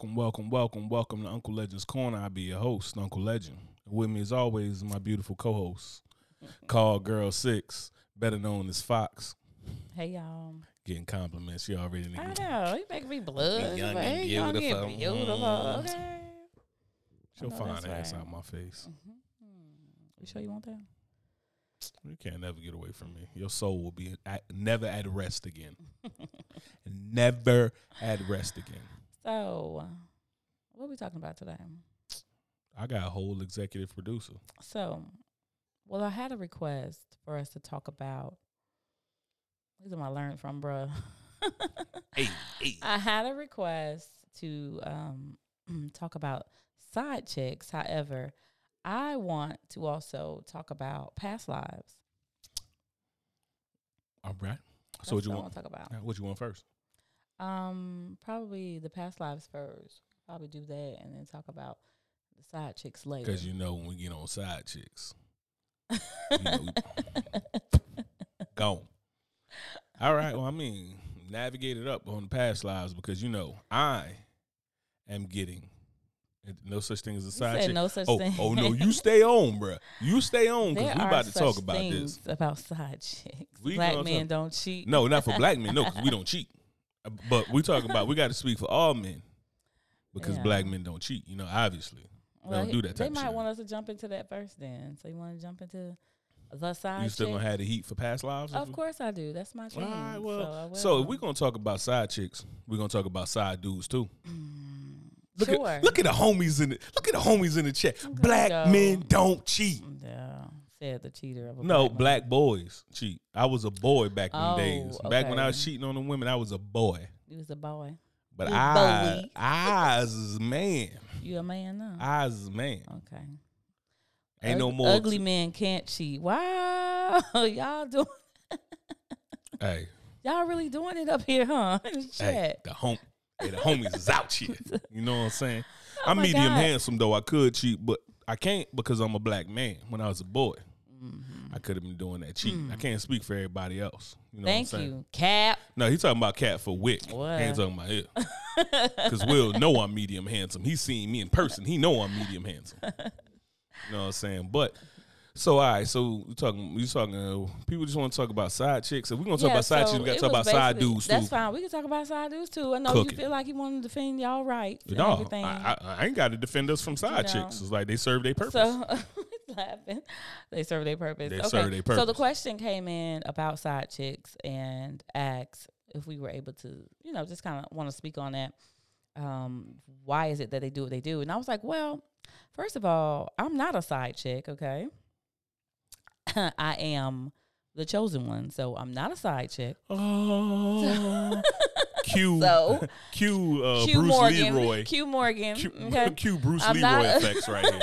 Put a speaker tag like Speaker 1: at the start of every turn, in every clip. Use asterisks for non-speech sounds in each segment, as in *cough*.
Speaker 1: welcome, welcome, welcome, welcome to Uncle Legend's Corner. I'll be your host, Uncle Legend. With me, as always, is my beautiful co-host, called Girl Six, better known as Fox.
Speaker 2: Hey y'all.
Speaker 1: Getting compliments. She already
Speaker 2: I know. You make me blood.
Speaker 1: Young
Speaker 2: but
Speaker 1: and
Speaker 2: hey, young
Speaker 1: beautiful.
Speaker 2: and beautiful.
Speaker 1: Mm.
Speaker 2: Okay.
Speaker 1: She'll
Speaker 2: I know
Speaker 1: fine
Speaker 2: that's
Speaker 1: ass
Speaker 2: right.
Speaker 1: out my face.
Speaker 2: You sure you want that?
Speaker 1: You can't never get away from me. Your soul will be at, never at rest again. *laughs* never at rest again.
Speaker 2: So, what are we talking about today?
Speaker 1: I got a whole executive producer.
Speaker 2: So, well, I had a request for us to talk about. These are my learned from, bruh. *laughs*
Speaker 1: Hey, hey.
Speaker 2: I had a request to um, *clears throat* talk about side chicks. However, I want to also talk about past lives.
Speaker 1: All right.
Speaker 2: That's
Speaker 1: So what you want?
Speaker 2: to talk about?
Speaker 1: What you want first?
Speaker 2: Um, probably the past lives first. Probably do that and then talk about the side chicks later.
Speaker 1: Because you know when we get on side chicks, you know, *laughs* gone. All right. Well, I mean, navigate it up on the past lives because you know I am getting no such thing as a side chick.
Speaker 2: no such
Speaker 1: oh,
Speaker 2: thing.
Speaker 1: oh no, you stay on, bruh. You stay on because we about to talk about this.
Speaker 2: about side chicks.
Speaker 1: We
Speaker 2: Black men
Speaker 1: talk-
Speaker 2: don't cheat.
Speaker 1: No, not for black men. No, because we don't cheat. Uh, But we talking about we got to speak for all men because
Speaker 2: Yeah.
Speaker 1: black men don't cheat. You know, obviously. They don't do that
Speaker 2: They
Speaker 1: type of
Speaker 2: might
Speaker 1: shit.
Speaker 2: want us to jump into that first then. So you want to jump into the side
Speaker 1: You still
Speaker 2: chick?
Speaker 1: gonna have the heat for past lives?
Speaker 2: Of course I do. That's my
Speaker 1: All
Speaker 2: thing.
Speaker 1: right,
Speaker 2: so,
Speaker 1: well,
Speaker 2: I
Speaker 1: so if we're gonna talk about side chicks, we're gonna talk about side dudes too. Look
Speaker 2: sure.
Speaker 1: at look at the homies in the look at the homies in the chat. Black
Speaker 2: go.
Speaker 1: men don't cheat.
Speaker 2: Said the cheater of a
Speaker 1: No,
Speaker 2: black
Speaker 1: black boys cheat. I was a boy back in the
Speaker 2: Oh,
Speaker 1: days. Back when I was cheating on the women, I was a boy.
Speaker 2: You was a boy.
Speaker 1: But
Speaker 2: You
Speaker 1: I,
Speaker 2: boy.
Speaker 1: I is man.
Speaker 2: You a man now?
Speaker 1: I is man.
Speaker 2: okay.
Speaker 1: Ain't no more.
Speaker 2: Ugly men can't cheat. Wow, *laughs* y'all doing? *laughs*
Speaker 1: Hey,
Speaker 2: Y'all really doing it up here, huh? *laughs* In the
Speaker 1: hey, the home, hey, the homies is out here. You know what I'm saying? Oh I'm
Speaker 2: Oh
Speaker 1: medium
Speaker 2: God.
Speaker 1: handsome though. I could cheat, but I can't because I'm a black man. When I was a boy,
Speaker 2: Mm-hmm.
Speaker 1: I could have been doing that cheating. I can't speak for everybody else. You know
Speaker 2: Mm. Thank
Speaker 1: what I'm saying?
Speaker 2: you, Cap.
Speaker 1: No, he's talking about Cap for Wick.
Speaker 2: What?
Speaker 1: He ain't talking about it. *laughs* Because Will know I'm medium handsome. He's seen me in person. He know I'm medium handsome. You know what I'm saying? But so all right, so we talking we talking uh, people just want to talk about side chicks. If we're gonna talk
Speaker 2: Yeah,
Speaker 1: about side
Speaker 2: so
Speaker 1: chicks, we gotta talk about side dudes
Speaker 2: That's
Speaker 1: too.
Speaker 2: fine. We can talk about side dudes too. I know
Speaker 1: Cooking.
Speaker 2: you feel like you want to defend y'all right.
Speaker 1: No. I, I, I ain't got to defend us from side
Speaker 2: know.
Speaker 1: chicks. It's like they serve their purpose.
Speaker 2: So *laughs* *laughs* laughing. They serve their purpose.
Speaker 1: They
Speaker 2: okay.
Speaker 1: serve their
Speaker 2: So the question came in about side chicks and asked if we were able to, you know, just kind of want to speak on that. Um, why is it that they do what they do? And I was like, well, first of all, I'm not a side chick, okay? *laughs* I am the chosen one, so I'm not a side chick.
Speaker 1: oh, *laughs* Q,
Speaker 2: So-
Speaker 1: Q, uh,
Speaker 2: Q
Speaker 1: Bruce
Speaker 2: Morgan,
Speaker 1: Leroy,
Speaker 2: Q Morgan,
Speaker 1: Q,
Speaker 2: okay?
Speaker 1: Q Bruce
Speaker 2: I'm
Speaker 1: Leroy
Speaker 2: not-
Speaker 1: effects right here.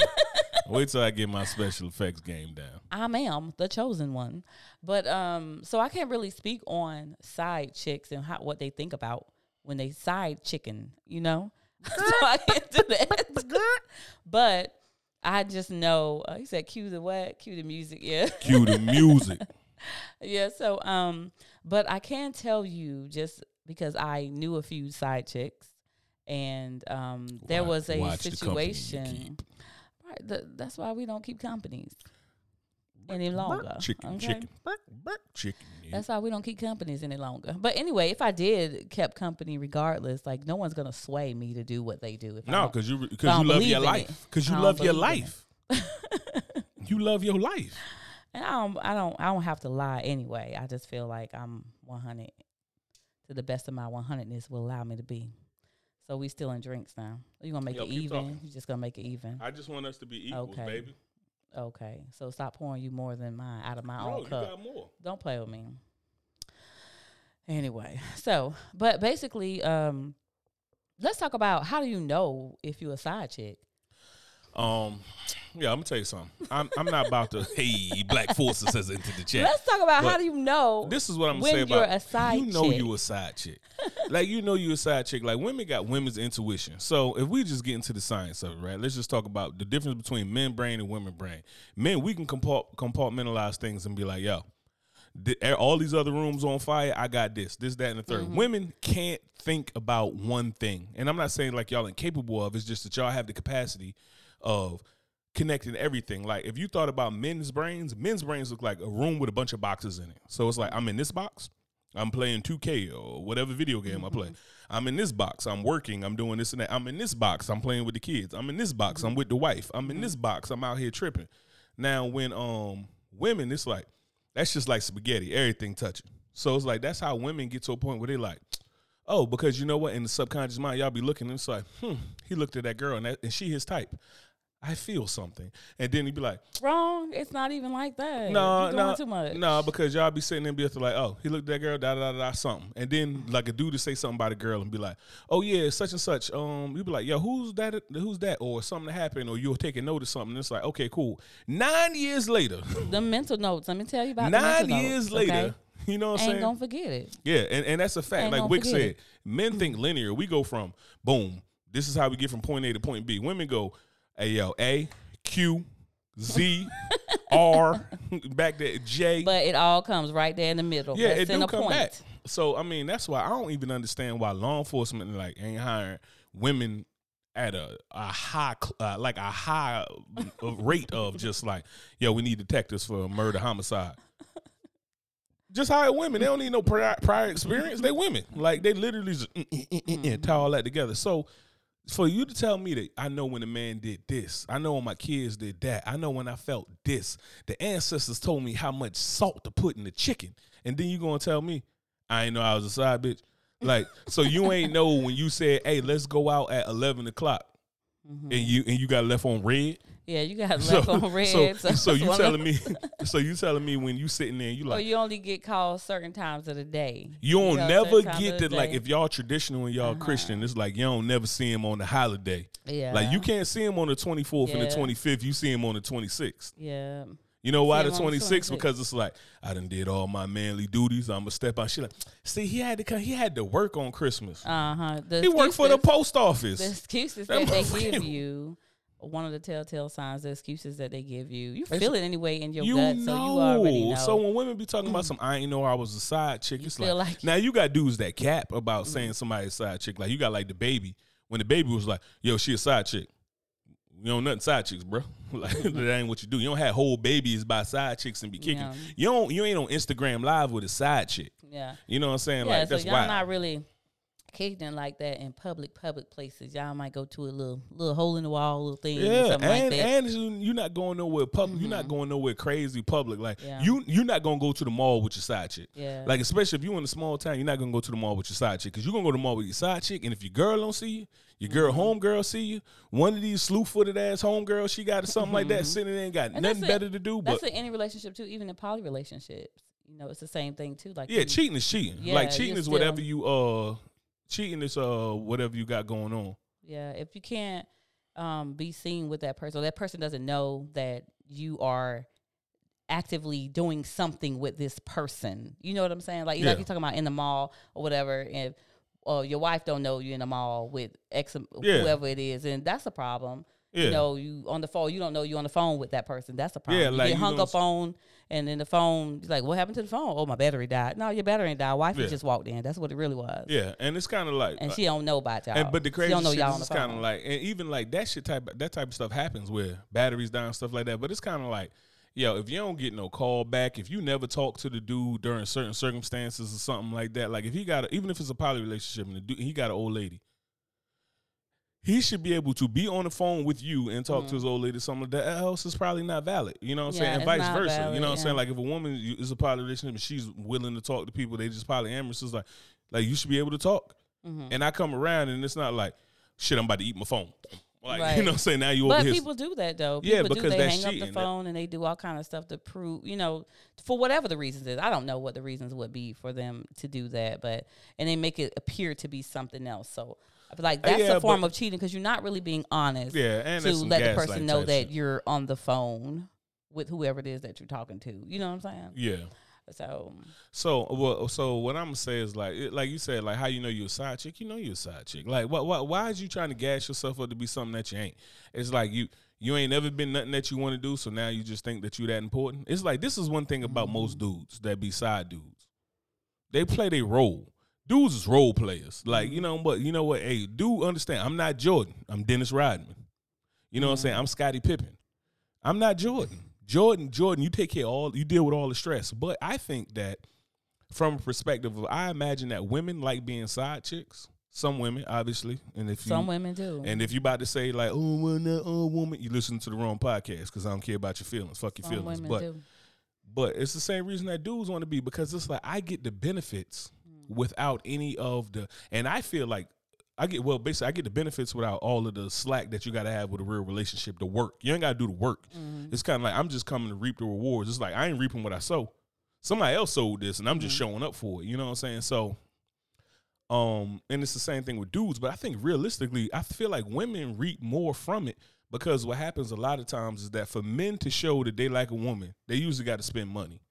Speaker 1: Wait till I get my special effects game down.
Speaker 2: I am the chosen one. But um, so I can't really speak on side chicks and how what they think about when they side chicken, you know. *laughs* so I can't do that. *laughs* but I just know uh, he said cue the what? Cue the music, yeah. *laughs*
Speaker 1: Cue the music.
Speaker 2: yeah, so um but I can tell you just because I knew a few side chicks and um there
Speaker 1: Wa-
Speaker 2: was a
Speaker 1: watch the
Speaker 2: situation.
Speaker 1: Keep.
Speaker 2: Right, th- that's why we don't keep companies any longer.
Speaker 1: Chicken,
Speaker 2: okay?
Speaker 1: chicken, chicken. yeah.
Speaker 2: That's why we don't keep companies any longer. But anyway, if I did kept company regardless, like no one's gonna sway me to do what they do. If
Speaker 1: No, because you because you love your life. Because you love your life. you love your life. *laughs*
Speaker 2: and I don't, I don't, I don't have to lie anyway. I just feel like I'm 100 to the best of my 100ness will allow me to be. So we still in drinks now. You gonna make
Speaker 1: Yo,
Speaker 2: it even?
Speaker 1: talking.
Speaker 2: You just gonna make it even?
Speaker 1: I just want us to be equals,
Speaker 2: Okay.
Speaker 1: baby.
Speaker 2: Okay. So stop pouring you more than mine out of my
Speaker 1: No,
Speaker 2: own
Speaker 1: you
Speaker 2: cup.
Speaker 1: got more.
Speaker 2: Don't play with me. Anyway, so but basically, um, let's talk about how do you know if you're a side chick?
Speaker 1: Um, yeah, I'm gonna tell you something. I'm I'm not about to. Hey, Black Forces says into the chat.
Speaker 2: Let's talk about how do you know
Speaker 1: This is what I'm saying
Speaker 2: you're
Speaker 1: about
Speaker 2: a side
Speaker 1: you know
Speaker 2: chick.
Speaker 1: you a side chick. like you know you a side chick. Like women got women's intuition. So if we just get into the science of it, right? Let's just talk about the difference between men brain and women brain. Men, we can compart- compartmentalize things and be like, yo, all these other rooms on fire. I got this, this, that, and the 3rd
Speaker 2: Mm-hmm.
Speaker 1: Women can't think about one thing, and I'm not saying like y'all incapable of. It's just that y'all have the capacity of connecting everything. Like if you thought about men's brains, men's brains look like a room with a bunch of boxes in it. So it's like I'm in this box. I'm playing 2K or whatever video game I play. I'm in this box. I'm working. I'm doing this and that. I'm in this box. I'm playing with the kids. I'm in this box. I'm with the wife. I'm in this box. I'm out here tripping. Now when um women, it's like that's just like spaghetti. Everything touching. So it's like that's how women get to a point where they like, oh, because you know what? In the subconscious mind, y'all be looking and it's like, hmm, he looked at that girl and that and she his type. I feel something. And then he'd be like,
Speaker 2: Wrong. It's not even like that.
Speaker 1: no,
Speaker 2: You're
Speaker 1: no,
Speaker 2: too much.
Speaker 1: no, because y'all be sitting there and be like, oh, he looked at that girl, da da da da, something, and then like a dude to say something about a girl and be like, oh yeah, such and such. Um, you be like, yo, who's that? Who's that? Or something happened, or you'll take a note of something. And it's like, okay, cool. Nine years later, *laughs*
Speaker 2: The mental notes. Let me tell you about the
Speaker 1: nine years
Speaker 2: notes,
Speaker 1: later,
Speaker 2: okay?
Speaker 1: you know what I'm
Speaker 2: Ain't
Speaker 1: saying?
Speaker 2: gonna forget it.
Speaker 1: Yeah, and, and that's a fact.
Speaker 2: Ain't
Speaker 1: like Wick said,
Speaker 2: it.
Speaker 1: men think linear. We go from boom. This is how we get from point A to point B. Women go, hey yo, A, Q, Z, R, back to J.
Speaker 2: But it all comes right there in the middle.
Speaker 1: yeah,
Speaker 2: That's
Speaker 1: it
Speaker 2: in
Speaker 1: do
Speaker 2: a
Speaker 1: come
Speaker 2: point.
Speaker 1: back. So I mean, that's why I don't even understand why law enforcement like ain't hiring women at a, a high uh, like a high *laughs* rate of just like yo, we need detectives for murder homicide. Just hire women. They don't need no prior, prior experience. They women. Like they literally just mm, mm, mm, tie all that together. So for you to tell me that I know when a man did this, I know when my kids did that, I know when I felt this. The ancestors told me how much salt to put in the chicken, and then you gonna tell me I ain't know I was a side bitch. Like so, you ain't know when you said, "Hey, let's go out at eleven o'clock," mm-hmm. and you and you got left on red.
Speaker 2: Yeah, you got *laughs*
Speaker 1: So,
Speaker 2: left on red.
Speaker 1: so,
Speaker 2: So, *laughs*
Speaker 1: so you telling me, *laughs* so you telling me when you sitting there, you
Speaker 2: Or
Speaker 1: like,
Speaker 2: you only get called certain times of the day.
Speaker 1: You don't
Speaker 2: know,
Speaker 1: never get that. Like if y'all traditional and y'all
Speaker 2: Uh-huh.
Speaker 1: Christian, it's like you don't never see him on the holiday.
Speaker 2: yeah,
Speaker 1: Like you can't see him on the twenty fourth and the twenty fifth. You see him on the twenty sixth.
Speaker 2: Yeah,
Speaker 1: You know why the
Speaker 2: him
Speaker 1: twenty sixth? Because it's like I done did all my manly duties. I'm gonna step out. She like, see, he had to come. He had to work on Christmas.
Speaker 2: uh huh.
Speaker 1: he worked for the post
Speaker 2: The
Speaker 1: office.
Speaker 2: excuses
Speaker 1: That
Speaker 2: that they give you. One of the telltale signs, the excuses that they give you, you
Speaker 1: It's-
Speaker 2: feel it anyway in your
Speaker 1: You
Speaker 2: gut,
Speaker 1: know.
Speaker 2: so you already know.
Speaker 1: So when women be talking about some, I ain't know I was a side chick. It's
Speaker 2: feel
Speaker 1: like,
Speaker 2: like-
Speaker 1: now you got dudes that cap about
Speaker 2: Mm-hmm.
Speaker 1: saying somebody's side chick. Like you got like the baby when the baby was like, "Yo, she a side chick." You know nothing side chicks, bro. *laughs* like that ain't what you do. You don't have whole babies by side chicks and be kicking.
Speaker 2: Yeah.
Speaker 1: You don't. You ain't on Instagram live with a side chick.
Speaker 2: yeah,
Speaker 1: You know what I'm saying?
Speaker 2: yeah.
Speaker 1: like
Speaker 2: so
Speaker 1: that's wild.
Speaker 2: not really kicking like that in public, public places. Y'all might go to a little, little hole in the wall, little thing,
Speaker 1: yeah, and
Speaker 2: like that.
Speaker 1: and you- you're not going nowhere public. You're not going nowhere crazy public. Like
Speaker 2: Yeah.
Speaker 1: you, you're not gonna go to the mall with your side chick.
Speaker 2: yeah,
Speaker 1: Like especially if you in a small town, you're not gonna go to the mall with your side chick because you're gonna go to the mall with your side chick, and if your girl don't see you, your girl
Speaker 2: Mm-hmm.
Speaker 1: home girl see you, one of these slew footed ass home girls, she got something like that sitting there and got
Speaker 2: Mm-hmm. And
Speaker 1: nothing better to do.
Speaker 2: That's
Speaker 1: But
Speaker 2: in any relationship too, even in poly relationships. You know, it's the same thing too. Like
Speaker 1: yeah,
Speaker 2: you-
Speaker 1: cheating is cheating.
Speaker 2: Yeah,
Speaker 1: like cheating is whatever you uh, cheating is uh whatever you got going on.
Speaker 2: Yeah, if you can't um, be seen with that person, or that person doesn't know that you are actively doing something with this person. You know what I'm saying? Like,
Speaker 1: Yeah.
Speaker 2: like you're talking about in the mall or whatever. and or your wife don't know you in the mall with ex
Speaker 1: Yeah.
Speaker 2: whoever it is, and that's a problem.
Speaker 1: Yeah.
Speaker 2: You know, you on the phone, you don't know you on the phone with that person. That's a problem.
Speaker 1: Yeah,
Speaker 2: you
Speaker 1: like,
Speaker 2: get
Speaker 1: you
Speaker 2: hung up on, and then the phone, like, what happened to the phone? Oh, my battery died. No, your battery ain't died. Wifey
Speaker 1: Yeah.
Speaker 2: just walked in. That's what it really was.
Speaker 1: Yeah, and it's kind of like
Speaker 2: And
Speaker 1: uh,
Speaker 2: she don't know about y'all.
Speaker 1: And but the
Speaker 2: she
Speaker 1: crazy
Speaker 2: don't know
Speaker 1: shit
Speaker 2: y'all
Speaker 1: is it's kind of like, and even like that shit type, that type of stuff happens where batteries down, stuff like that. But it's kind of like, yo, if you don't get no call back, if you never talk to the dude during certain circumstances or something like that, like if he got, a, even if it's a poly relationship and the dude, he got an old lady, he should be able to be on the phone with you and talk to his old lady. Something like that else is probably not valid. You know what I'm
Speaker 2: Yeah,
Speaker 1: saying? And vice versa. you know what I'm saying? Like if a woman is a poly relationship and she's willing to talk to people, they just polyamorous. is like, like you should be able to talk.
Speaker 2: Mhm.
Speaker 1: And I come around and it's not like, shit, I'm about to eat my phone. Like, *laughs*
Speaker 2: Right.
Speaker 1: you know what I'm saying? Now you over
Speaker 2: But
Speaker 1: here.
Speaker 2: people do that though.
Speaker 1: Yeah, because
Speaker 2: do. They
Speaker 1: that's
Speaker 2: hang up the phone and they do all kind of stuff to prove, you know, for whatever the reasons is. I don't know what the reasons would be for them to do that, but and they make it appear to be something else. So like
Speaker 1: Uh,
Speaker 2: that's
Speaker 1: yeah,
Speaker 2: a form
Speaker 1: but-
Speaker 2: of cheating because you're not really being honest
Speaker 1: yeah, and
Speaker 2: to let the person know that you're on the phone with whoever it is that you're talking to. You know what I'm saying?
Speaker 1: Yeah.
Speaker 2: So
Speaker 1: So, well, so what I'm gonna say is like, it, like you said, like how you know you're a side chick. You know you're a side chick. Like, what, what, why is you trying to gas yourself up to be something that you ain't? It's like you, you ain't never been nothing that you want to do, so now you just think that you that important. It's like this is one thing about most dudes that be side dudes. They play their role. Dudes is role players. Like, mm-hmm. you know, but you know what? Hey, dude, understand. I'm not Jordan. I'm Dennis Rodman. You know what I'm saying? Mm-hmm. I'm Scottie Pippen. I'm not Jordan. Jordan, Jordan, you take care of all you deal with all the stress. But I think that from a perspective of I imagine that women like being side chicks. Some women, obviously. And if you
Speaker 2: Some women do.
Speaker 1: and if you about to say like, oh, well, that old uh, woman, you listen to the wrong podcast because I don't care about your feelings. Fuck your
Speaker 2: Some
Speaker 1: feelings. But
Speaker 2: do.
Speaker 1: but it's the same reason that dudes want to be because it's like I get the benefits. Without any of the, and I feel like I get well basically I get the benefits without all of the slack that you got to have with a real relationship. The work you ain't got to do the work.
Speaker 2: Mm-hmm.
Speaker 1: It's kind of like I'm just coming to reap the rewards. It's like I ain't reaping what I sow. Somebody else sold this, and I'm just
Speaker 2: Mm-hmm.
Speaker 1: showing up for it. You know what I'm saying? So. Um, and it's the same thing with dudes, but I think realistically, I feel like women reap more from it because what happens a lot of times is that for men to show that they like a woman, they usually got to spend money.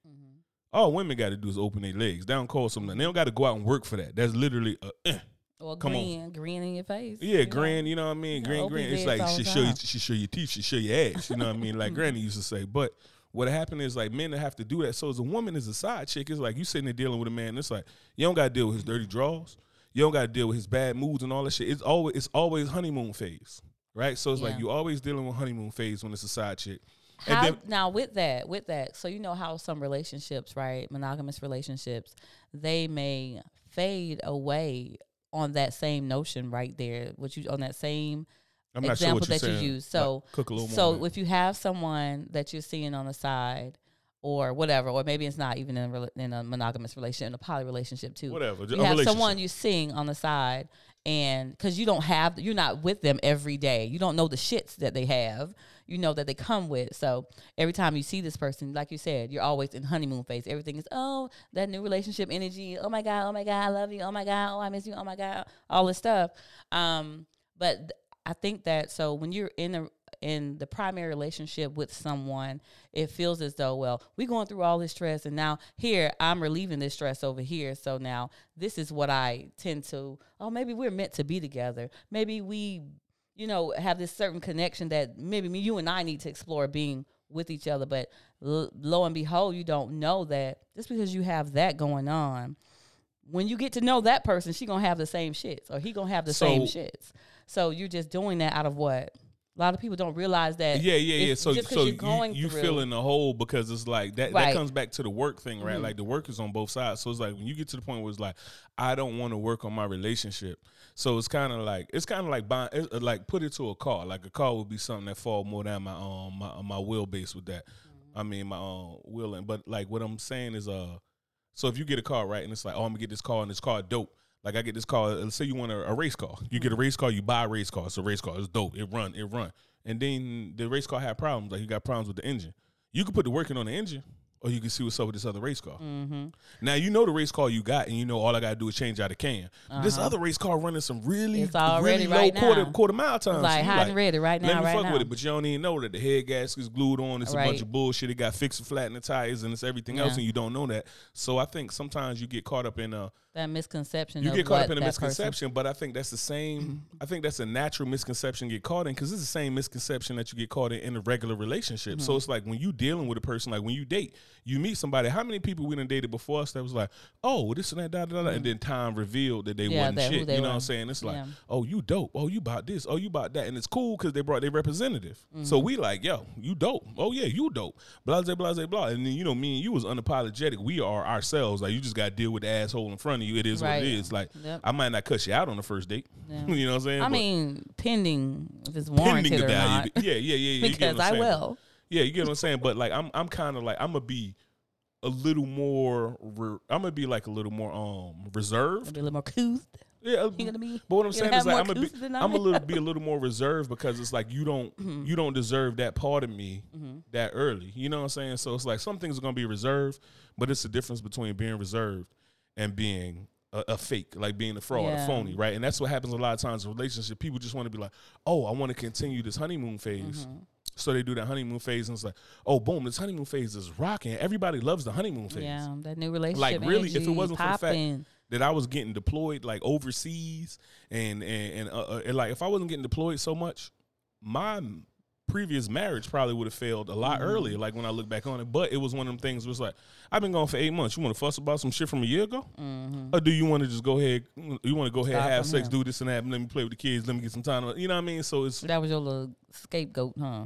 Speaker 1: All women got to do is open their legs. They don't call something. They don't got to go out and work for that. That's literally a eh.
Speaker 2: Or
Speaker 1: Come on.
Speaker 2: green, green in your face.
Speaker 1: yeah,
Speaker 2: you know?
Speaker 1: You know what I mean?
Speaker 2: Yeah,
Speaker 1: Grand,
Speaker 2: open
Speaker 1: grand. It's like she show you, she show your teeth, she show your ass. You know what I mean? Like Granny used to say. But what happened is like men that have to do that. So as a woman is a side chick, it's like you sitting there dealing with a man. It's like you don't got to deal with his dirty draws. You don't got to deal with his bad moods and all that shit. It's always it's always honeymoon phase, right? So it's like
Speaker 2: Yeah.
Speaker 1: you always dealing with honeymoon phase when it's a side chick.
Speaker 2: How,
Speaker 1: then-
Speaker 2: now with that, with that, so you know how some relationships, right, monogamous relationships, they may fade away on that same notion right there, which you on that same
Speaker 1: I'm not sure
Speaker 2: example
Speaker 1: what you're
Speaker 2: that you use. So,
Speaker 1: Like, cook a little more.
Speaker 2: so
Speaker 1: on
Speaker 2: if you have someone that you're seeing on the side, or whatever, or maybe it's not even in a, in a monogamous relationship, in a poly relationship too.
Speaker 1: whatever.
Speaker 2: You
Speaker 1: a
Speaker 2: have someone you're seeing on the side, and because you don't have, you're not with them every day. You don't know the shits that they have. You know that they come with. So every time you see this person, like you said, you're always in honeymoon phase. Everything is oh that new relationship energy. Oh my god. Oh my god. I love you. Oh my god. Oh I miss you. Oh my god. All this stuff. Um, but th- I think that so when you're in the in the primary relationship with someone, it feels as though, well, we're going through all this stress, and now here I'm relieving this stress over here. So now this is what I tend to. Oh, maybe we're meant to be together. Maybe we, you know, have this certain connection that maybe me, you and I need to explore being with each other. But l- lo and behold, you don't know that just because you have that going on. When you get to know that person, she gonna have the same shits, or he gonna have the same shits. So you're just doing that out of what? A lot of people don't realize that.
Speaker 1: Yeah, yeah, yeah. So, so
Speaker 2: you're
Speaker 1: you,
Speaker 2: going
Speaker 1: you
Speaker 2: through-
Speaker 1: feel in the hole because it's like that. That comes back to the work thing, right?
Speaker 2: Mhm.
Speaker 1: Like the work is on both sides. So it's like when you get to the point where it's like, I don't want to work on my relationship. So it's kind of like it's kind of like buying, uh, like put it to a car. Like a car would be something that fall more down my um my my wheelbase with that.
Speaker 2: Mm-hmm.
Speaker 1: I mean my um wheeling. But like what I'm saying is uh, so if you get a car right and it's like oh I'm gonna get this car and this car dope. Like I get this car. Let's say you want a, a race car. You get a race car. You buy a race car. It's a race car. It's dope. It run. It run. And then the race car had problems. Like you got problems with the engine. You could put the working on the engine, or you can see what's up with this other race car.
Speaker 2: Mm-hmm.
Speaker 1: Now you know the race car you got, and you know all I gotta do is change out a can. This other race car running some really,
Speaker 2: Uh-huh. It's already
Speaker 1: really low
Speaker 2: right
Speaker 1: quarter
Speaker 2: now.
Speaker 1: quarter mile times.
Speaker 2: Like
Speaker 1: So
Speaker 2: hot and ready right now,
Speaker 1: Let me
Speaker 2: right
Speaker 1: fuck
Speaker 2: now.
Speaker 1: with it, but you don't even know that the head gasket's glued on. It's a bunch of bullshit. It got fixed and flat in the tires, and it's everything else, and you don't know that. So I think sometimes you get caught up in uh
Speaker 2: That misconception.
Speaker 1: you get caught up in a
Speaker 2: that person-
Speaker 1: misconception, but I think that's the same. I think that's a natural misconception get caught in because it's the same misconception that you get caught in in a regular relationship.
Speaker 2: Mm-hmm.
Speaker 1: So it's like when you dealing with a person, like when you date, you meet somebody. How many people we done dated before us that was like, oh, this and that, da da da, and then time revealed that they.
Speaker 2: Yeah,
Speaker 1: wasn't
Speaker 2: that
Speaker 1: shit.
Speaker 2: they
Speaker 1: You know
Speaker 2: were.
Speaker 1: what I'm saying? It's like,
Speaker 2: Yeah.
Speaker 1: oh, you dope. Oh, you about this. Oh, you about that, and it's cool because they brought their representative. So
Speaker 2: Mm-hmm.
Speaker 1: we like, yo, you dope. Oh yeah, you dope. Blah blah blah blah. And then you know, me and you was unapologetic. We are ourselves. Like you just got to deal with the asshole in front of you. It is what it is. Like
Speaker 2: Yep.
Speaker 1: I might not cuss you out on the first date. *laughs*
Speaker 2: Yeah.
Speaker 1: you know what I'm saying?
Speaker 2: I
Speaker 1: But
Speaker 2: mean, pending if it's warranted or not.
Speaker 1: Yeah, yeah, yeah. yeah.
Speaker 2: Because I will.
Speaker 1: Yeah, you get what I'm saying. But like, I'm I'm kind of like I'm gonna be a little more. Re- I'm gonna be like a little more um reserved.
Speaker 2: Be a little more cool.
Speaker 1: Yeah,
Speaker 2: You gonna be?
Speaker 1: but what I'm saying is like I'm gonna be I'm a
Speaker 2: I?
Speaker 1: little be a little more reserved because it's like you don't
Speaker 2: Mm-hmm.
Speaker 1: you don't deserve that part of me that early. You know what I'm saying? So it's like some things are gonna be reserved, but it's the difference between being reserved and being a, a fake, like being a fraud, a phony, right? And that's what happens a lot of times in relationship. People just want to be like, oh, I want to continue this honeymoon phase.
Speaker 2: Mm-hmm.
Speaker 1: So they do that honeymoon phase, and it's like, oh, boom, this honeymoon phase is rocking. Everybody loves the honeymoon phase.
Speaker 2: Yeah, that new relationship.
Speaker 1: Like really, if it wasn't for the fact- that I was getting deployed like overseas and and and, uh, uh, and like if I wasn't getting deployed so much, my previous marriage probably would have failed a lot
Speaker 2: Mm-hmm.
Speaker 1: earlier. Like when I look back on it, but it was one of them things. Where it's like I've been gone for eight months. You want to fuss about some shit from a year ago, or do you want to just go ahead? You want to go ahead,
Speaker 2: Mm-hmm.
Speaker 1: Have sex,
Speaker 2: here.
Speaker 1: do this and that, and let me play with the kids. Let me get some time. You know what I mean? So it's
Speaker 2: That was your little scapegoat, huh?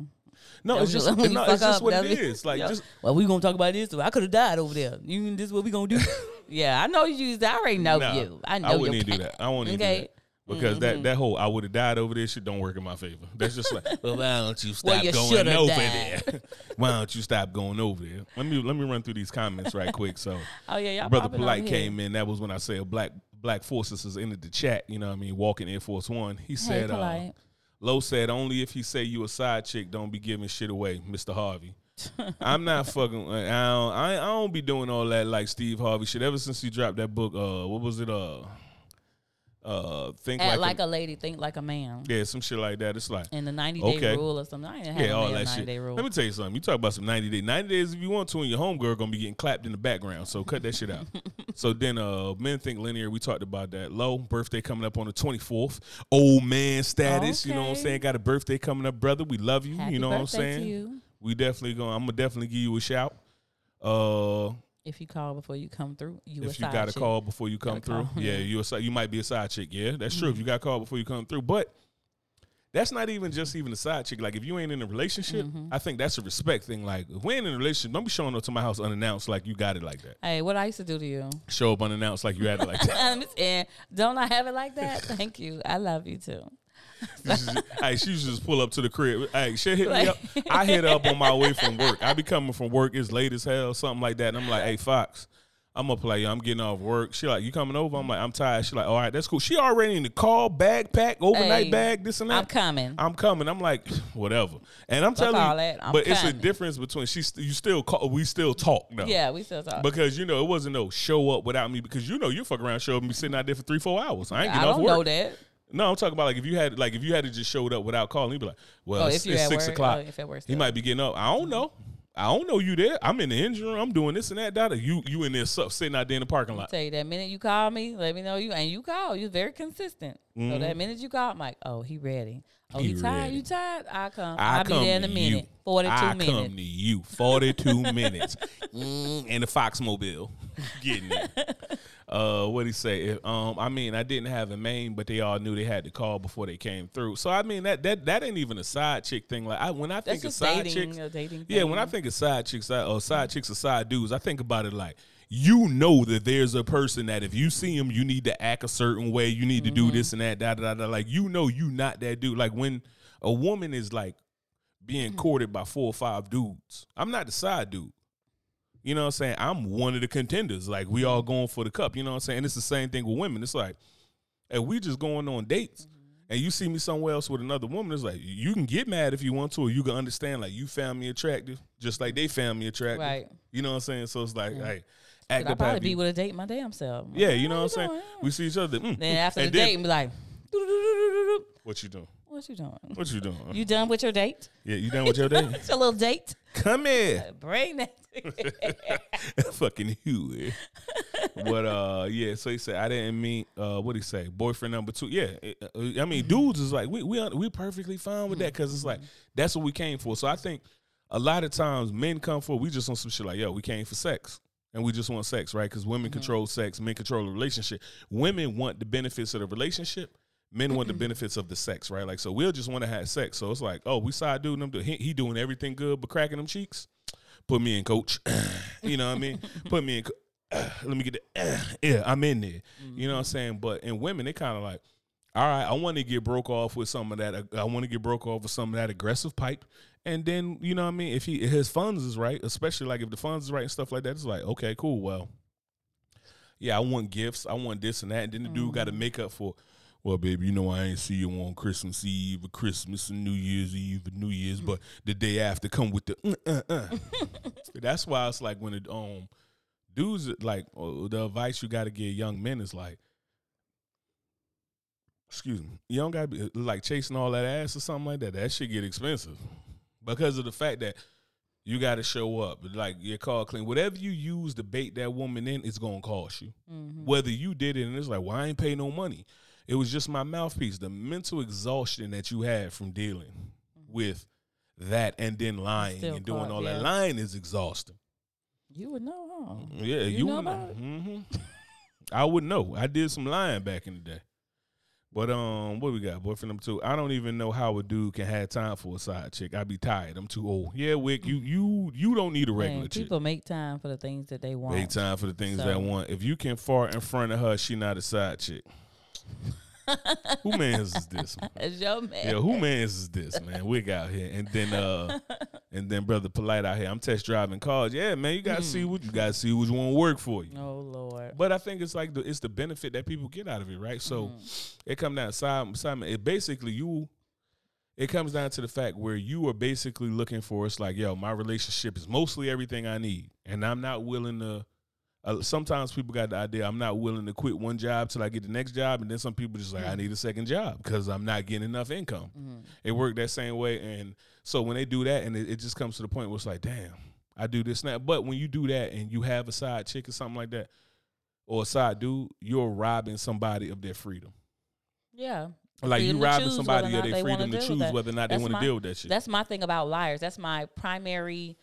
Speaker 1: No, it's just *laughs* no, it's just
Speaker 2: up,
Speaker 1: what
Speaker 2: that
Speaker 1: it
Speaker 2: was-
Speaker 1: is. Like
Speaker 2: Yeah.
Speaker 1: just
Speaker 2: Well, we gonna talk about this. I could have died over there. You, this is what we gonna do? *laughs* yeah, I know you. I already know
Speaker 1: Nah,
Speaker 2: you. I know
Speaker 1: I wouldn't even do that. I won't even do that. Because
Speaker 2: Mm-hmm.
Speaker 1: that, that whole I would have died over this shit don't work in my favor. That's just like, *laughs* well, why don't you
Speaker 2: Well,
Speaker 1: stop
Speaker 2: you
Speaker 1: going over
Speaker 2: died.
Speaker 1: there? why don't you stop going over there? Let me let me run through these comments right quick. So
Speaker 2: Oh yeah, y'all
Speaker 1: brother Polite came in. That was when I said black black forces is into the chat. You know what I mean? Walking Air Force One. He
Speaker 2: Hey,
Speaker 1: said, uh. Low said only if he say you a side chick, don't be giving shit away, Mister Harvey. *laughs* I'm not fucking. I don't, I, I don't be doing all that like Steve Harvey shit. Ever since he dropped that book, uh, what was it? Uh, uh, think
Speaker 2: Act
Speaker 1: like,
Speaker 2: like, a, lady, think like a man.
Speaker 1: yeah, some shit like that. It's like
Speaker 2: And the ninety day
Speaker 1: Okay.
Speaker 2: rule or something. I ain't had
Speaker 1: yeah, all that
Speaker 2: 90
Speaker 1: shit.
Speaker 2: day rule.
Speaker 1: Let me tell you something. You talk about some 90 days. 90 days if you want to, and your homegirl gonna be getting clapped in the background. So cut that shit out. *laughs* so then uh men think linear, we talked about that. Low, birthday coming up on the 24th. Old man status, you know what I'm
Speaker 2: Okay.
Speaker 1: saying? Got a birthday coming up, brother. We love you.
Speaker 2: Happy
Speaker 1: you know what I'm saying? We definitely gonna. I'm gonna definitely give you a shout. Uh
Speaker 2: If you call before you come through, you a
Speaker 1: if you got a
Speaker 2: chick.
Speaker 1: call before you come through.
Speaker 2: call,
Speaker 1: Yeah, you a, you might be a side chick. Yeah, that's true. If
Speaker 2: Mm-hmm.
Speaker 1: you got called before you come through, but that's not even just even a side chick. Like if you ain't in a relationship,
Speaker 2: Mm-hmm.
Speaker 1: I think that's a respect thing. Like if we ain't in a relationship, don't be showing up to my house unannounced like you got it like that.
Speaker 2: Hey, what I used to do to you?
Speaker 1: Show up unannounced like you had it like *laughs* that.
Speaker 2: Ann, don't I have it like that? *laughs* Thank you. I love you too. *laughs*
Speaker 1: Hey, she should just pull up to the crib. Hey, she hit me up. I hit her up on my way from work. I be coming from work. It's late as hell, something like that. And I'm like, hey, Fox, I'm gonna play. I'm getting off work. She like, you coming over? I'm like, I'm tired. She like, all right, that's cool. She already in the car, backpack, overnight
Speaker 2: Hey,
Speaker 1: bag, this and that.
Speaker 2: I'm coming.
Speaker 1: I'm coming. I'm like, *sighs* whatever. And I'm
Speaker 2: Fuck
Speaker 1: telling you.
Speaker 2: I'm
Speaker 1: but it's a difference between she's you still call, we still talk though.
Speaker 2: yeah, we still talk.
Speaker 1: Because you know it wasn't no show up without me because you know you fuck around show up and be sitting out there for three four hours. I ain't
Speaker 2: I
Speaker 1: getting off
Speaker 2: don't
Speaker 1: work.
Speaker 2: know that.
Speaker 1: No, I'm talking about like if you had like if you had to just showed up without calling, you'd be like, well,
Speaker 2: Oh,
Speaker 1: it's, it's six
Speaker 2: work.
Speaker 1: o'clock.
Speaker 2: Oh, if work
Speaker 1: he might be getting up. I don't know. I don't know you there. I'm in the engine room. I'm doing this and that. That you you in there su- sitting out there in the parking lot.
Speaker 2: Tell you that minute you call me, let me know you and you call. You're very consistent. So mm-hmm. that minute you call, I'm like, oh, he ready. Oh,
Speaker 1: Mm-hmm. He
Speaker 2: he, tired.
Speaker 1: ready.
Speaker 2: You tired? I come.
Speaker 1: I
Speaker 2: I'll
Speaker 1: come
Speaker 2: be there in a minute.
Speaker 1: you.
Speaker 2: Forty two
Speaker 1: I
Speaker 2: minutes.
Speaker 1: come to you. 42 *laughs* minutes. Mm, and the Foxmobile. Getting it. *laughs* Uh, what he say? If, Um, I mean, I didn't have a main, but they all knew they had to call before they came through. So I mean, that that that ain't even a side chick thing. Like I, when I
Speaker 2: That's
Speaker 1: think of side
Speaker 2: dating.
Speaker 1: chicks, yeah, when I think of side chicks uh, or side chicks or side dudes, I think about it like you know that there's a person that if you see him, you need to act a certain way. You need to do mm-hmm. this and that. Da, da, da, da. Like you know, you not that dude. Like when a woman is like being mm-hmm. courted by four or five dudes, I'm not the side dude. You know what I'm saying? I'm one of the contenders. Like we all mm-hmm. going for the cup. You know what I'm saying? And it's the same thing with women. It's like, if we just going on dates and you see me somewhere else with another woman, it's like you can get mad if you want to, or you can understand like you found me attractive, just like they found me attractive.
Speaker 2: Right.
Speaker 1: You know what I'm saying? So it's like,
Speaker 2: Yeah.
Speaker 1: hey, act
Speaker 2: I
Speaker 1: up
Speaker 2: probably
Speaker 1: happy.
Speaker 2: be with a date my damn self.
Speaker 1: yeah, you know
Speaker 2: "Oh,
Speaker 1: what I'm saying? We see each other. mm.
Speaker 2: Then after the
Speaker 1: And then-
Speaker 2: date, and be like, "Doo-doo-doo-doo-doo-doo."
Speaker 1: what you doing?
Speaker 2: what you doing?
Speaker 1: What you doing?
Speaker 2: You done with your date?
Speaker 1: yeah, you done with your day?
Speaker 2: It's a little date.
Speaker 1: Come here.
Speaker 2: Bring that.
Speaker 1: fucking Huey. but uh, yeah. So he said I didn't mean uh, what he say? Boyfriend number two. Yeah. it- uh, I mean, dudes is like we we we perfectly fine with that because it's like that's what we came for. So I think a lot of times men come for we just want some shit like yo we came for sex. And we just want sex, right? Because women
Speaker 2: Mm-hmm.
Speaker 1: control sex, men control the relationship. Women want the benefits of the relationship. Men want
Speaker 2: Mm-hmm.
Speaker 1: the benefits of the sex, right? Like, so we'll just want to have sex. So it's like, oh, we side dude, them, he, he doing everything good, but cracking them cheeks put me in, coach. *clears throat* you know what I mean? *laughs* Put me in. co- *clears throat* let me get the. *clears throat* yeah, I'm in there. You know what I'm saying? But in women, they kind of like, all right, I want to get broke off with some of that. I want to get broke off with some of that aggressive pipe. And then you know what I mean? If he if his funds is right, especially like if the funds is right and stuff like that, it's like okay, cool. Well, yeah, I want gifts. I want this and that. And then the dude got to make up for. Well, baby, you know I ain't see you on Christmas Eve or Christmas and New Year's Eve or New Year's, but *laughs* the day after come with the. Uh, uh, uh. *laughs* That's why it's like when it um dudes like uh, the advice you got to give young men is like, excuse me, you don't got to be like chasing all that ass or something like that. That shit get expensive because of the fact that you got to show up. Like your car clean, whatever you use to bait that woman in, it's gonna cost you.
Speaker 2: Mm-hmm.
Speaker 1: Whether you did it and it's like, well, I ain't pay no money. It was just my mouthpiece. The mental exhaustion that you had from dealing with that and then lying
Speaker 2: Still
Speaker 1: and doing
Speaker 2: caught,
Speaker 1: all that lying is exhausting.
Speaker 2: You would know, huh?
Speaker 1: Yeah, you,
Speaker 2: You know
Speaker 1: would
Speaker 2: about it?
Speaker 1: hmm *laughs* I would know. I did some lying back in the day. But um, what we got? Boyfriend number two. I don't even know how a dude can have time for a side chick. I'd be tired. I'm too old. Yeah, Wick, you you you don't need a regular
Speaker 2: Man,
Speaker 1: chick.
Speaker 2: people make time for the things that they want.
Speaker 1: Make time for the things
Speaker 2: So-
Speaker 1: they want. If you can fart in front of her, she not a side chick. *laughs* who man's is this? Man?
Speaker 2: As your man.
Speaker 1: Yeah, who man's is this, man? Wig out here, and then uh, *laughs* and then brother polite out here. I'm test driving cars. Yeah, man, you gotta
Speaker 2: Hmm.
Speaker 1: see what you gotta see which one work for you.
Speaker 2: Oh Lord.
Speaker 1: But I think it's like the it's the benefit that people get out of it, right? So it comes down Simon. Simon. It basically you. It comes down to the fact where you are basically looking for. It's like, yo, my relationship is mostly everything I need, and I'm not willing to. Uh, sometimes people got the idea I'm not willing to quit one job till I get the next job, and then some people just like I need a second job because I'm not getting enough income.
Speaker 2: Mhm.
Speaker 1: It worked that same way, and so when they do that, and it, it just comes to the point where it's like, damn, I do this now. But when you do that and you have a side chick or something like that, or a side dude, you're robbing somebody of their freedom.
Speaker 2: Yeah.
Speaker 1: Like you robbing somebody of their freedom to choose whether or not they want to deal with that shit.
Speaker 2: That's my thing about liars. That's my primary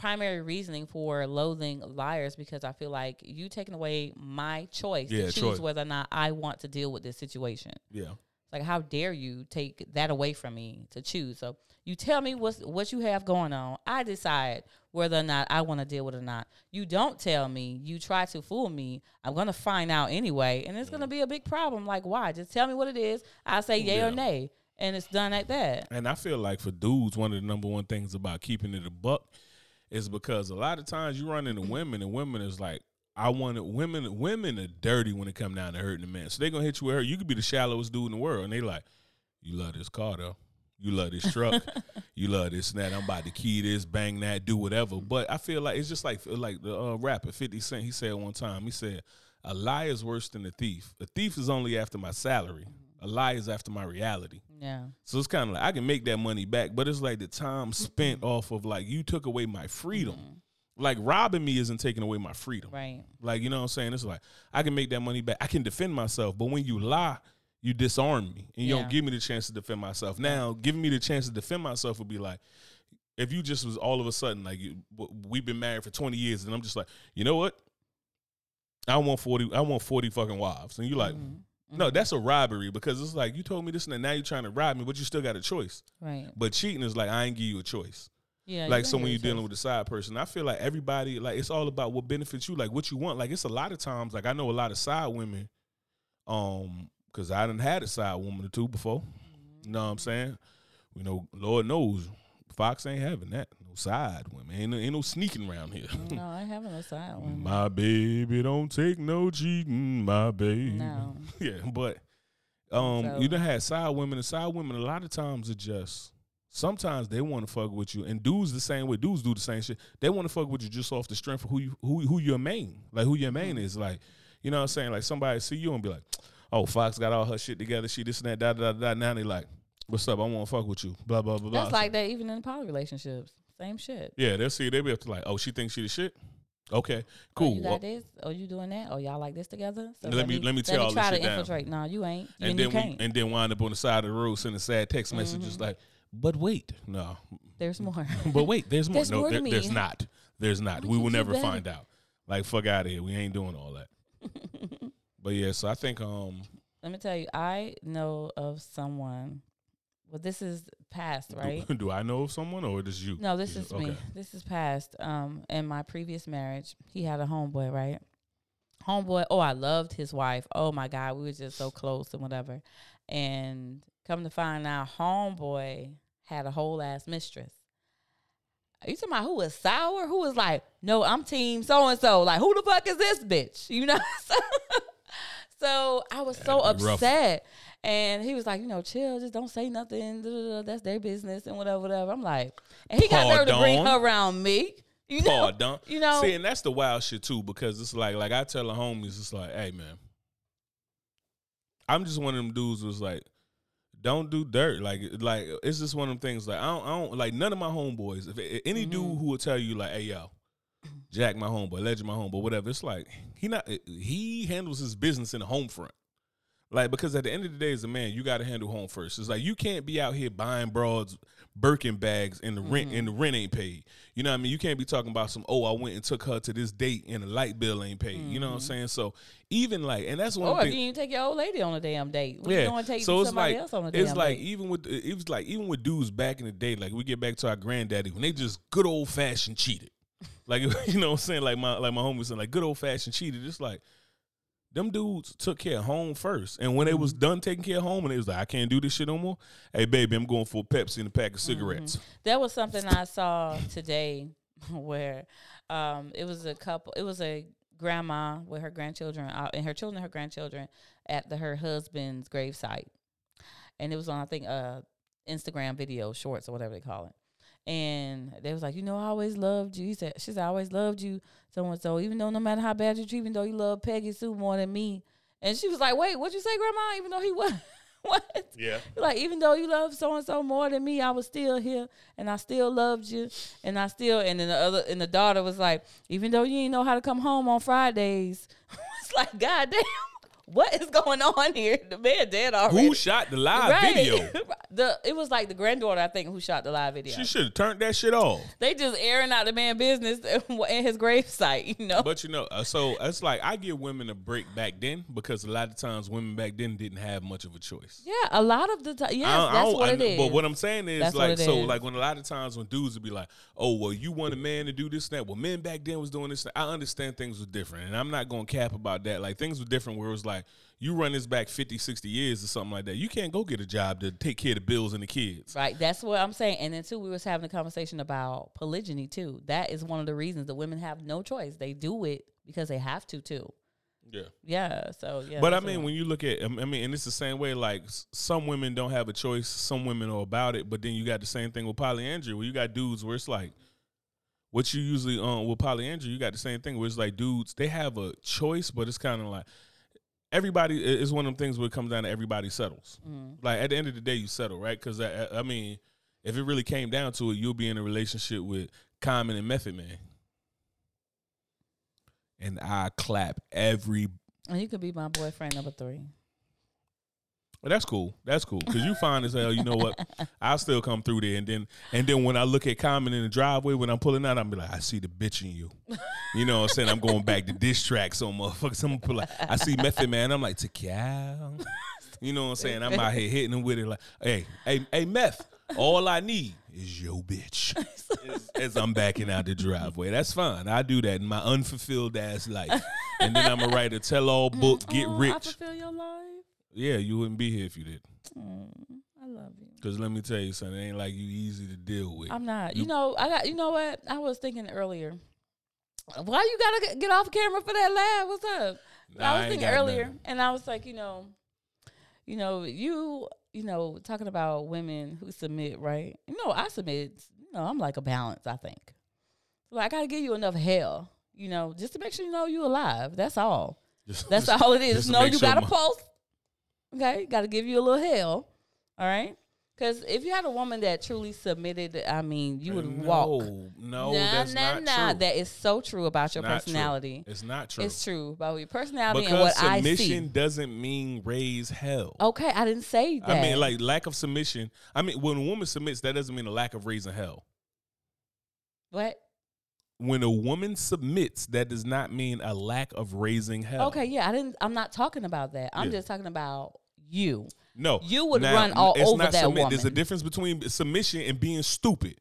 Speaker 2: primary reasoning for loathing liars because I feel like you taking away my choice
Speaker 1: Yeah,
Speaker 2: to choose
Speaker 1: choice.
Speaker 2: whether or not I want to deal with this situation.
Speaker 1: yeah,
Speaker 2: Like how dare you take that away from me to choose? So you tell me what's what you have going on. I decide whether or not I want to deal with it or not. You don't tell me. You try to fool me. I'm gonna find out anyway, and it's gonna be a big problem. Like why? Just tell me what it is. I say yay
Speaker 1: Yeah.
Speaker 2: or nay, and it's done at that.
Speaker 1: and I feel like for dudes, one of the number one things about keeping it a buck is because a lot of times you run into *clears throat* women, and women is like. I want it. Women, women are dirty when it come down to hurting a man. So they gonna hit you with her. You could be the shallowest dude in the world, and they like, you love this car though. You love this truck. *laughs* you love this and that. I'm about to key this, bang that, do whatever. But I feel like it's just like like the uh, rapper Fifty Cent. He said one time. He said, "A lie is worse than a thief. A thief is only after my salary. A lie is after my reality."
Speaker 2: Yeah.
Speaker 1: So it's kind of like I can make that money back, but it's like the time spent off of like you took away my freedom. Like robbing me isn't taking away my freedom.
Speaker 2: Right.
Speaker 1: Like you know what I'm saying? It's like I can make that money back. I can defend myself, but when you lie, you disarm me and you
Speaker 2: Yeah.
Speaker 1: don't give me the chance to defend myself. Now, giving me the chance to defend myself would be like if you just was all of a sudden like you, we've been married for 20 years and I'm just like, you know what? I want 40 I want 40 fucking wives. And you're like,
Speaker 2: Mhm.
Speaker 1: no,
Speaker 2: Mhm.
Speaker 1: that's a robbery because it's like you told me this and. Now you're trying to rob me, but you still got a choice.
Speaker 2: right.
Speaker 1: But cheating is like I ain't give you a choice.
Speaker 2: Yeah.
Speaker 1: like so when you're dealing with a side person, I feel like everybody like it's all about what benefits you, like what you want. Like it's a lot of times, like I know a lot of side women, um, because I done had a side woman or two before. You know what I'm saying? You know, Lord knows, Fox ain't having that. No side women. Ain't no, ain't no sneaking around here.
Speaker 2: no, I ain't having a side one.
Speaker 1: my baby don't take no cheating, my baby.
Speaker 2: No. *laughs*
Speaker 1: yeah, but um,
Speaker 2: So-
Speaker 1: you done had side women, and side women a lot of times are just. Sometimes they want to fuck with you, and dudes the same way. Dudes do the same shit. They want to fuck with you just off the strength of who you who who your main, like who your main is. Like, you know what I'm saying? Like somebody see you and be like, "Oh, Fox got all her shit together. She this and that, da da da." da. Now they like, "What's up? I want to fuck with you." Blah blah blah blah.
Speaker 2: That's like that even in poly relationships. Same shit.
Speaker 1: yeah, they'll see. They be up to like, "Oh, she thinks she the shit." Okay,
Speaker 2: Oh,
Speaker 1: cool.
Speaker 2: you
Speaker 1: Well,
Speaker 2: got this? Oh, you doing that? Oh, y'all like this together? So
Speaker 1: Let me- let me tear all this
Speaker 2: try to
Speaker 1: down.
Speaker 2: infiltrate. No, you ain't. You,
Speaker 1: and then
Speaker 2: you
Speaker 1: we, and then wind up on the side of the road sending sad text
Speaker 2: Mm-hmm.
Speaker 1: messages like, "But wait, no,
Speaker 2: There's more. *laughs*
Speaker 1: but wait, there's more.
Speaker 2: There's
Speaker 1: no,
Speaker 2: more
Speaker 1: there- there's not. There's not.
Speaker 2: I
Speaker 1: we will never
Speaker 2: better.
Speaker 1: find out. Like fuck out of here. We ain't doing all that. *laughs* but yeah, so I think um
Speaker 2: Let me tell you, I know of someone. Well, this is past, right? *laughs*
Speaker 1: Do, I know of someone or is this you?
Speaker 2: No, this is me. This is past. Um, in my previous marriage, he had a homeboy, right? Homeboy. Oh, I loved his wife. Oh my God, we were just so close and whatever. And come to find out, homeboy had a whole ass mistress. Are you talking about who was sour? Who was like, no, I'm team so and so. Like, who the fuck is this bitch? You know. *laughs* so I was so
Speaker 1: That'd be rough.
Speaker 2: upset. And he was like, you know, chill, just don't say nothing. That's their business and whatever, whatever. I'm like, and he got nerve to bring her around me. You know,
Speaker 1: Pardon. *laughs*
Speaker 2: you know,
Speaker 1: See, and that's the wild shit too, because it's like, like I tell the homies, it's like, hey man, I'm just one of them dudes who's like, don't do dirt. Like, like it's just one of them things. Like, I don't, I don't like none of my homeboys. If any dude
Speaker 2: Mhm.
Speaker 1: who will tell you like, hey yo, Jack my homeboy, Legend my homeboy, whatever. It's like he not he handles his business in the home front. Like because at the end of the day, as a man, you got to handle home first. It's like you can't be out here buying broads Birkin bags and the rent
Speaker 2: Mm-hmm.
Speaker 1: and the rent ain't paid. You know what I mean? You can't be talking about some oh I went and took her to this date and the light bill ain't paid. You know what I'm saying? So even like and that's one
Speaker 2: Or
Speaker 1: thing.
Speaker 2: you didn't take your old lady on a damn date, what you
Speaker 1: Yeah,
Speaker 2: going to take
Speaker 1: so it's
Speaker 2: somebody
Speaker 1: like
Speaker 2: else on a
Speaker 1: it's like
Speaker 2: date?
Speaker 1: even with it was like even with dudes back in the day, like we get back to our granddaddy when they just good old fashioned cheated, like *laughs* you know what I'm saying, like my like my homie said, like good old fashioned cheated. It's like them dudes took care of home first, and when they was done taking care of home, and it was like I can't do this shit no more. Hey baby, I'm going for a Pepsi and a pack of cigarettes.
Speaker 2: That was something I saw today *laughs* where um, it was a couple. It was a grandma with her grandchildren out, and her children, her grandchildren at the, her husband's gravesite, and it was on I think uh Instagram video shorts or whatever they call it. And they was like, you know, I always loved you. He said, she said, I always loved you, so and so. Even though no matter how bad you treat, even though you love Peggy Sue more than me. And she was like, wait, what'd you say, Grandma? Even though he was *laughs* what?
Speaker 1: Yeah,
Speaker 2: Like even though you love so and so more than me, I was still here and I still loved you and I still and then the other and the daughter was like, even though you didn't know how to come home on Fridays, *laughs* it's like God damn, what is going on here? The man dead already.
Speaker 1: who shot the live video? *laughs*
Speaker 2: the it was like the granddaughter I think who shot the live video.
Speaker 1: She should have turned that shit off.
Speaker 2: they just airing out the man business *laughs* in his gravesite, you know.
Speaker 1: But you know, uh, so it's like I give women a break back then because a lot of times women back then didn't have much of a choice.
Speaker 2: yeah, a lot of the time, yes,
Speaker 1: I don't- I
Speaker 2: that's what
Speaker 1: I
Speaker 2: it is.
Speaker 1: But what I'm saying is
Speaker 2: That's
Speaker 1: like so
Speaker 2: is.
Speaker 1: like when a lot of times when dudes would be like, oh well, you want a man to do this and that. Well, men back then was doing this. I understand things were different, and I'm not going to cap about that. Like things were different where it was like you run this back 50, 60 years or something like that. You can't go get a job to take care of the bills and the kids.
Speaker 2: Right. That's what I'm saying. And then too, we was having a conversation about polygyny too. That is one of the reasons the women have no choice. They do it because they have to too.
Speaker 1: Yeah.
Speaker 2: Yeah. So yeah.
Speaker 1: But I mean, when you look at, I mean, and it's the same way. Like some women don't have a choice, some women are about it. But then you got the same thing with polyandry, where you got dudes where it's like, what you usually um with polyandry, you got the same thing where it's like dudes they have a choice, but it's kind of like everybody is one of them things where it comes down to everybody settles.
Speaker 2: Mhm.
Speaker 1: Like at the end of the day, you settle, right? Because I, I I mean, if it really came down to it, you'll be in a relationship with Common and Method Man. And I clap every
Speaker 2: and you could be my boyfriend number three.
Speaker 1: Well, that's cool. That's cool because you fine as hell. You know what? I'll still come through there, and then and then when I look at Common in the driveway when I'm pulling out, I'm be like, I see the bitch in you. You know what I'm saying? I'm going back to diss tracks on motherfuckers. I'm put like, I see Method Man. I'm like, Tical. You know what I'm saying? I'm out here hitting him with it like, hey, hey, hey, Meth. All I need is your bitch. as, as I'm backing out the driveway. That's fine. I do that in my unfulfilled ass life, and then I'm gonna write a tell-all book, get
Speaker 2: Oh, I
Speaker 1: rich.
Speaker 2: fulfill your life.
Speaker 1: Yeah, you wouldn't be here if you did.
Speaker 2: Mm, I love you.
Speaker 1: Cause let me tell you something, it ain't like you easy to deal with.
Speaker 2: I'm not.
Speaker 1: You-
Speaker 2: You know, I got. You know what? I was thinking earlier. Why you gotta get- get off camera for that laugh? What's up?
Speaker 1: Nah,
Speaker 2: I was
Speaker 1: ain't
Speaker 2: thinking earlier,
Speaker 1: nothing.
Speaker 2: and I was like, you know, you know, you, you know, talking about women who submit, right? You know, I submit. You know, I'm like a balance. I think. So I gotta give you enough hell, you know, just to make sure you know you alive. That's all.
Speaker 1: Just-
Speaker 2: That's
Speaker 1: just-
Speaker 2: all it is. No, you
Speaker 1: sure
Speaker 2: got a
Speaker 1: my-
Speaker 2: pulse. Okay, got to give you a little hell. All right, because if you had a woman that truly submitted, I mean, you would
Speaker 1: no,
Speaker 2: walk.
Speaker 1: No,
Speaker 2: nah,
Speaker 1: that's
Speaker 2: nah,
Speaker 1: not
Speaker 2: nah.
Speaker 1: true.
Speaker 2: That is so true about your
Speaker 1: Not true.
Speaker 2: personality.
Speaker 1: It's not true.
Speaker 2: It's true about your personality and
Speaker 1: because
Speaker 2: what I
Speaker 1: submission
Speaker 2: see.
Speaker 1: doesn't mean raise hell.
Speaker 2: Okay, I didn't say that.
Speaker 1: I mean, like lack of submission. I mean, when a woman submits, that doesn't mean a lack of raising hell.
Speaker 2: what?
Speaker 1: When a woman submits, that does not mean a lack of raising hell.
Speaker 2: Okay, yeah, I didn't. I'm not talking about that. I'm
Speaker 1: Yeah.
Speaker 2: just talking about you.
Speaker 1: No,
Speaker 2: You would run all
Speaker 1: it's
Speaker 2: over
Speaker 1: not
Speaker 2: that
Speaker 1: submit. There's a difference between submission and being stupid.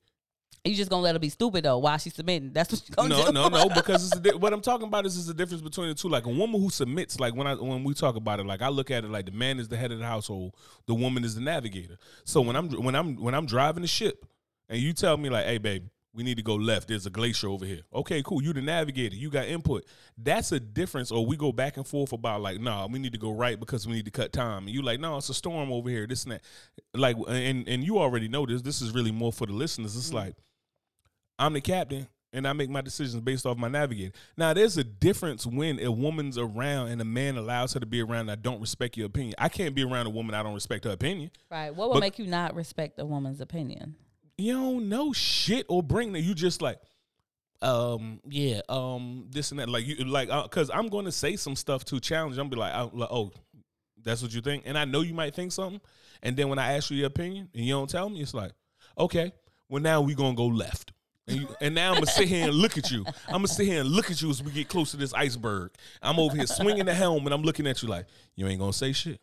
Speaker 2: You just gonna let her be stupid though while she's submitting. That's what you gonna
Speaker 1: no,
Speaker 2: do.
Speaker 1: no, no. *laughs* Because it's a di- what I'm talking about is, is the difference between the two. Like a woman who submits, like when I when we talk about it, like I look at it like the man is the head of the household, the woman is the navigator. So when I'm when I'm when I'm driving the ship, and you tell me like, hey, babe, we need to go left. There's a glacier over here. Okay, cool. You the navigator. You got input. That's a difference. Or we go back and forth about like, nah, we need to go right because we need to cut time. And you like, no, it's a storm over here. This and that. Like, and and you already know this. This is really more for the listeners. It's mm-hmm. like. I'm the captain and I make my decisions based off my navigator. Now, there's a difference when a woman's around and a man allows her to be around and I don't respect your opinion. I can't be around a woman I don't respect her opinion.
Speaker 2: Right. What would
Speaker 1: But-
Speaker 2: make you not respect a woman's opinion?
Speaker 1: You don't know shit or bring that. You just like, um, yeah, um, this and that. Like you, like, uh, cause I'm going to say some stuff to challenge. I'm be like, uh, like, oh, That's what you think, and I know you might think something. And then when I ask you your opinion and you don't tell me, it's like, okay, well now we gonna go left. And, you, and now I'm gonna sit here and look at you. I'm gonna sit here and look at you as we get close to this iceberg. I'm over here swinging the helm, and I'm looking at you like you ain't gonna say shit.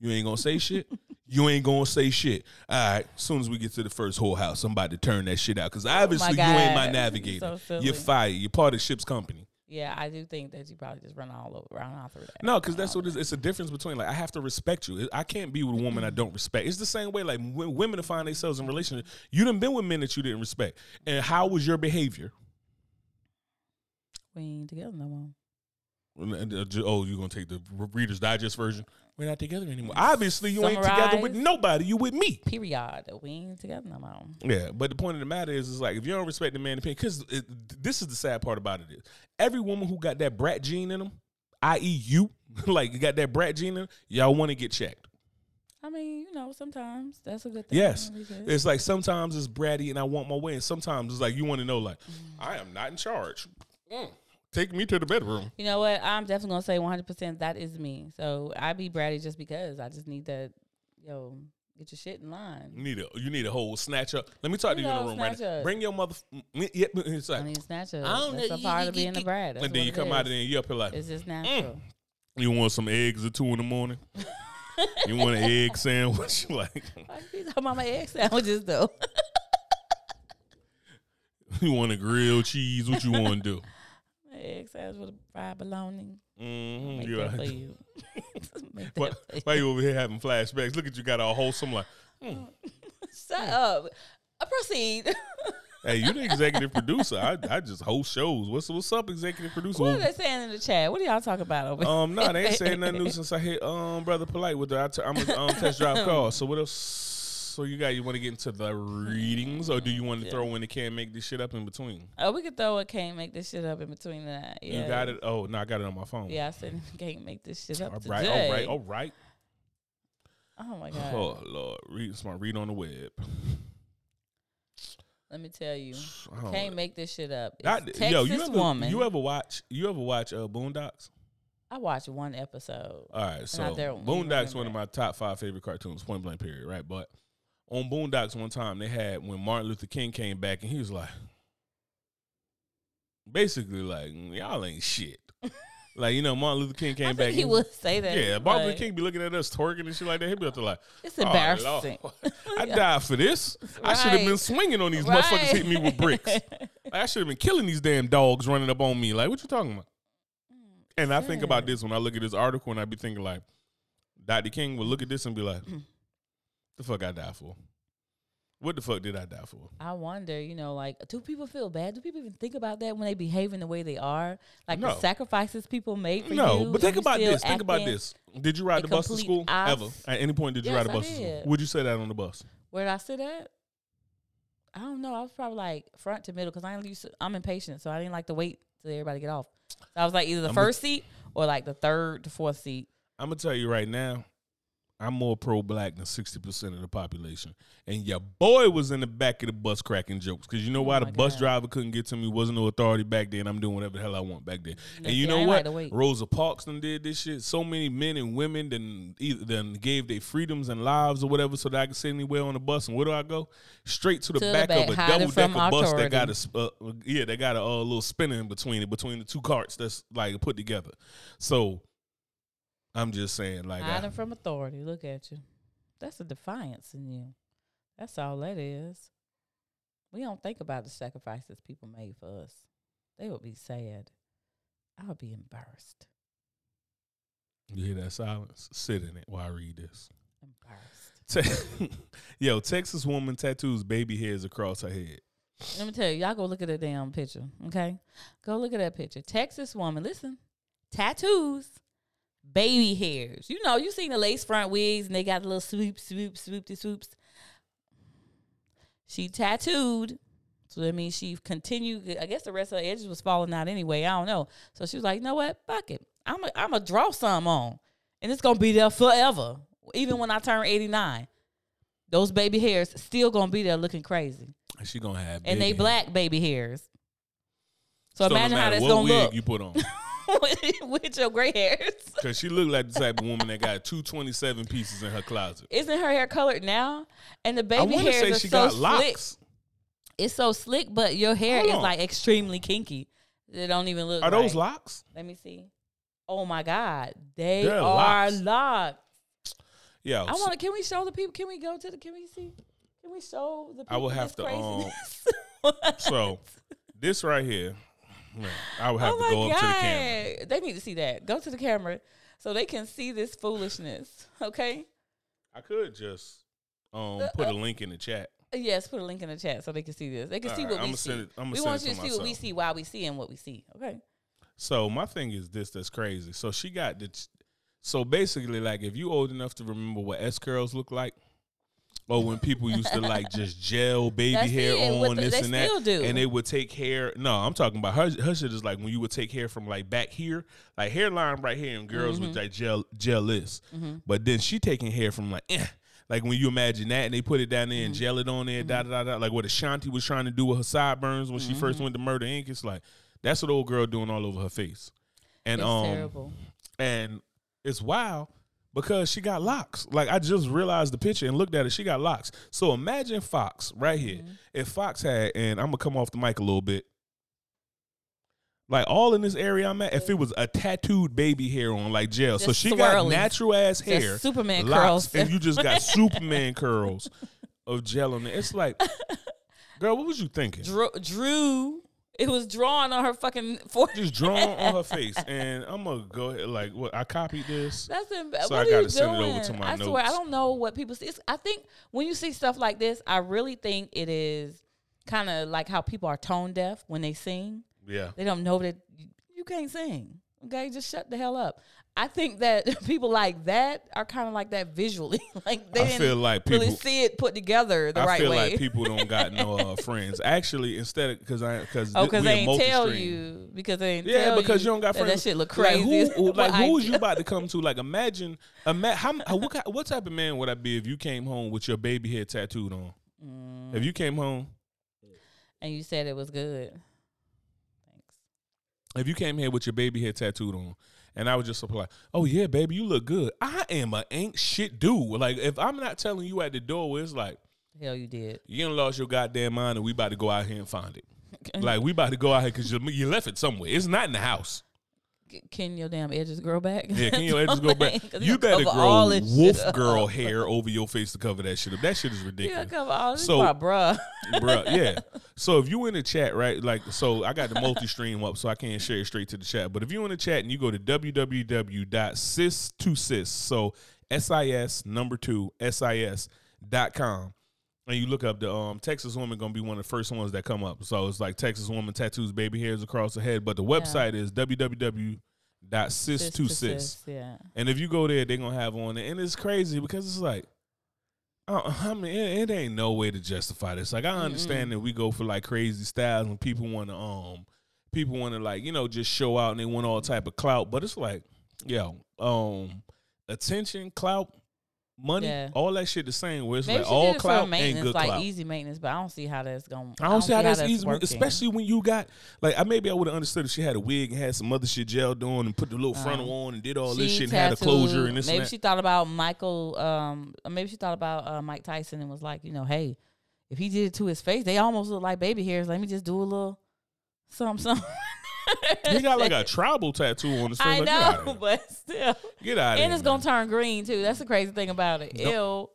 Speaker 1: You ain't gonna say shit. You ain't gonna say shit. All right. As soon as we get to the first whole house, I'm about to turn that shit out because obviously you ain't my *laughs* navigator.
Speaker 2: So.
Speaker 1: You're fired. You're part of the ship's company.
Speaker 2: Yeah, I do think that you probably just run all over, run all through that.
Speaker 1: No, because that's what it is. It's a difference between like I have to respect you. I can't be with a woman I don't respect. It's the same way like when women to find themselves in relationships. You done been with men that you didn't respect, and how was your behavior?
Speaker 2: We ain't together no more.
Speaker 1: Uh, Oh, you're gonna take the Reader's Digest version? We're not together anymore. Obviously, you ain't together with nobody. You with me.
Speaker 2: Period. We ain't together no more.
Speaker 1: Yeah, but the point of the matter is, is like if you don't respect the man opinion, because this is the sad part about it is every woman who got that brat gene in them, i.e., you, *laughs* like you got that brat gene in, 'em, y'all want to get checked.
Speaker 2: I mean, you know, sometimes that's a good thing.
Speaker 1: Yes, it's like sometimes it's bratty and I want my way, and sometimes it's like you want to know, like
Speaker 2: Mm.
Speaker 1: I am not in charge. Mm. Take me to the bedroom.
Speaker 2: You know what? I'm definitely gonna say 100. percent That is me. So I be bratty just because I just need to, yo, get your shit in line.
Speaker 1: You need a you need a whole snatch up. Let me talk to
Speaker 2: You
Speaker 1: you in the room right now. Bring your mother. Mm, yeah, mm, it's
Speaker 2: I
Speaker 1: like,
Speaker 2: need to snatch up.
Speaker 1: I don't
Speaker 2: That's
Speaker 1: know,
Speaker 2: a part
Speaker 1: you-
Speaker 2: of being
Speaker 1: you-
Speaker 2: a brat. That's
Speaker 1: and then you come out
Speaker 2: is.
Speaker 1: and then you up here like,
Speaker 2: It's just mm, natural.
Speaker 1: you want some eggs at two in the morning. *laughs* you want an egg sandwich? *laughs* like,
Speaker 2: Why you talking about my egg sandwiches though? *laughs*
Speaker 1: you want a grilled cheese? What you want to do?
Speaker 2: My egg with a fried bologna.
Speaker 1: Mm-hmm.
Speaker 2: Make
Speaker 1: You
Speaker 2: that for *laughs* you. *laughs* Make
Speaker 1: why,
Speaker 2: for you.
Speaker 1: why you over here having flashbacks? Look at you, got all wholesome. Like, *laughs*
Speaker 2: Shut up. Uh, proceed.
Speaker 1: hey, you the executive producer. I, I just host shows. What's what's up, executive producer?
Speaker 2: what are they saying in the chat? What are y'all talking about over here?
Speaker 1: Um, no, they ain't saying nothing new since I hit um brother polite with the I t- I'm a um, test drive car. So what else? So you got you want to get into the readings, or do you want to throw in the can't make this shit up in between?
Speaker 2: Oh, we could throw a can't make this shit up in between that. Yeah.
Speaker 1: You got it. Oh no, I got it on my phone.
Speaker 2: Yeah, I said *laughs* can't make this shit up
Speaker 1: All right, today. all right, all right.
Speaker 2: Oh my god.
Speaker 1: Oh lord, read it's my read on the web.
Speaker 2: Let me tell you, *sighs* can't
Speaker 1: know.
Speaker 2: make this shit up. It's
Speaker 1: I-
Speaker 2: Texas
Speaker 1: yo, you ever,
Speaker 2: woman.
Speaker 1: You ever watch? You ever watch uh, Boondocks?
Speaker 2: I watched one episode.
Speaker 1: All right, so
Speaker 2: there when you
Speaker 1: Boondocks
Speaker 2: remember
Speaker 1: one of my top five favorite cartoons, point blank period, right? But on Boondocks one time they had when Martin Luther King came back and he was like, basically like y'all ain't shit. *laughs* like you know Martin Luther King came back.
Speaker 2: he
Speaker 1: and-
Speaker 2: would say that.
Speaker 1: Yeah, Martin Luther King be looking at us twerking and shit like that. He'd be up there like,
Speaker 2: It's
Speaker 1: "Oh,
Speaker 2: embarrassing.
Speaker 1: Lord, *laughs* I *laughs* died for this. I should have been swinging on these
Speaker 2: Right.
Speaker 1: motherfuckers hitting me with bricks. Like, I should have been killing these damn dogs running up on me. Like, what you talking about? And I think about this when I look at this article and I be thinking like, Dr. King would look at this and be like,
Speaker 2: Mm.
Speaker 1: The fuck I die for? What the fuck did I die for?
Speaker 2: I wonder, you know, like, do people feel bad? Do people even think about that when they behave in the way they are? Like
Speaker 1: No.
Speaker 2: the sacrifices people make for
Speaker 1: no,
Speaker 2: you.
Speaker 1: but think about this. Think about this. Did you ride the bus to school ever? At any point, did you
Speaker 2: Yes,
Speaker 1: ride the
Speaker 2: I
Speaker 1: bus to school?
Speaker 2: did.
Speaker 1: Would you say that on the bus?
Speaker 2: Where did I sit at? I don't know. I was probably like front to middle because I used to, I'm impatient, so I didn't like to wait till everybody get off. So I was like either the
Speaker 1: I'm a-
Speaker 2: first seat or like the third to fourth seat.
Speaker 1: I'm gonna tell you right now, I'm more pro black than sixty percent of the population. And your boy was in the back of the bus cracking jokes because you know
Speaker 2: Oh
Speaker 1: why the
Speaker 2: my
Speaker 1: bus
Speaker 2: God.
Speaker 1: driver couldn't get to me? Wasn't no authority back then. I'm doing whatever the hell I want back then.
Speaker 2: Yeah,
Speaker 1: and you know what?
Speaker 2: like.
Speaker 1: Rosa Parks done did this shit. So many men and women then either then gave their freedoms and lives or whatever so that I could sit anywhere on the bus. And where do I go? Straight to the
Speaker 2: To the
Speaker 1: back,
Speaker 2: back,
Speaker 1: of a double decker bus that got a uh, yeah, they got a uh, little spinner in between it between the two carts that's like put together. So I'm just saying, like, I-
Speaker 2: Hiding from authority. Look at you. That's a defiance in you. That's all that is. We don't think about the sacrifices people made for us. They would be sad. I would be embarrassed.
Speaker 1: You hear that silence? Sit in it while I read this.
Speaker 2: Embarrassed.
Speaker 1: Te- *laughs* Yo, Texas woman tattoos baby hairs across her head.
Speaker 2: Let me tell you, y'all go look at the damn picture, okay? Go look at that picture. Texas woman, listen, tattoos, baby hairs. You know, you seen the lace front wigs and they got the little swoop, swoop, swoopty swoops. She tattooed, so that means she continued. I guess the rest of the edges was falling out anyway. I don't know. So she was like, you know what? Fuck it. I'm a, I'm gonna draw some on, and it's gonna be there forever. Even when I turn 89, those baby hairs still gonna be there looking crazy And
Speaker 1: She gonna have
Speaker 2: and they
Speaker 1: hair.
Speaker 2: black baby hairs. So,
Speaker 1: So no
Speaker 2: imagine how that's
Speaker 1: what
Speaker 2: gonna look.
Speaker 1: you put on. *laughs*
Speaker 2: with, *laughs* with your gray hairs. *laughs*
Speaker 1: Cause she looked like the type of woman that got two twenty seven pieces in her closet.
Speaker 2: Isn't her hair colored now? And the baby
Speaker 1: want to
Speaker 2: hairs
Speaker 1: say
Speaker 2: are
Speaker 1: she
Speaker 2: so
Speaker 1: got
Speaker 2: slick.
Speaker 1: locks.
Speaker 2: It's so slick, but your hair
Speaker 1: Hold
Speaker 2: is
Speaker 1: on.
Speaker 2: like extremely kinky. They don't even look.
Speaker 1: Are those locks?
Speaker 2: Let me see. Oh my God, they
Speaker 1: They're
Speaker 2: are
Speaker 1: locks.
Speaker 2: locked.
Speaker 1: Yeah.
Speaker 2: I want to. Can we show the people? Can we go to the? Can we see? Can we show the? People
Speaker 1: I will have to, um, *laughs* so this right here, man, I would have
Speaker 2: oh
Speaker 1: to go
Speaker 2: God.
Speaker 1: up to the camera.
Speaker 2: They need to see that. Go to the camera so they can see this foolishness. Okay.
Speaker 1: I could just um put a link in the chat.
Speaker 2: Yes, put a link in the chat so they can see this. They can
Speaker 1: All
Speaker 2: see
Speaker 1: right,
Speaker 2: what we
Speaker 1: I'ma
Speaker 2: see.
Speaker 1: it-
Speaker 2: we want you
Speaker 1: to
Speaker 2: to see what we see why we see and what we see. Okay.
Speaker 1: So my thing is this that's crazy. So she got the so basically like if you old enough to remember what S curls look like, or when people used to like just gel baby
Speaker 2: That's
Speaker 1: hair
Speaker 2: it.
Speaker 1: On
Speaker 2: the-
Speaker 1: this and that,
Speaker 2: do.
Speaker 1: and they would take hair. No, I'm talking about her. Her shit is like when you would take hair from like back here, like hairline right here, and girls
Speaker 2: Mm-hmm.
Speaker 1: with like gel gel this. But then she taking hair from like. Eh, like when you imagine that and they put it down there
Speaker 2: Mm-hmm.
Speaker 1: and gel it on there, da da da da. Like what Ashanti was trying to do with her sideburns when she
Speaker 2: Mm-hmm.
Speaker 1: first went to Murder Inc. It's like that's what old girl doing all over her face. And
Speaker 2: It's
Speaker 1: um
Speaker 2: terrible.
Speaker 1: and it's wild because she got locks. Like I just realized the picture and looked at it. She got locks. So imagine Fox right here.
Speaker 2: Mm-hmm.
Speaker 1: If Fox had, and I'm gonna come off the mic a little bit. Like all in this area I'm at, if it was a tattooed baby hair on like gel, so
Speaker 2: Just
Speaker 1: she got
Speaker 2: swirlies.
Speaker 1: natural ass
Speaker 2: Just
Speaker 1: hair,
Speaker 2: Superman
Speaker 1: locks,
Speaker 2: curls.
Speaker 1: and you just got *laughs* Superman curls of gel on it. It's like, *laughs* girl, what was you thinking?
Speaker 2: Drew, Drew, it was drawn on her fucking forehead.
Speaker 1: Just drawn on her face, *laughs* and I'm gonna go ahead like what I copied this.
Speaker 2: That's em-
Speaker 1: So
Speaker 2: what
Speaker 1: I
Speaker 2: are
Speaker 1: gotta
Speaker 2: you
Speaker 1: send it
Speaker 2: doing?
Speaker 1: over to my
Speaker 2: I swear, I don't know what people see. It's, I think when you see stuff like this, I really think it is kind of like how people are tone deaf when they sing.
Speaker 1: Yeah.
Speaker 2: They don't know that you, you can't sing. Okay, just shut the hell up. I think that *laughs* people like that are kind of like that visually. *laughs* like they
Speaker 1: I
Speaker 2: didn't
Speaker 1: feel like
Speaker 2: really
Speaker 1: people-
Speaker 2: see it put together the
Speaker 1: I
Speaker 2: right
Speaker 1: feel
Speaker 2: way.
Speaker 1: like people *laughs* don't got no uh, friends. Actually, instead of because I because
Speaker 2: oh, because they ain't tell you because they ain't
Speaker 1: Yeah, because you, don't got friends.
Speaker 2: That shit look
Speaker 1: Like,
Speaker 2: crazy.
Speaker 1: who, like who is you about to come to? Like imagine, ima- how, how what, what type of man would I be if you came home with your baby head tattooed on?
Speaker 2: Mm.
Speaker 1: If you came home,
Speaker 2: And you said it was good. Thanks.
Speaker 1: if you came here with your baby head tattooed on, and I would just apply, oh yeah, baby, you look good. I am a ain't shit dude. Like if I'm not telling you at the door, it's like
Speaker 2: Hell, you did.
Speaker 1: you done lost your goddamn mind, and we about to go out here and find it. *laughs* like we about to go out here because you, you left it somewhere. It's not in the house.
Speaker 2: Can your damn edges grow back?
Speaker 1: Yeah, can your *laughs* edges grow back? You better grow
Speaker 2: all this
Speaker 1: wolf girl *laughs* hair over your face to cover that shit up. That shit is ridiculous,
Speaker 2: cover all this,
Speaker 1: So-
Speaker 2: so, bruh.
Speaker 1: bruh. *laughs* Yeah. So if you in the chat, right? Like, so I got the multi-stream up, so I can't share it straight to the chat. But if you in the chat and you go to www.sis2sis, so S-I-S number two S-I-S dot com. And you look up the um, Texas woman gonna be one of the first ones that come up. So it's like Texas woman tattoos baby hairs across the head. But the website is www.sis2sis.
Speaker 2: sis, Yeah.
Speaker 1: And if you go there, they're gonna have on it, and it's crazy because it's like, uh, I mean, it, it ain't no way to justify this. Like, I understand that we go for like crazy styles, and people want to, um, people want to like, you know, just show out, and they want all type of clout. But it's like, yo, um, attention, clout, money,
Speaker 2: Yeah.
Speaker 1: all that shit the same. Where it's
Speaker 2: Maybe
Speaker 1: like all
Speaker 2: did it for
Speaker 1: clout ain't good
Speaker 2: like
Speaker 1: clout.
Speaker 2: easy maintenance, but I don't see how that's going.
Speaker 1: To I don't see how that's easy,
Speaker 2: working.
Speaker 1: especially when you got like I maybe I would have understood if she had a wig and had some other shit gelled on and put the little frontal on and did all this shit and had a closure and this
Speaker 2: Maybe
Speaker 1: and that.
Speaker 2: she thought about Michael. Um, maybe she thought about uh, Mike Tyson and was like, you know, hey, if he did it to his face, they almost look like baby hairs. Let me just do a little something, something. *laughs*
Speaker 1: He got like a *laughs* tribal tattoo on his face.
Speaker 2: I
Speaker 1: like,
Speaker 2: know, but still,
Speaker 1: Get out of
Speaker 2: and
Speaker 1: here.
Speaker 2: it's
Speaker 1: man.
Speaker 2: gonna turn green too. That's the crazy thing about it. Ew.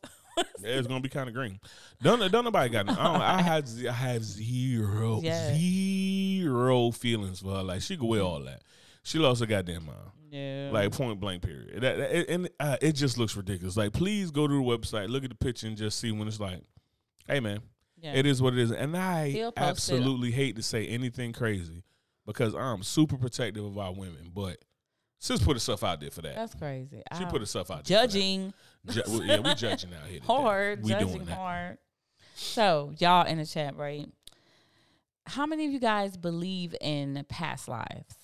Speaker 1: Yeah, it's gonna be kind of green. Don't don't nobody got. I, don't, I *laughs* had I have zero zero feelings for her. Like she could wear all that. She lost her goddamn mind.
Speaker 2: Yeah.
Speaker 1: Like point blank. Period. That, that- and uh, it just looks ridiculous. Like please go to the website, look at the picture, and just see when it's like, hey man,
Speaker 2: yeah.
Speaker 1: it is what it is. And I absolutely hate to say anything crazy because I'm super protective of our women, but sis put herself out there for that.
Speaker 2: That's crazy.
Speaker 1: She
Speaker 2: I-
Speaker 1: put herself out there.
Speaker 2: judging
Speaker 1: Ju- yeah, we judging out here. *laughs* today.
Speaker 2: hard,
Speaker 1: We
Speaker 2: judging
Speaker 1: doing
Speaker 2: hard. So y'all in the chat, right? How many of you guys believe in past lives?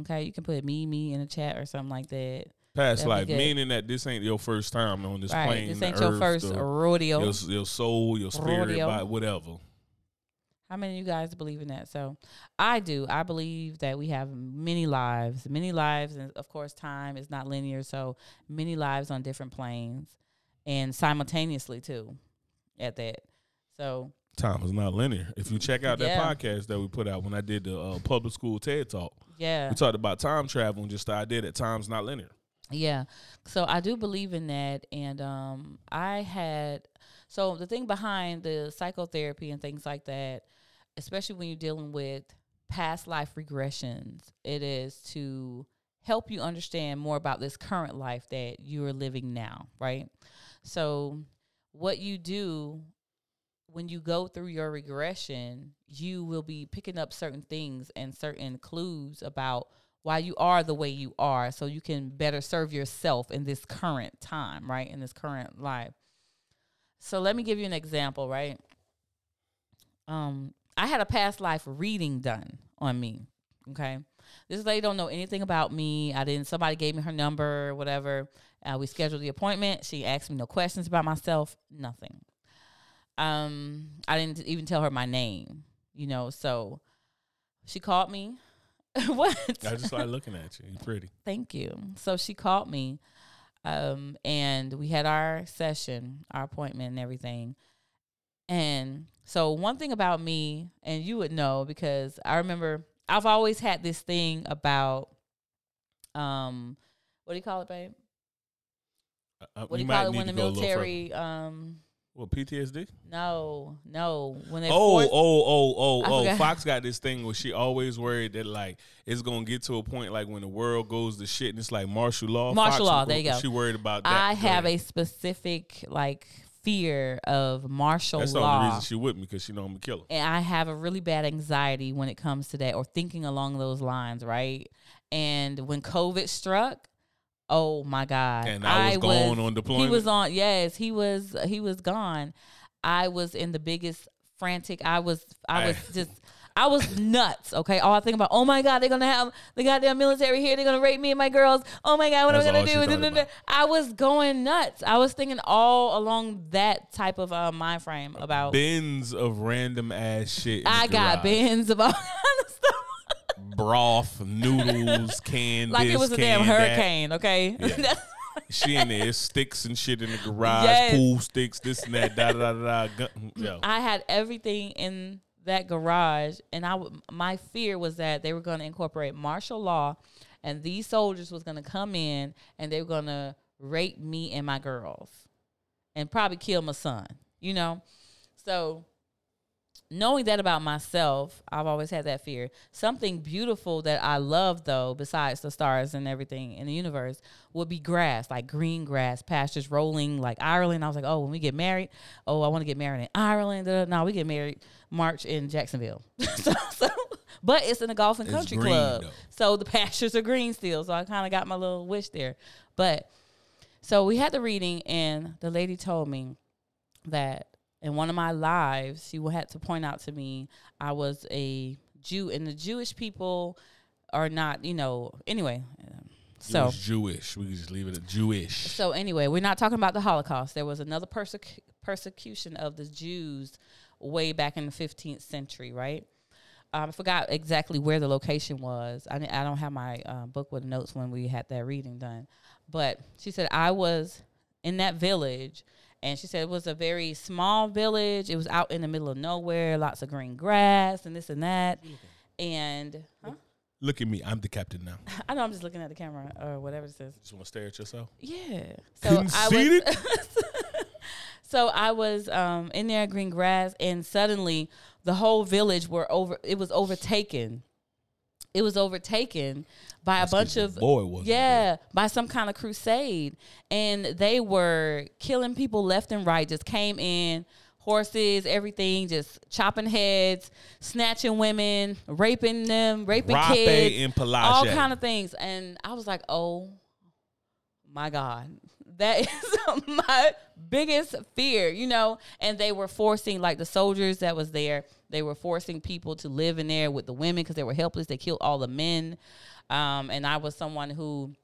Speaker 2: Okay, you can put me, me in the chat or something like that.
Speaker 1: Past
Speaker 2: That'd
Speaker 1: life, meaning that this ain't your first time on this
Speaker 2: right,
Speaker 1: plane.
Speaker 2: this
Speaker 1: the
Speaker 2: ain't your
Speaker 1: earth,
Speaker 2: first
Speaker 1: the-
Speaker 2: rodeo.
Speaker 1: Your, your soul, your spirit,
Speaker 2: Rodeo.
Speaker 1: body, whatever.
Speaker 2: How many of you guys believe in that? So I do. I believe that we have many lives, many lives, and of course, time is not linear. So many lives on different planes and simultaneously too at that. So
Speaker 1: Time is not linear. If you check out that
Speaker 2: Yeah.
Speaker 1: podcast that we put out when I did the uh, public school TED talk,
Speaker 2: yeah.
Speaker 1: we talked about time travel and just the idea that time's not linear.
Speaker 2: Yeah. So I do believe in that. And um, I had, so the thing behind the psychotherapy and things like that, especially when you're dealing with past life regressions, it is to help you understand more about this current life that you are living now, right? So what you do when you go through your regression, you will be picking up certain things and certain clues about why you are the way you are so you can better serve yourself in this current time, right? In this current life. So let me give you an example, right? Um I had a past life reading done on me, okay? This lady don't know anything about me. I didn't somebody gave me her number or whatever. Uh, we scheduled the appointment. She asked me no questions about myself, nothing. Um I didn't even tell her my name, you know, so she called me. *laughs* what?
Speaker 1: I just started looking at you. You're pretty.
Speaker 2: Thank you. So she called me, um, and we had our session, our appointment, and everything. And so, one thing about me, and you would know because I remember I've always had this thing about, um, what do you call it, babe?
Speaker 1: Uh,
Speaker 2: What do you call it when the
Speaker 1: to go a little further.
Speaker 2: military? Um,
Speaker 1: What PTSD?
Speaker 2: no, no, when they
Speaker 1: Oh,
Speaker 2: force-
Speaker 1: oh, oh, oh, oh! Fox got this thing where she always worried that like it's gonna get to a point like when the world goes to shit and it's like martial law.
Speaker 2: Martial
Speaker 1: Fox,
Speaker 2: law, there you go.
Speaker 1: She worried about that.
Speaker 2: I have a specific like fear of martial
Speaker 1: That's the
Speaker 2: law.
Speaker 1: only reason she with me because she know I'm a killer.
Speaker 2: and I have a really bad anxiety when it comes to that or thinking along those lines, right? And when COVID struck, oh my God.
Speaker 1: And I was gone on deployment?
Speaker 2: He was on yes, he was he was gone. I was in the biggest frantic. I was I was *laughs* just I was nuts. Okay, all I think about. Oh my God, they're gonna have the goddamn military here. They're gonna rape me and my girls. Oh my God, what
Speaker 1: That's
Speaker 2: am I gonna do? I was going nuts. I was thinking all along that type of uh, mind frame about.
Speaker 1: Bins of random ass shit.
Speaker 2: I got bins of all *laughs* kind of stuff.
Speaker 1: broth, noodles, canned *laughs*
Speaker 2: like
Speaker 1: this,
Speaker 2: it was a damn
Speaker 1: canned that.
Speaker 2: hurricane, okay?
Speaker 1: Yeah. *laughs* She in there, sticks and shit in the garage,
Speaker 2: Yes.
Speaker 1: pool sticks, this and that, da da da da. da. Yo.
Speaker 2: I had everything in that garage, and I my fear was that they were going to incorporate martial law, and these soldiers was going to come in and they were going to rape me and my girls, and probably kill my son. You know, so knowing that about myself, I've always had that fear. Something beautiful that I love, though, besides the stars and everything in the universe, would be grass, like green grass, pastures rolling, like Ireland. I was like, oh, when we get married, oh, I want to get married in Ireland. No, we get married March in Jacksonville. *laughs* so, so, but it's in the golf and country
Speaker 1: green,
Speaker 2: club,
Speaker 1: though.
Speaker 2: so the *laughs* pastures are green still. So I kind of got my little wish there, but. So we had the reading, and the lady told me that in one of my lives, she had to point out to me I was a Jew, and the Jewish people are not, you know. Anyway, um, so
Speaker 1: was Jewish. We can just leave it at Jewish.
Speaker 2: so anyway, we're not talking about the Holocaust. There was another persec- persecution of the Jews way back in the 15th century, right? Um, I forgot exactly where the location was. I, I don't have my uh, book with notes when we had that reading done, but she said I was in that village, and she said it was a very small village. It was out in the middle of nowhere, lots of green grass and this and that, and huh?
Speaker 1: Look at me. I'm the captain now. *laughs*
Speaker 2: I know I'm just looking at the camera or whatever it says.
Speaker 1: Just want to stare at yourself.
Speaker 2: Yeah. So? I was *laughs* So I was um in there green grass and suddenly the whole village were over it was overtaken. It was overtaken by
Speaker 1: That's
Speaker 2: a bunch of
Speaker 1: boy wasn't
Speaker 2: yeah, by some kind of crusade. And they were killing people left and right, just came in, horses, everything, just chopping heads, snatching women, raping them, raping
Speaker 1: Rape
Speaker 2: kids
Speaker 1: and
Speaker 2: all kind of things. And i was like oh my god. *laughs* That is *laughs* my biggest fear you know? And they were forcing like the soldiers that was there they were forcing people to live in there with the women because they were helpless they killed all the men um, and i was someone who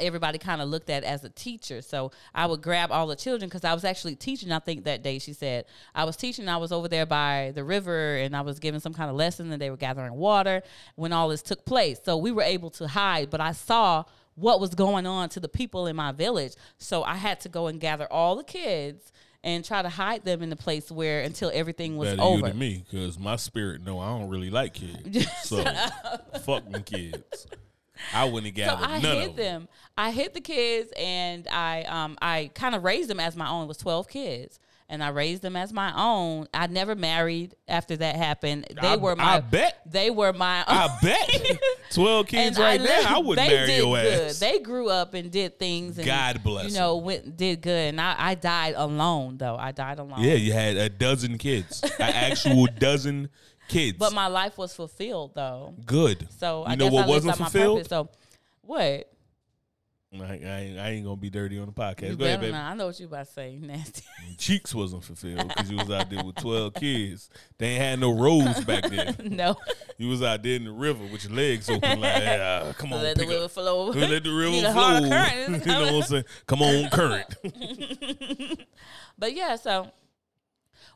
Speaker 2: everybody kind of looked at as a teacher. So I would grab all the children because I was actually teaching. I think that day she said I was teaching. I was over there by the river and I was giving some kind of lesson, and they were gathering water when all this took place. So we were able to hide, but I saw what was going on to the people in my village. So I had to go and gather all the kids and try to hide them in the place where until everything was
Speaker 1: Better
Speaker 2: over.
Speaker 1: you than me, because my spirit know I don't really like kids. *laughs* so fuck them kids. I wouldn't have
Speaker 2: So I
Speaker 1: none
Speaker 2: hid
Speaker 1: of them.
Speaker 2: them. I hid the kids, and I um I kind of raised them as my own. It was twelve kids, and I raised them as my own. I never married after that happened. They
Speaker 1: I-
Speaker 2: were my.
Speaker 1: I bet.
Speaker 2: They were my.
Speaker 1: I bet. *laughs* Twelve kids right
Speaker 2: I
Speaker 1: there, I would
Speaker 2: they
Speaker 1: marry
Speaker 2: did
Speaker 1: your
Speaker 2: good.
Speaker 1: ass.
Speaker 2: They grew up and did things. And,
Speaker 1: God bless
Speaker 2: You know, went did good, and I, I died alone though. I died alone.
Speaker 1: yeah, you had a dozen kids, an *laughs* actual dozen kids.
Speaker 2: But my life was fulfilled though.
Speaker 1: good.
Speaker 2: So
Speaker 1: you
Speaker 2: I
Speaker 1: know
Speaker 2: guess
Speaker 1: what
Speaker 2: I
Speaker 1: wasn't fulfilled?
Speaker 2: purpose. So what?
Speaker 1: I, I, ain't, I ain't gonna be dirty on the podcast.
Speaker 2: You
Speaker 1: Go ahead, baby.
Speaker 2: not. I know what you about to say. *laughs* Nasty.
Speaker 1: Cheeks wasn't fulfilled because you was out there with twelve kids. They ain't had no roads back then. *laughs*
Speaker 2: no.
Speaker 1: You was out there in the river with your legs open, like, yeah, come on,
Speaker 2: Let the river
Speaker 1: up.
Speaker 2: flow.
Speaker 1: Let the river *laughs* flow.
Speaker 2: hard current.
Speaker 1: you know what I'm saying? Come on, current.
Speaker 2: But yeah, so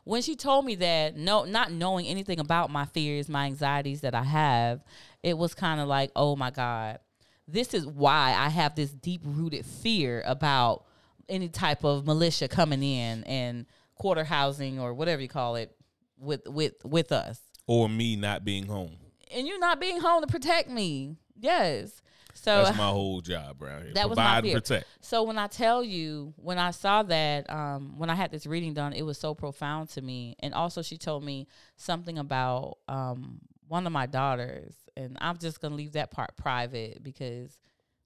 Speaker 2: when she told me that, no, not knowing anything about my fears, my anxieties that I have, it was kind of like, oh my God, this is why I have this deep rooted fear about any type of militia coming in and quarter housing or whatever you call it with with with us.
Speaker 1: or me not being home.
Speaker 2: And you not being home to protect me. Yes. So
Speaker 1: That's *laughs* my whole job around here.
Speaker 2: That was my fear.
Speaker 1: protect.
Speaker 2: So when I tell you, when I saw that, um, when I had this reading done, it was so profound to me. And also, she told me something about um, one of my daughters, and I'm just gonna leave that part private because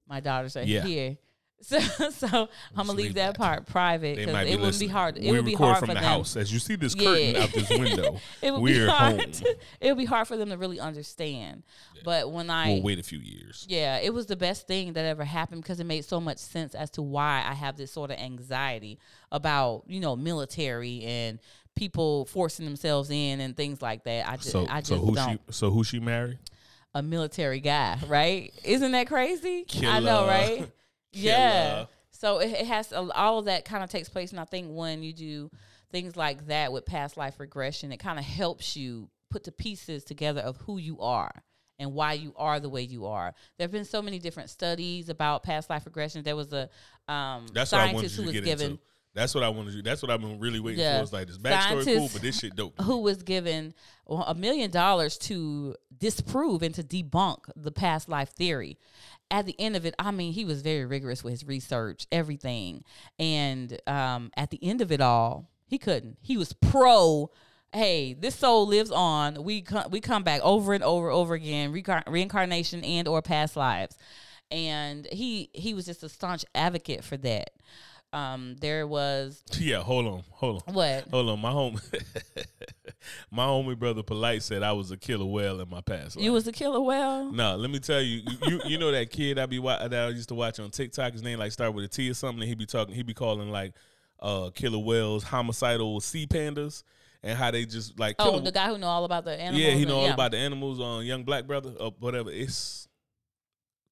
Speaker 2: my daughters are
Speaker 1: Yeah.
Speaker 2: here. *laughs* So, so I'm gonna
Speaker 1: leave
Speaker 2: leave that,
Speaker 1: that.
Speaker 2: part private because
Speaker 1: might
Speaker 2: it
Speaker 1: be
Speaker 2: wouldn't be hard. It
Speaker 1: we
Speaker 2: would be hard
Speaker 1: from
Speaker 2: for
Speaker 1: the
Speaker 2: them.
Speaker 1: house. As you see this curtain
Speaker 2: Yeah.
Speaker 1: out this *laughs* window,
Speaker 2: It would
Speaker 1: we're
Speaker 2: be hard. it would be hard for them to really understand. But when I
Speaker 1: We'll wait a few years.
Speaker 2: yeah, it was the best thing that ever happened because it made so much sense as to why I have this sort of anxiety about, you know, military and people forcing themselves in and things like that. I just
Speaker 1: So,
Speaker 2: I just
Speaker 1: so who
Speaker 2: don't.
Speaker 1: she? So who she married?
Speaker 2: A military guy, right? Isn't that crazy? I know,
Speaker 1: Killer.
Speaker 2: right? *laughs* Yeah. So it, it has a, all of that kind of takes place, and I think when you do things like that with past life regression, it kind of helps you put the pieces together of who you are and why you are the way you are. There have been so many different studies about past life regression. There was a um,
Speaker 1: That's what I wanted
Speaker 2: scientist who was given
Speaker 1: into. That's what I wanted you. That's what I've been really waiting
Speaker 2: Yeah.
Speaker 1: for. It's like this backstory cool, but this shit dope.
Speaker 2: who was given a million dollars to disprove and to debunk the past life theory. At the end of it, I mean, he was very rigorous with his research, everything. And um, at the end of it all, he couldn't. He was pro. Hey, this soul lives on. We come, we come back over and over, over again, recar- reincarnation and or past lives. And he he was just a staunch advocate for that. Um, there was *laughs*
Speaker 1: Yeah, hold on, hold on.
Speaker 2: what
Speaker 1: Hold on, my home, *laughs* my homie brother Polite said I was a killer whale in my past life.
Speaker 2: you was a killer whale.
Speaker 1: No, let me tell you, you you, know that kid I be wa- that I used to watch on TikTok. His name like start with a T or something. And he be talking, he be calling like uh killer whales, homicidal sea pandas, and how they just like
Speaker 2: Oh, the guy who know all about the animals.
Speaker 1: yeah, he
Speaker 2: and-
Speaker 1: know all
Speaker 2: yeah.
Speaker 1: about the animals on Young Black Brother or whatever. It's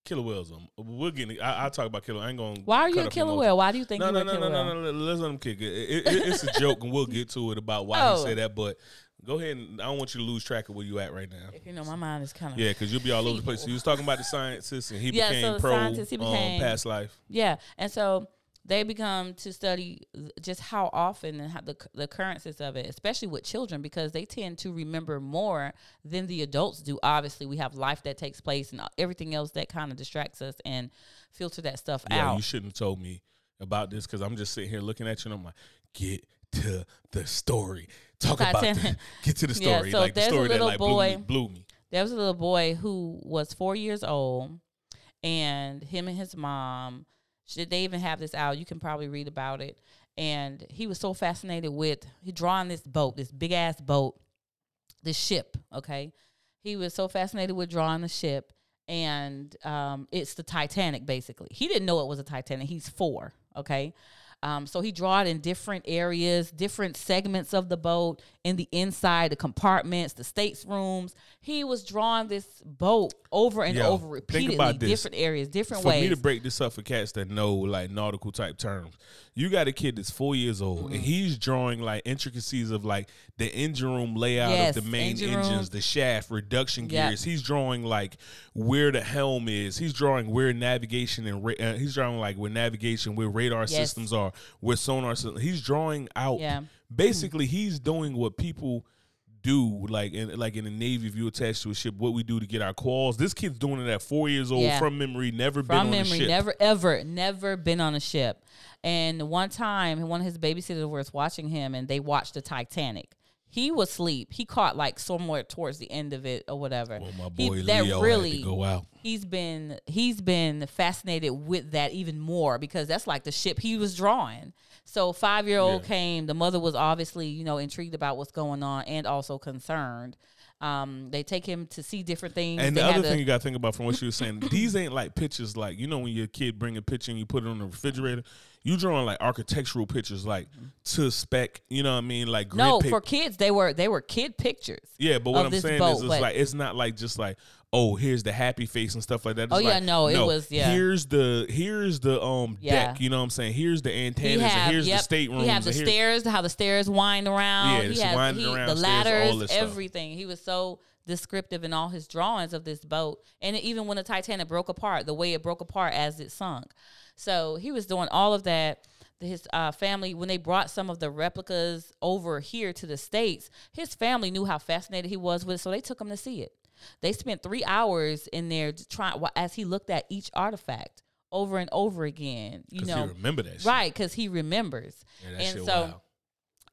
Speaker 1: killer whales. Um, we'll get. I, I'll talk about killer. I ain't gonna.
Speaker 2: Why are you a killer whale? Why do you think
Speaker 1: No,
Speaker 2: you
Speaker 1: no,
Speaker 2: a
Speaker 1: no,
Speaker 2: killer
Speaker 1: no, no, no. Let's let him kick it. It- it- It's a *laughs* joke, and we'll get to it about why
Speaker 2: Oh.
Speaker 1: he said that. But go ahead, and I don't want you to lose track of where you at right now.
Speaker 2: You know, my mind is kind of
Speaker 1: Yeah, because you'll be all over the place. So he was talking about the *laughs* scientists, and he
Speaker 2: Yeah,
Speaker 1: became
Speaker 2: so
Speaker 1: pro
Speaker 2: scientists, he became-
Speaker 1: um, past life.
Speaker 2: Yeah, and so they become to study just how often and how the the occurrences of it, especially with children, because they tend to remember more than the adults do. Obviously, we have life that takes place and uh, everything else that kind of distracts us and filter that stuff
Speaker 1: Yeah,
Speaker 2: out.
Speaker 1: you shouldn't have told me about this because I'm just sitting here looking at you, and I'm like, get to the story. Talk about the, *laughs* get to the story.
Speaker 2: Yeah, so
Speaker 1: like the
Speaker 2: there's a
Speaker 1: story that
Speaker 2: little
Speaker 1: like
Speaker 2: boy-
Speaker 1: blew me. Blew me.
Speaker 2: there was a little boy who was four years old, and him and his mom, should they even have this out? You can probably read about it. And he was so fascinated with he drawing this boat, this big ass boat, this ship. Okay, he was so fascinated with drawing the ship, and um, it's the Titanic. Basically, he didn't know it was a Titanic. He's four. Okay. Um, so he draw it in different areas, different segments of the boat, in the inside, the compartments, the states rooms. He was drawing this boat over and
Speaker 1: Yo,
Speaker 2: over repeatedly, different areas, different
Speaker 1: for
Speaker 2: ways.
Speaker 1: For me to break this up for cats that know like nautical type terms, you got a kid that's four years old
Speaker 2: Mm-hmm.
Speaker 1: and he's drawing like intricacies of like the engine room layout
Speaker 2: Yes,
Speaker 1: of the main
Speaker 2: engine
Speaker 1: engines,
Speaker 2: room.
Speaker 1: the shaft, reduction
Speaker 2: Yep.
Speaker 1: gears. He's drawing like where the helm is. He's drawing where navigation and ra- uh, he's drawing like where navigation, where radar
Speaker 2: Yes.
Speaker 1: systems are, where sonar. He's drawing out.
Speaker 2: Yeah.
Speaker 1: Basically, he's doing what people do like in like in the navy if you attach to a ship what we do to get our calls this kid's doing it at four years old
Speaker 2: Yeah.
Speaker 1: from memory never been
Speaker 2: from
Speaker 1: on a
Speaker 2: memory,
Speaker 1: ship
Speaker 2: never ever, never been on a ship. And one time, one of his babysitters was watching him, and they watched the Titanic. He was asleep. He caught like somewhere towards the end of it or whatever.
Speaker 1: well my
Speaker 2: He-
Speaker 1: boy
Speaker 2: that
Speaker 1: leo
Speaker 2: really
Speaker 1: go out
Speaker 2: he's been he's been fascinated with that even more because that's like the ship he was drawing. So five year old
Speaker 1: Yeah.
Speaker 2: came. The mother was obviously you know intrigued about what's going on and also concerned. Um, they take him to see different things.
Speaker 1: and
Speaker 2: They
Speaker 1: the other thing you got to think about from what you were saying these ain't like pictures like you know when your kid bring a picture and you put it on the refrigerator you drawing like architectural pictures like to spec you know what i mean like
Speaker 2: no
Speaker 1: pic-
Speaker 2: for kids they were they were kid pictures.
Speaker 1: yeah but what i'm saying
Speaker 2: boat,
Speaker 1: is it's like it's not like just like oh here's the happy face and stuff like that It's
Speaker 2: Oh, yeah,
Speaker 1: like,
Speaker 2: no, it was- yeah.
Speaker 1: here's the here's the um
Speaker 2: Yeah.
Speaker 1: deck you know what i'm saying here's the
Speaker 2: He
Speaker 1: antennas and here's
Speaker 2: yep,
Speaker 1: the staterooms
Speaker 2: he have the stairs, how the stairs wind around.
Speaker 1: Yeah,
Speaker 2: he
Speaker 1: it's
Speaker 2: has
Speaker 1: winding
Speaker 2: he,
Speaker 1: around
Speaker 2: the
Speaker 1: stairs,
Speaker 2: ladders, everything. He was so descriptive in all his drawings of this boat, and even when the Titanic broke apart, the way it broke apart as it sunk. So he was doing all of that. His uh, family, when they brought some of the replicas over here to the states, his family knew how fascinated he was with, it, so they took him to see it. They spent three hours in there trying as he looked at each artifact over and over again. You know,
Speaker 1: he remember that shit.
Speaker 2: right? Because he remembers.
Speaker 1: yeah,
Speaker 2: and so,
Speaker 1: wild.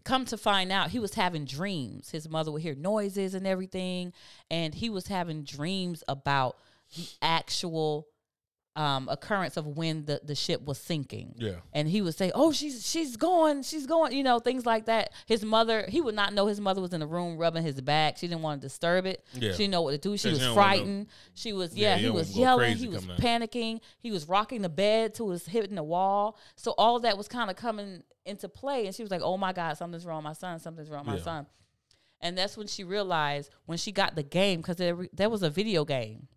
Speaker 2: come to find out, he was having dreams. His mother would hear noises and everything, and he was having dreams about the actual um, occurrence of when the, the ship was sinking.
Speaker 1: yeah
Speaker 2: And he would say, "Oh, she's she's going, she's going," you know, things like that. His mother, he would not know his mother was in the room rubbing his back. She didn't want to disturb it.
Speaker 1: Yeah.
Speaker 2: She didn't know what to do. She was frightened. She was
Speaker 1: Yeah,
Speaker 2: yeah. he was yelling. He was
Speaker 1: coming out.
Speaker 2: panicking. He was rocking the bed it was hitting the wall. So all that was kind of coming into play. And she was like, "Oh my God, something's wrong, my son. Something's wrong, with my
Speaker 1: Yeah.
Speaker 2: son." And that's when she realized when she got the game because there, there was a video game,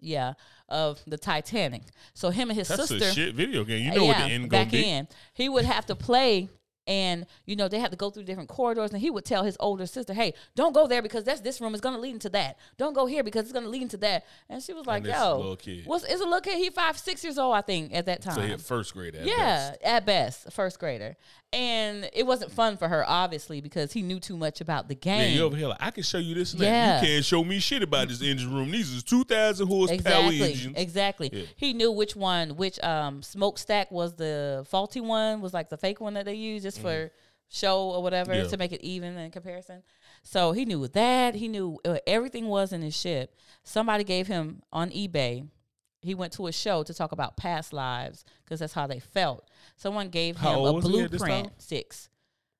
Speaker 2: yeah, of the Titanic. So him and his
Speaker 1: that's
Speaker 2: sister,
Speaker 1: a shit video game you uh, know what the end
Speaker 2: back
Speaker 1: be
Speaker 2: in. He would have to play, and you know they had to go through different corridors, and he would tell his older sister, "Hey, don't go there because that's this room is going to lead into that. Don't go here because it's going to lead into that." And she was like, "Yo, what's is a little kid? He five, six years old, I think, at that time.
Speaker 1: so he first grade at
Speaker 2: yeah,
Speaker 1: best.
Speaker 2: at best, first grader." And it wasn't fun for her, obviously, because he knew too much about the
Speaker 1: Yeah,
Speaker 2: game.
Speaker 1: you over here like I can show you this and
Speaker 2: Yeah.
Speaker 1: You can't show me shit about this engine room. These is two thousand horsepower
Speaker 2: Exactly.
Speaker 1: engines.
Speaker 2: Exactly.
Speaker 1: Yeah.
Speaker 2: He knew which one, which um smokestack was the faulty one, was like the fake one that they used just for show or whatever
Speaker 1: Mm-hmm. Yeah.
Speaker 2: to make it even in comparison. So he knew that. He knew uh, everything was in his ship. Somebody gave him on eBay. He went to a show to talk about past lives because that's how they felt. Someone gave him a
Speaker 1: was he at this
Speaker 2: blueprint, six,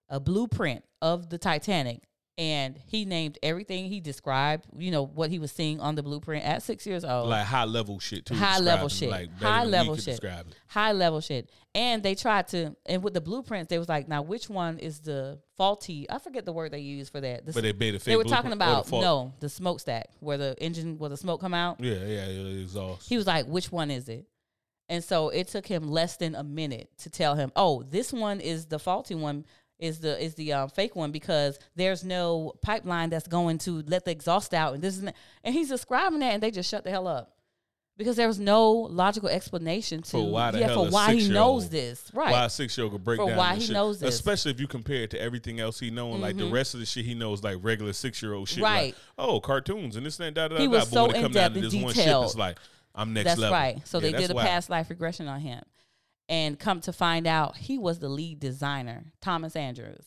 Speaker 2: a blueprint of the Titanic. And he named everything he described, you know, what he was seeing on the blueprint at six years old
Speaker 1: Like high level shit too.
Speaker 2: high level shit,
Speaker 1: Like
Speaker 2: high level shit, high level shit. And they tried to, and with the blueprints, they was like, now which one is the faulty? I forget the word they used for that. The
Speaker 1: But they made a fake.
Speaker 2: they were talking
Speaker 1: the
Speaker 2: about
Speaker 1: fault-
Speaker 2: no, the smokestack where the engine, where the smoke come out.
Speaker 1: Yeah, yeah, yeah, the exhaust.
Speaker 2: He was like, which one is it? And so it took him less than a minute to tell him, oh, this one is the faulty one. Is the is the um, fake one because there's no pipeline that's going to let the exhaust out and this is and he's describing that and they just shut the hell up because there was no logical explanation to
Speaker 1: For why
Speaker 2: yeah for why he knows this right
Speaker 1: Why a six year old could break
Speaker 2: For
Speaker 1: down
Speaker 2: why he
Speaker 1: shit.
Speaker 2: knows this.
Speaker 1: especially if you compare it to everything else he know, and like the
Speaker 2: Mhm.
Speaker 1: rest of the shit he knows, like regular six year old shit.
Speaker 2: Right.
Speaker 1: Like, oh, cartoons and this and that. Da, da,
Speaker 2: He was
Speaker 1: But
Speaker 2: so in-depth
Speaker 1: to
Speaker 2: and
Speaker 1: this one shit, it's like I'm next
Speaker 2: that's
Speaker 1: level.
Speaker 2: right so
Speaker 1: Yeah,
Speaker 2: they did a
Speaker 1: wild.
Speaker 2: past life regression on him and come to find out he was the lead designer Thomas Andrews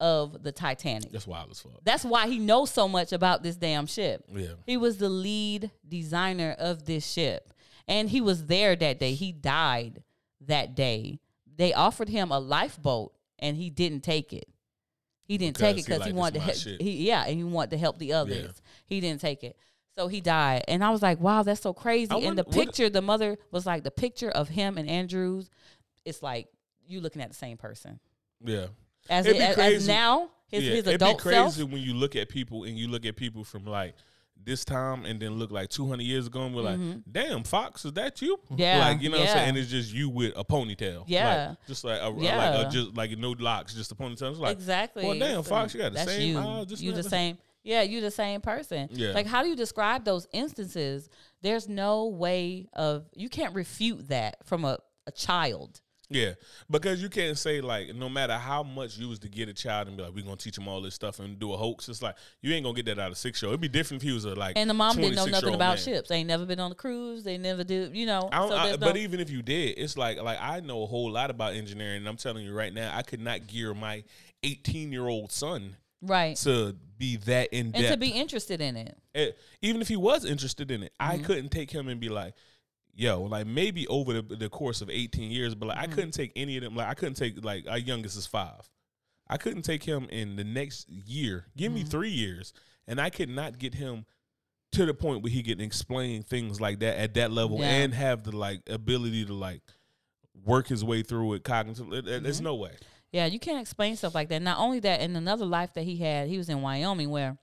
Speaker 2: of the Titanic
Speaker 1: That's wild as fuck.
Speaker 2: that's why he knows so much about this damn ship
Speaker 1: Yeah.
Speaker 2: He was the lead designer of this ship. And he was there that day. He died that day. They offered him a lifeboat and he didn't take it. He didn't take it
Speaker 1: Because he
Speaker 2: he, wanted to help. He, yeah, and he wanted to help the others.
Speaker 1: Yeah.
Speaker 2: He didn't take it. So he died. And I was like, wow, that's so crazy.
Speaker 1: I
Speaker 2: and the
Speaker 1: what-
Speaker 2: picture, the mother was like, the picture of him and Andrews, it's like, you looking at the same person.
Speaker 1: Yeah.
Speaker 2: As,
Speaker 1: It'd
Speaker 2: it,
Speaker 1: be
Speaker 2: as, as
Speaker 1: crazy.
Speaker 2: now, his,
Speaker 1: yeah.
Speaker 2: his
Speaker 1: It'd
Speaker 2: adult
Speaker 1: be crazy
Speaker 2: self.
Speaker 1: when you look at people and you look at people from like this time and then look like 200 years ago and we're like, damn, Fox, is that you?
Speaker 2: Mm-hmm. *laughs* Yeah,
Speaker 1: Like, you know what I'm
Speaker 2: yeah.
Speaker 1: saying? And it's just you with a ponytail.
Speaker 2: Yeah.
Speaker 1: Like, just like, a,
Speaker 2: Yeah.
Speaker 1: like a, just like no locks, just a ponytail. It's like,
Speaker 2: exactly.
Speaker 1: well, damn,
Speaker 2: So
Speaker 1: Fox, you got the
Speaker 2: that's
Speaker 1: same
Speaker 2: You,
Speaker 1: eyes, this
Speaker 2: you the same. Yeah, you're the same person.
Speaker 1: Yeah.
Speaker 2: Like, how do you describe those instances? There's no way of you can't refute that from a, a child.
Speaker 1: Yeah, because you can't say like no matter how much you was to get a child and be like we're gonna teach them all this stuff and do a hoax. It's like you ain't gonna get that out of six year. It'd be different if he was a like
Speaker 2: And the mom didn't know nothing about
Speaker 1: man.
Speaker 2: ships. They ain't never been on a cruise. They never did. You know.
Speaker 1: I don't,
Speaker 2: so
Speaker 1: I-
Speaker 2: there's
Speaker 1: but even if you did, it's like like I know a whole lot about engineering, and I'm telling you right now, I could not gear my 18 year old son
Speaker 2: right.
Speaker 1: to be that in depth and
Speaker 2: to be interested in it.
Speaker 1: Even if he was interested in it, I
Speaker 2: Mm-hmm.
Speaker 1: couldn't take him and be like, yo, like maybe over the, the course of 18 years, but like
Speaker 2: Mm-hmm.
Speaker 1: I couldn't take any of them. Like I couldn't take like our youngest is five. I couldn't take him in the next year. Give
Speaker 2: Mm-hmm.
Speaker 1: me three years, and I could not get him to the point where he can explain things like that at that level
Speaker 2: Yeah.
Speaker 1: and have the like ability to like work his way through it cognitively. It- it-
Speaker 2: Mm-hmm.
Speaker 1: There's no way.
Speaker 2: Yeah, you can't explain stuff like that. Not only that, in another life that he had, he was in Wyoming where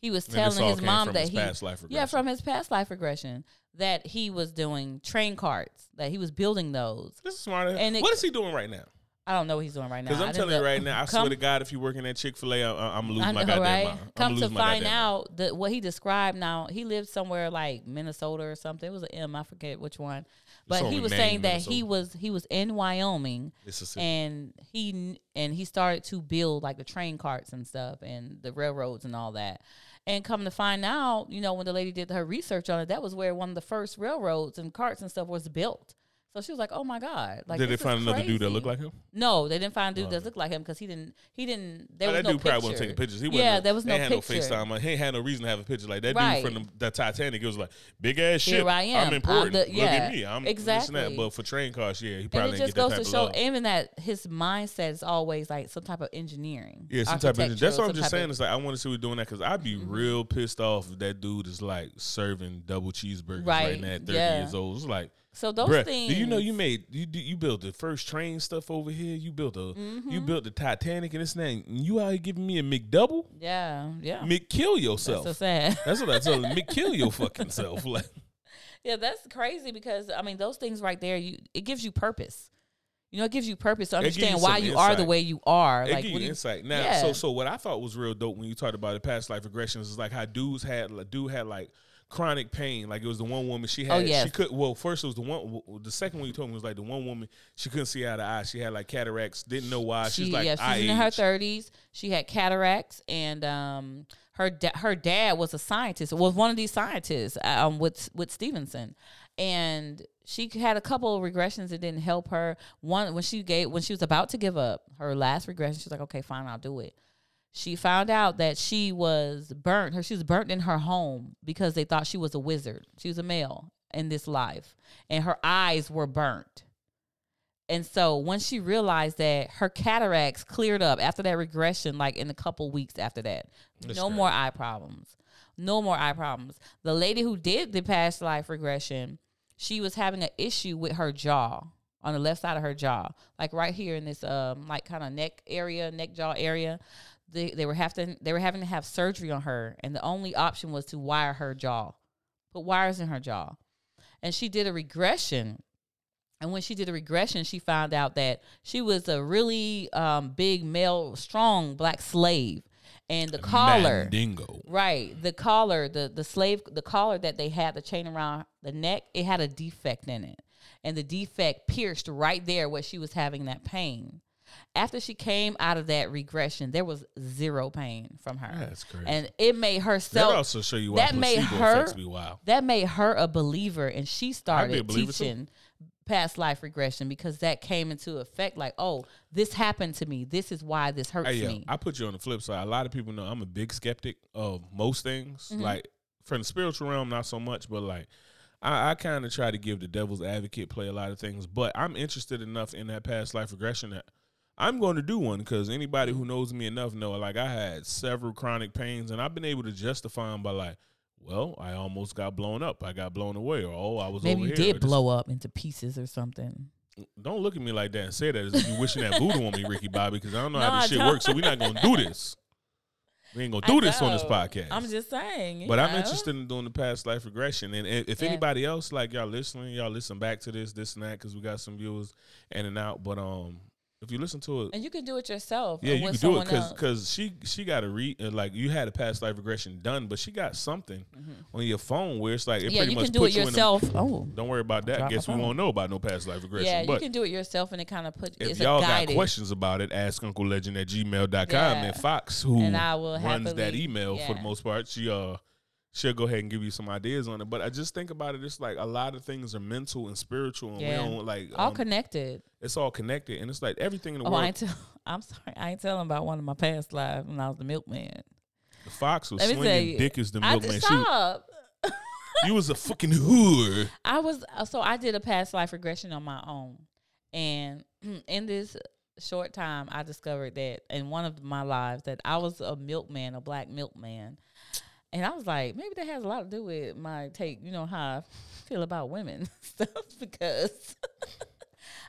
Speaker 2: he was telling his mom that
Speaker 1: his
Speaker 2: he
Speaker 1: past life
Speaker 2: yeah from his past life regression that he was doing train carts that he was building those.
Speaker 1: This is smart.
Speaker 2: And it-
Speaker 1: what is he doing right now?
Speaker 2: I don't know what he's doing right now.
Speaker 1: Because I'm telling you right now, I swear to God, if you're working at Chick Fil A, I'm losing
Speaker 2: I
Speaker 1: my goddamn
Speaker 2: right?
Speaker 1: mind. I'm
Speaker 2: Come to find out that what he described now, he lived somewhere like Minnesota or something. It was an M, I forget which one. But he was saying that he was he was in Wyoming and he and he started to build like the train carts and stuff and the railroads and all that. And come to find out, you know, when the lady did her research on it, that was where one of the first railroads and carts and stuff was built. So she was like, "Oh my god!" Like,
Speaker 1: Did they find another dude that looked like him?
Speaker 2: No, they didn't find a dude that looked like him because he didn't. He didn't. There
Speaker 1: Oh,
Speaker 2: was
Speaker 1: that
Speaker 2: no
Speaker 1: dude probably wasn't taking pictures. He
Speaker 2: yeah, there was
Speaker 1: they
Speaker 2: no
Speaker 1: had
Speaker 2: picture.
Speaker 1: no FaceTime. Like, he ain't had no reason to have a picture like that
Speaker 2: Right.
Speaker 1: dude from the, the Titanic. It was like big ass ship.
Speaker 2: Here I am.
Speaker 1: I'm
Speaker 2: I'm
Speaker 1: important.
Speaker 2: the-
Speaker 1: Look at me. I'm and
Speaker 2: exactly.
Speaker 1: But for train cars, yeah, he
Speaker 2: And
Speaker 1: probably
Speaker 2: it
Speaker 1: didn't
Speaker 2: just
Speaker 1: get that
Speaker 2: goes to show,
Speaker 1: love.
Speaker 2: even that his mindset is always like some type of engineering.
Speaker 1: Yeah, some type of.
Speaker 2: architecture,
Speaker 1: That's what I'm just saying. It's like I want to see who doing that because I'd be
Speaker 2: Mm-hmm.
Speaker 1: real pissed off if that dude is like serving double cheeseburgers right,
Speaker 2: Right,
Speaker 1: now at 30 years old. It's like,
Speaker 2: so those
Speaker 1: bruh,
Speaker 2: things.
Speaker 1: do you know you made you you built the first train stuff over here? You built a you
Speaker 2: Mm-hmm.
Speaker 1: built the Titanic and this thing. And you out here giving me a McDouble?
Speaker 2: Yeah, yeah.
Speaker 1: Mick, kill
Speaker 2: That's
Speaker 1: yourself.
Speaker 2: so sad.
Speaker 1: That's what I tell him. *laughs* Mick, kill your fucking self. Like,
Speaker 2: yeah, that's crazy because I mean those things right there. You it gives you purpose. You know, it gives you purpose to
Speaker 1: gives you
Speaker 2: understand why you are the way you are.
Speaker 1: it
Speaker 2: Like,
Speaker 1: give
Speaker 2: what
Speaker 1: you
Speaker 2: you-
Speaker 1: insight. Now,
Speaker 2: Yeah.
Speaker 1: so so what I thought was real dope when you talked about the past life regressions is like how dudes had like dude had like chronic pain. Like it was the one woman she had.
Speaker 2: Oh, yes.
Speaker 1: She could. Well, first it was the one. The second one you told me was like the one woman she couldn't see out of eye. She had like cataracts. Didn't know why.
Speaker 2: she,
Speaker 1: She's like
Speaker 2: yeah, she's in her thirties. She had cataracts, and um, her da- her dad was a scientist. Was one of these scientists um, with with Stevenson, and she had a couple of regressions that didn't help her. One when she gave when she was about to give up her last regression, she was like, "Okay, fine, I'll do it." She found out that she was burnt. Her she was burnt in her home because they thought she was a wizard. She was a male in this life, and her eyes were burnt. And so once she realized that her cataracts cleared up after that regression, like in a couple weeks after that,
Speaker 1: That's
Speaker 2: no
Speaker 1: great.
Speaker 2: more eye problems. No more eye problems. The lady who did the past life regression, she was having an issue with her jaw on the left side of her jaw, like right here in this um like kind of neck area, neck jaw area. They they were having they were having to have surgery on her, and the only option was to wire her jaw, put wires in her jaw, and she did a regression. And when she did a regression, she found out that she was a really um, big male, strong black slave, and the collar,
Speaker 1: Mandingo.
Speaker 2: right, the collar, the the slave, the collar that they had, the chain around the neck, it had a defect in it, and the defect pierced right there where she was having that pain. After she came out of that regression, there was zero pain from her,
Speaker 1: That's crazy.
Speaker 2: and it made her
Speaker 1: That
Speaker 2: so
Speaker 1: also show you why
Speaker 2: that made her- that made her a believer and she started
Speaker 1: believer too.
Speaker 2: teaching past life regression because that came into effect like oh this happened to me this is why this hurts
Speaker 1: Hey, yo,
Speaker 2: me
Speaker 1: I put you on the flip side. A lot of people know I'm a big skeptic of most things.
Speaker 2: Mm-hmm.
Speaker 1: Like from the spiritual realm, not so much, but like I, I kind of try to give the devil's advocate play a lot of things. But I'm interested enough in that past life regression that I'm going to do one because anybody who knows me enough know like I had several chronic pains and I've been able to justify them by like, well, I almost got blown up. I got blown away, or oh, I was
Speaker 2: maybe
Speaker 1: over
Speaker 2: you did blow up into pieces or something
Speaker 1: don't look at me like that and say that as if you wishing that voodoo on me, Ricky Bobby, because I don't know
Speaker 2: No,
Speaker 1: how *laughs*
Speaker 2: I
Speaker 1: this shit
Speaker 2: don't.
Speaker 1: works. So we're not gonna do this. We ain't gonna do this on this podcast.
Speaker 2: I'm just saying.
Speaker 1: but I'm interested in doing the past life regression, and i- if
Speaker 2: Yeah.
Speaker 1: anybody else like y'all listening, y'all listen back to this, this and that, because we got some viewers in and out. But um, if you listen to it,
Speaker 2: And you can do it yourself.
Speaker 1: yeah, you can do it because because she she got a read uh, like you had a past life regression done, but she got something on your phone where it's like it
Speaker 2: Mm-hmm. yeah,
Speaker 1: pretty
Speaker 2: you
Speaker 1: much
Speaker 2: can do
Speaker 1: puts
Speaker 2: it
Speaker 1: you in.
Speaker 2: yourself.
Speaker 1: A,
Speaker 2: oh,
Speaker 1: don't worry about that.
Speaker 2: Drop
Speaker 1: Guess we won't know about no past life regression.
Speaker 2: yeah,
Speaker 1: but
Speaker 2: you can do it yourself, and it kind of put
Speaker 1: if
Speaker 2: it's
Speaker 1: y'all
Speaker 2: a
Speaker 1: got questions about it, ask Uncle Legend at gmail.com
Speaker 2: Yeah.
Speaker 1: and Fox, who
Speaker 2: And I will
Speaker 1: runs that
Speaker 2: happily-
Speaker 1: email for the most part, she uh she'll go ahead and give you some ideas on it. But I just think about it, it's like a lot of things are mental and spiritual and
Speaker 2: Yeah.
Speaker 1: we don't like
Speaker 2: all
Speaker 1: um,
Speaker 2: connected.
Speaker 1: it's all connected and it's like everything in the
Speaker 2: Oh, I
Speaker 1: world.
Speaker 2: ain't tell. *laughs* I'm sorry, I ain't telling about one of my past lives when I was the milkman.
Speaker 1: the Fox was
Speaker 2: Let
Speaker 1: swinging
Speaker 2: you,
Speaker 1: dick as the milkman. was,
Speaker 2: stop. *laughs*
Speaker 1: you was a fucking whore. *laughs*
Speaker 2: I was uh, so I did a past life regression on my own, and *clears throat* in this short time, I discovered that in one of my lives that I was a milkman, a black milkman, and I was like, maybe that has a lot to do with my take, you know, how I feel about women *laughs* stuff because. *laughs*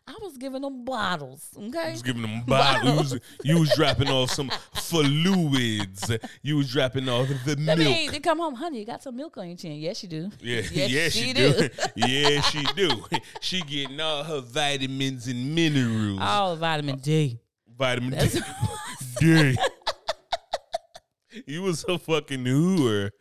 Speaker 2: I was giving them bottles, okay?
Speaker 1: I was giving them bottles. You was, you was dropping off *laughs* some fluids. You was dropping off the milk.
Speaker 2: they come home, honey. You got some milk on your chin. Yes, you do.
Speaker 1: Yeah,
Speaker 2: yes,
Speaker 1: yeah, she, do. yeah, she do. She getting all her vitamins and minerals.
Speaker 2: All vitamin D.
Speaker 1: Vitamin D. D. you was a fucking hooer.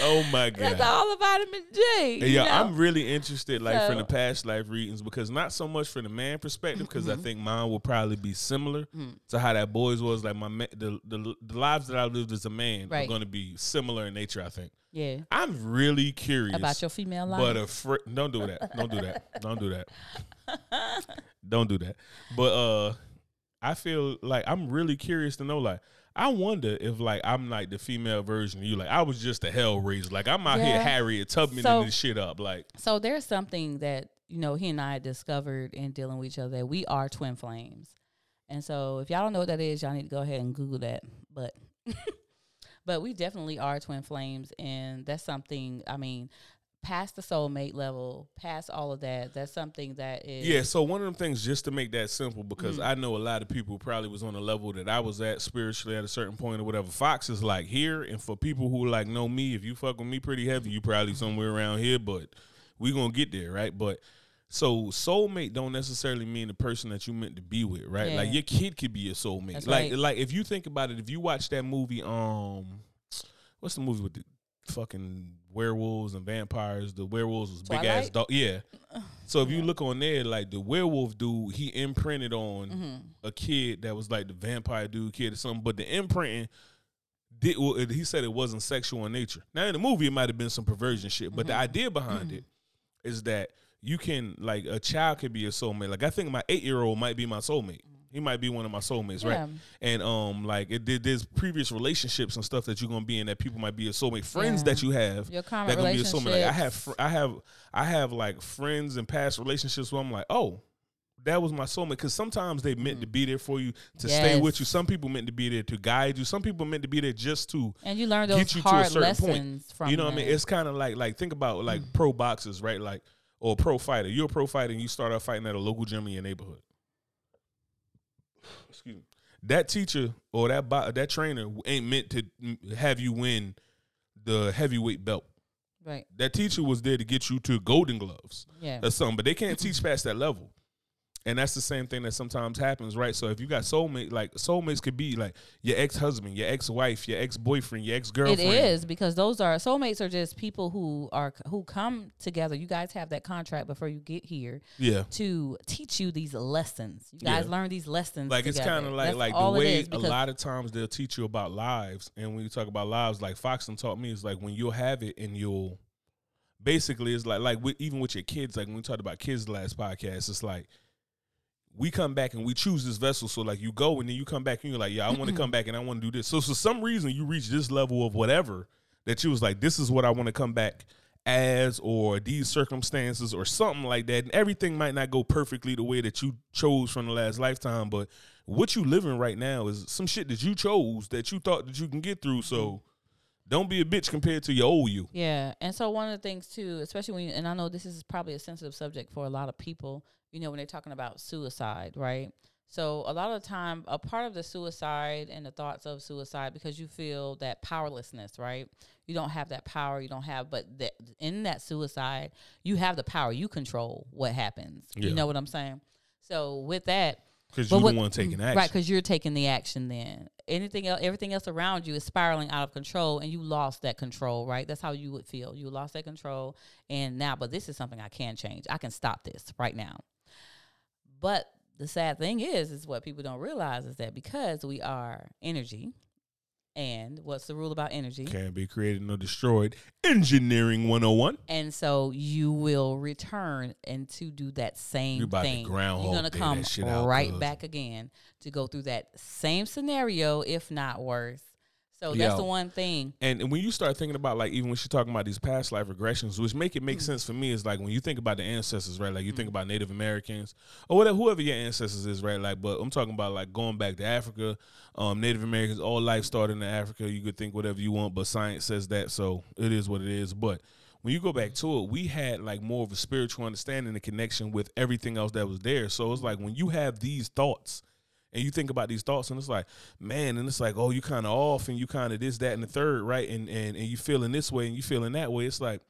Speaker 1: Oh my god!
Speaker 2: That's all the vitamin.
Speaker 1: Hey,
Speaker 2: you
Speaker 1: yeah,
Speaker 2: know?
Speaker 1: I'm really interested, like from the past life readings, because not so much from the man perspective, because
Speaker 2: Mm-hmm.
Speaker 1: I think mine will probably be similar
Speaker 2: Mm.
Speaker 1: to how that boys was. Like my ma- the, the the lives that I lived as a man are going to be similar in nature. I think.
Speaker 2: yeah.
Speaker 1: I'm really curious
Speaker 2: About your female life.
Speaker 1: but a fr- don't do that. Don't do that. *laughs* Don't do that. don't do that. But uh I feel like I'm really curious to know like I wonder if like I'm like the female version of you. Like I was just a hellraiser. Like I'm out here
Speaker 2: Yeah.
Speaker 1: Harriet Tubman
Speaker 2: So-
Speaker 1: this shit up. Like
Speaker 2: So there's something that you know he and I discovered in dealing with each other that we are twin flames, and so if y'all don't know what that is, y'all need to go ahead and Google that. But *laughs* but we definitely are twin flames, and that's something. I mean, past the soulmate level, past all of that, that's something that is
Speaker 1: Yeah, so one of them things just to make that simple because
Speaker 2: Mm.
Speaker 1: I know a lot of people probably was on a level that I was at spiritually at a certain point or whatever. Fox is like here, and for people who like know me, if you fuck with me pretty heavy, you probably somewhere around here, but we gonna get there, right? But so soulmate don't necessarily mean the person that you meant to be with, right?
Speaker 2: Yeah.
Speaker 1: Like your kid could be your soulmate.
Speaker 2: That's
Speaker 1: like
Speaker 2: right.
Speaker 1: like if you think about it, if you watch that movie, um, what's the movie with the fucking werewolves and vampires? The werewolves was big ass dog. Yeah. So if you look on there, like the werewolf dude, he imprinted on
Speaker 2: Mm-hmm.
Speaker 1: a kid that was like the vampire dude kid or something, but the imprinting did well, it- he said it wasn't sexual in nature. Now in the movie it might have been some perversion shit, but the
Speaker 2: Mm-hmm.
Speaker 1: idea behind it is that you can like a child could be a soulmate. Like I think my eight year old might be my soulmate. He might be one of my soulmates,
Speaker 2: Yeah.
Speaker 1: right? And um, like it did. There's previous relationships and stuff that you're gonna be in that people might be a soulmate. Friends
Speaker 2: Yeah.
Speaker 1: that you have that gonna be a soulmate. Like I have, fr- I have, I have like friends and past relationships where I'm like, oh, that was my soulmate. Because sometimes they meant to be there for you to stay with you. Some people meant to be there to guide you. Some people meant to be there just to
Speaker 2: and you learn
Speaker 1: get
Speaker 2: those
Speaker 1: you to a
Speaker 2: hard
Speaker 1: certain
Speaker 2: lessons
Speaker 1: point.
Speaker 2: from
Speaker 1: you know what I mean? It's kind of like like think about like pro boxers, right? Like or pro fighter. You're a pro fighter and you start out fighting at a local gym in your neighborhood. Excuse me. That teacher or that bo- that trainer ain't meant to have you win the heavyweight belt.
Speaker 2: right.
Speaker 1: That teacher was there to get you to golden gloves
Speaker 2: Yeah.
Speaker 1: or something, but they can't teach past that level. And that's the same thing that sometimes happens, right? So if you got soulmate, like soulmates could be like your ex husband, your ex wife, your ex boyfriend, your ex girlfriend.
Speaker 2: is because those are soulmates are just people who are who come together. You guys have that contract before you get here
Speaker 1: Yeah.
Speaker 2: to teach you these lessons. You guys
Speaker 1: Yeah.
Speaker 2: learn these lessons.
Speaker 1: Like it's kind of like
Speaker 2: That's
Speaker 1: like the way a lot of times they'll teach you about lives, and when you talk about lives, like Foxton taught me, is like when you'll have it and you'll basically it's like like with, even with your kids, like when we talked about kids last podcast, it's like we come back and we choose this vessel. So like you go and then you come back and you're like, yeah, I want to come back and I want to do this. So for some reason you reach this level of whatever that you was like, this is what I want to come back as or these circumstances or something like that. And everything might not go perfectly the way that you chose from the last lifetime, but what you living right now is some shit that you chose that you thought that you can get through. So Don't be a bitch compared to your old you.
Speaker 2: Yeah, and so one of the things too, especially when, you, and I know this is probably a sensitive subject for a lot of people. You know, when they're talking about suicide, right? So a lot of the time, a part of the suicide and the thoughts of suicide because you feel that powerlessness, right? You don't have that power. You don't have, but that in that suicide, you have the power. You control what happens.
Speaker 1: Yeah.
Speaker 2: You know what I'm saying? So with that,
Speaker 1: Because you're
Speaker 2: what-
Speaker 1: the one taking action.
Speaker 2: Right, because you're taking the action. Then anything else, everything else around you is spiraling out of control, and you lost that control. Right, that's how you would feel. You lost that control, and now, but this is something I can change. I can stop this right now. But the sad thing is, is what people don't realize is that because we are energy, and what's the rule about energy?
Speaker 1: Can't be created nor destroyed. Engineering 101.
Speaker 2: And so you will return and to do that same
Speaker 1: You about to
Speaker 2: thing.
Speaker 1: Groundhog
Speaker 2: You're gonna come
Speaker 1: that out,
Speaker 2: right back again to go through that same scenario, if not worse. So that's the one thing.
Speaker 1: And, and when you start thinking about like even when she's talking about these past life regressions, which make it make
Speaker 2: Mm.
Speaker 1: sense for me is like when you think about the ancestors, right? Like you
Speaker 2: Mm.
Speaker 1: think about Native Americans or whatever, whoever your ancestors is, right? Like, but I'm talking about like going back to Africa, um, Native Americans, all life started in Africa. You could think whatever you want, but science says that, so it is what it is. But when you go back to it, we had like more of a spiritual understanding and connection with everything else that was there. So it's like when you have these thoughts and you think about these thoughts and it's like man and it's like oh you kind of off and you kind of this that and the third right? And, and and you feeling this way and you feeling that way. It's like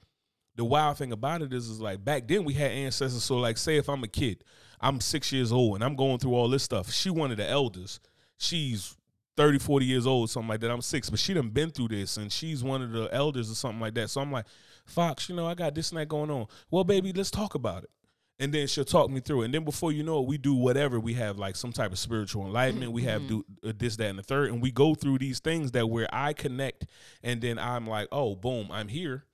Speaker 1: the wild thing about it is is like back then we had ancestors so like say if i'm a kid i'm six years old and i'm going through all this stuff. She one of the elders. She's 30 40 years old something like that. I'm six but she done been through this and she's one of the elders or something like that. So i'm like fox you know i got this and that going on. Well baby let's talk about it and then she'll talk me through it. And then before you know it, we do whatever. We have like some type of spiritual enlightenment. We have do uh, this, that, and the third, and we go through these things that where I connect, and then I'm like, oh, boom, I'm here.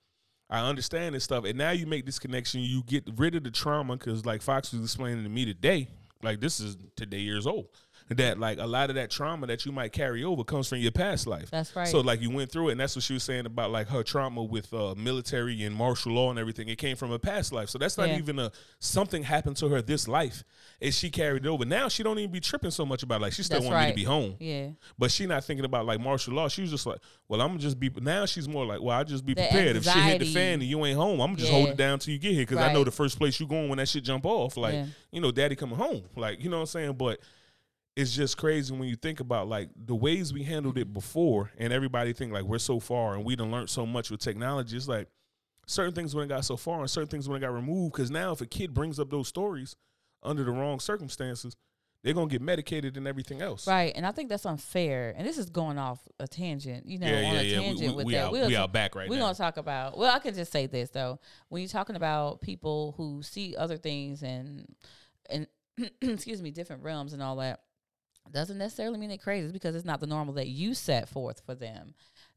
Speaker 1: I understand this stuff, and now you make this connection. You get rid of the trauma because, like Fox was explaining to me today, like this is today years old. That like a lot of that trauma that you might carry over comes from your past life.
Speaker 2: That's right.
Speaker 1: So like you went through it, and that's what she was saying about like her trauma with uh, military and martial law and everything. It came from a past life, so that's not
Speaker 2: Yeah.
Speaker 1: even a something happened to her this life, and she carried it over. Now she don't even be tripping so much about it. like she still want me to be home,
Speaker 2: Yeah.
Speaker 1: but she not thinking about like martial law. She was just like, well, I'm just be. Now she's more like, well, I just be
Speaker 2: The
Speaker 1: prepared. If shit hit the fan and you ain't home, I'm just hold it down till you get here because I know the first place you going when that shit jump off. Like
Speaker 2: Yeah.
Speaker 1: you know, daddy coming home. Like you know what I'm saying, but it's just crazy when you think about like the ways we handled it before and everybody think like we're so far and we done learned so much with technology it's like certain things when it got so far and certain things when it got removed because now if a kid brings up those stories under the wrong circumstances they're gonna get medicated and everything else
Speaker 2: Right. And I think that's unfair. And this is going off a tangent, you know,
Speaker 1: yeah
Speaker 2: on
Speaker 1: yeah
Speaker 2: a
Speaker 1: yeah
Speaker 2: tangent
Speaker 1: we, we,
Speaker 2: with
Speaker 1: we
Speaker 2: that.
Speaker 1: out,
Speaker 2: We'll
Speaker 1: we out back right
Speaker 2: We're
Speaker 1: now
Speaker 2: gonna talk about. Well, I can just say this though. When you're talking about people who see other things and and *clears throat* excuse me, different realms and all that, doesn't necessarily mean they're crazy. It's because it's not the normal that you set forth for them.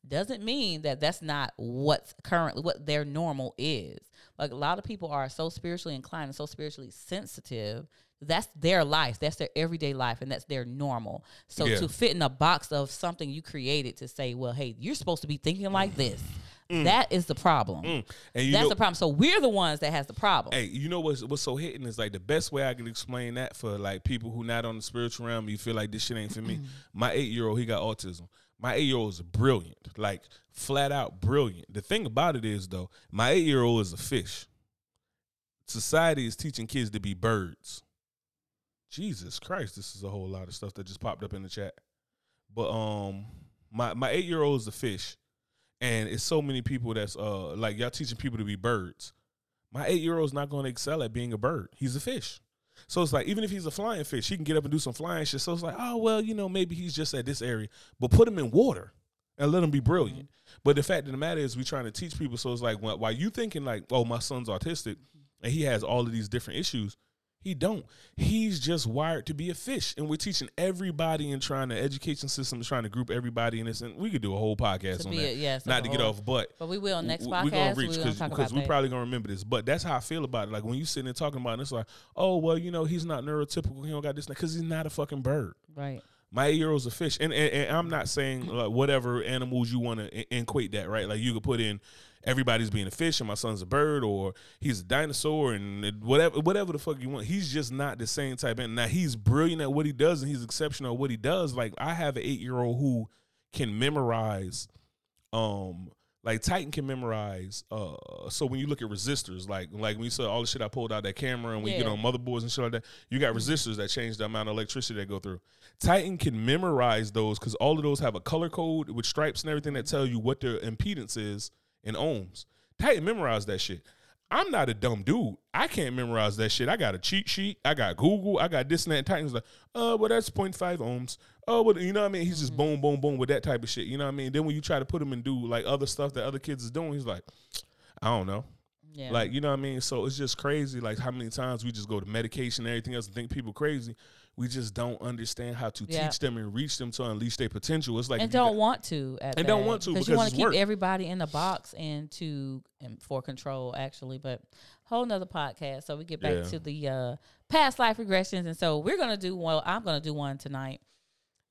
Speaker 2: Doesn't mean that that's not what's currently what their normal is. Like a lot of people are so spiritually inclined and so spiritually sensitive. That's their life. That's their everyday life, and that's their normal. So
Speaker 1: Yeah.
Speaker 2: to fit in a box of something you created to say, well, hey, you're supposed to be thinking like mm. this. Mm. That is the problem.
Speaker 1: Mm. and you
Speaker 2: That's
Speaker 1: know
Speaker 2: the problem. So we're the ones that has the problem.
Speaker 1: Hey, you know what's what's so hitting is like the best way I can explain that for like people who not on the spiritual realm. You feel like this shit ain't for me. Mm. My eight year old, he got autism. My eight year old is brilliant, like flat out brilliant. The thing about it is though, my eight year old is a fish. Society is teaching kids to be birds. Jesus Christ, this is a whole lot of stuff that just popped up in the chat. But um, my my eight year old is a fish, and it's so many people that's uh like y'all teaching people to be birds. My eight year old's not going to excel at being a bird. He's a fish. So it's like even if he's a flying fish, he can get up and do some flying shit. So it's like, oh well, you know, maybe he's just at this area, but put him in water and let him be brilliant. But the fact of the matter is, we're trying to teach people. So it's like, wh- while you thinking like, oh, my son's autistic and he has all of these different issues, he don't. He's just wired to be a fish, and we're teaching everybody and trying the education system is trying to group everybody in this. And we could do a whole podcast on that.
Speaker 2: a- yes,
Speaker 1: not to get off, but
Speaker 2: But we will next podcast.
Speaker 1: we gonna reach
Speaker 2: we're
Speaker 1: because we
Speaker 2: that.
Speaker 1: probably gonna remember this. But that's how I feel about it. Like when you sitting there talking about it, it's like, oh well, you know, he's not neurotypical. He don't got this because he's not a fucking bird.
Speaker 2: right.
Speaker 1: My eight year old's a fish, and, and and I'm not saying like whatever animals you want to equate that, right? Like you could put in everybody's being a fish, and my son's a bird, or he's a dinosaur, and whatever whatever the fuck you want. He's just not the same type. And now he's brilliant at what he does, and he's exceptional at what he does. Like I have an eight year old who can memorize um like Titan can memorize. Uh, so when you look at resistors, like like when you saw all the shit I pulled out that camera, and we get
Speaker 2: Yeah.
Speaker 1: on motherboards and shit like that, you got resistors that change the amount of electricity that go through. Titan can memorize those because all of those have a color code with stripes and everything that tell you what their impedance is in ohms. Titan memorized that shit. I'm not a dumb dude. I can't memorize that shit. I got a cheat sheet. I got Google. I got this and that. And Titan's like, oh, well, that's 0.5 ohms. Uh, oh, but you know what I mean? He's just boom, boom, boom with that type of shit. You know what I mean? Then when you try to put him and do like other stuff that other kids is doing, he's like, I don't know.
Speaker 2: Yeah.
Speaker 1: Like, you know what I mean? So it's just crazy. Like how many times we just go to medication and everything else and think people crazy. We just don't understand how to
Speaker 2: Yeah.
Speaker 1: teach them and reach them to unleash their potential. It's like
Speaker 2: and don't
Speaker 1: got-
Speaker 2: want to at
Speaker 1: And don't want to because
Speaker 2: you
Speaker 1: want
Speaker 2: to keep
Speaker 1: work.
Speaker 2: everybody in the box and to and for control actually but whole nother podcast so we get back
Speaker 1: Yeah.
Speaker 2: to the uh past life regressions and so we're gonna do well i'm gonna do one tonight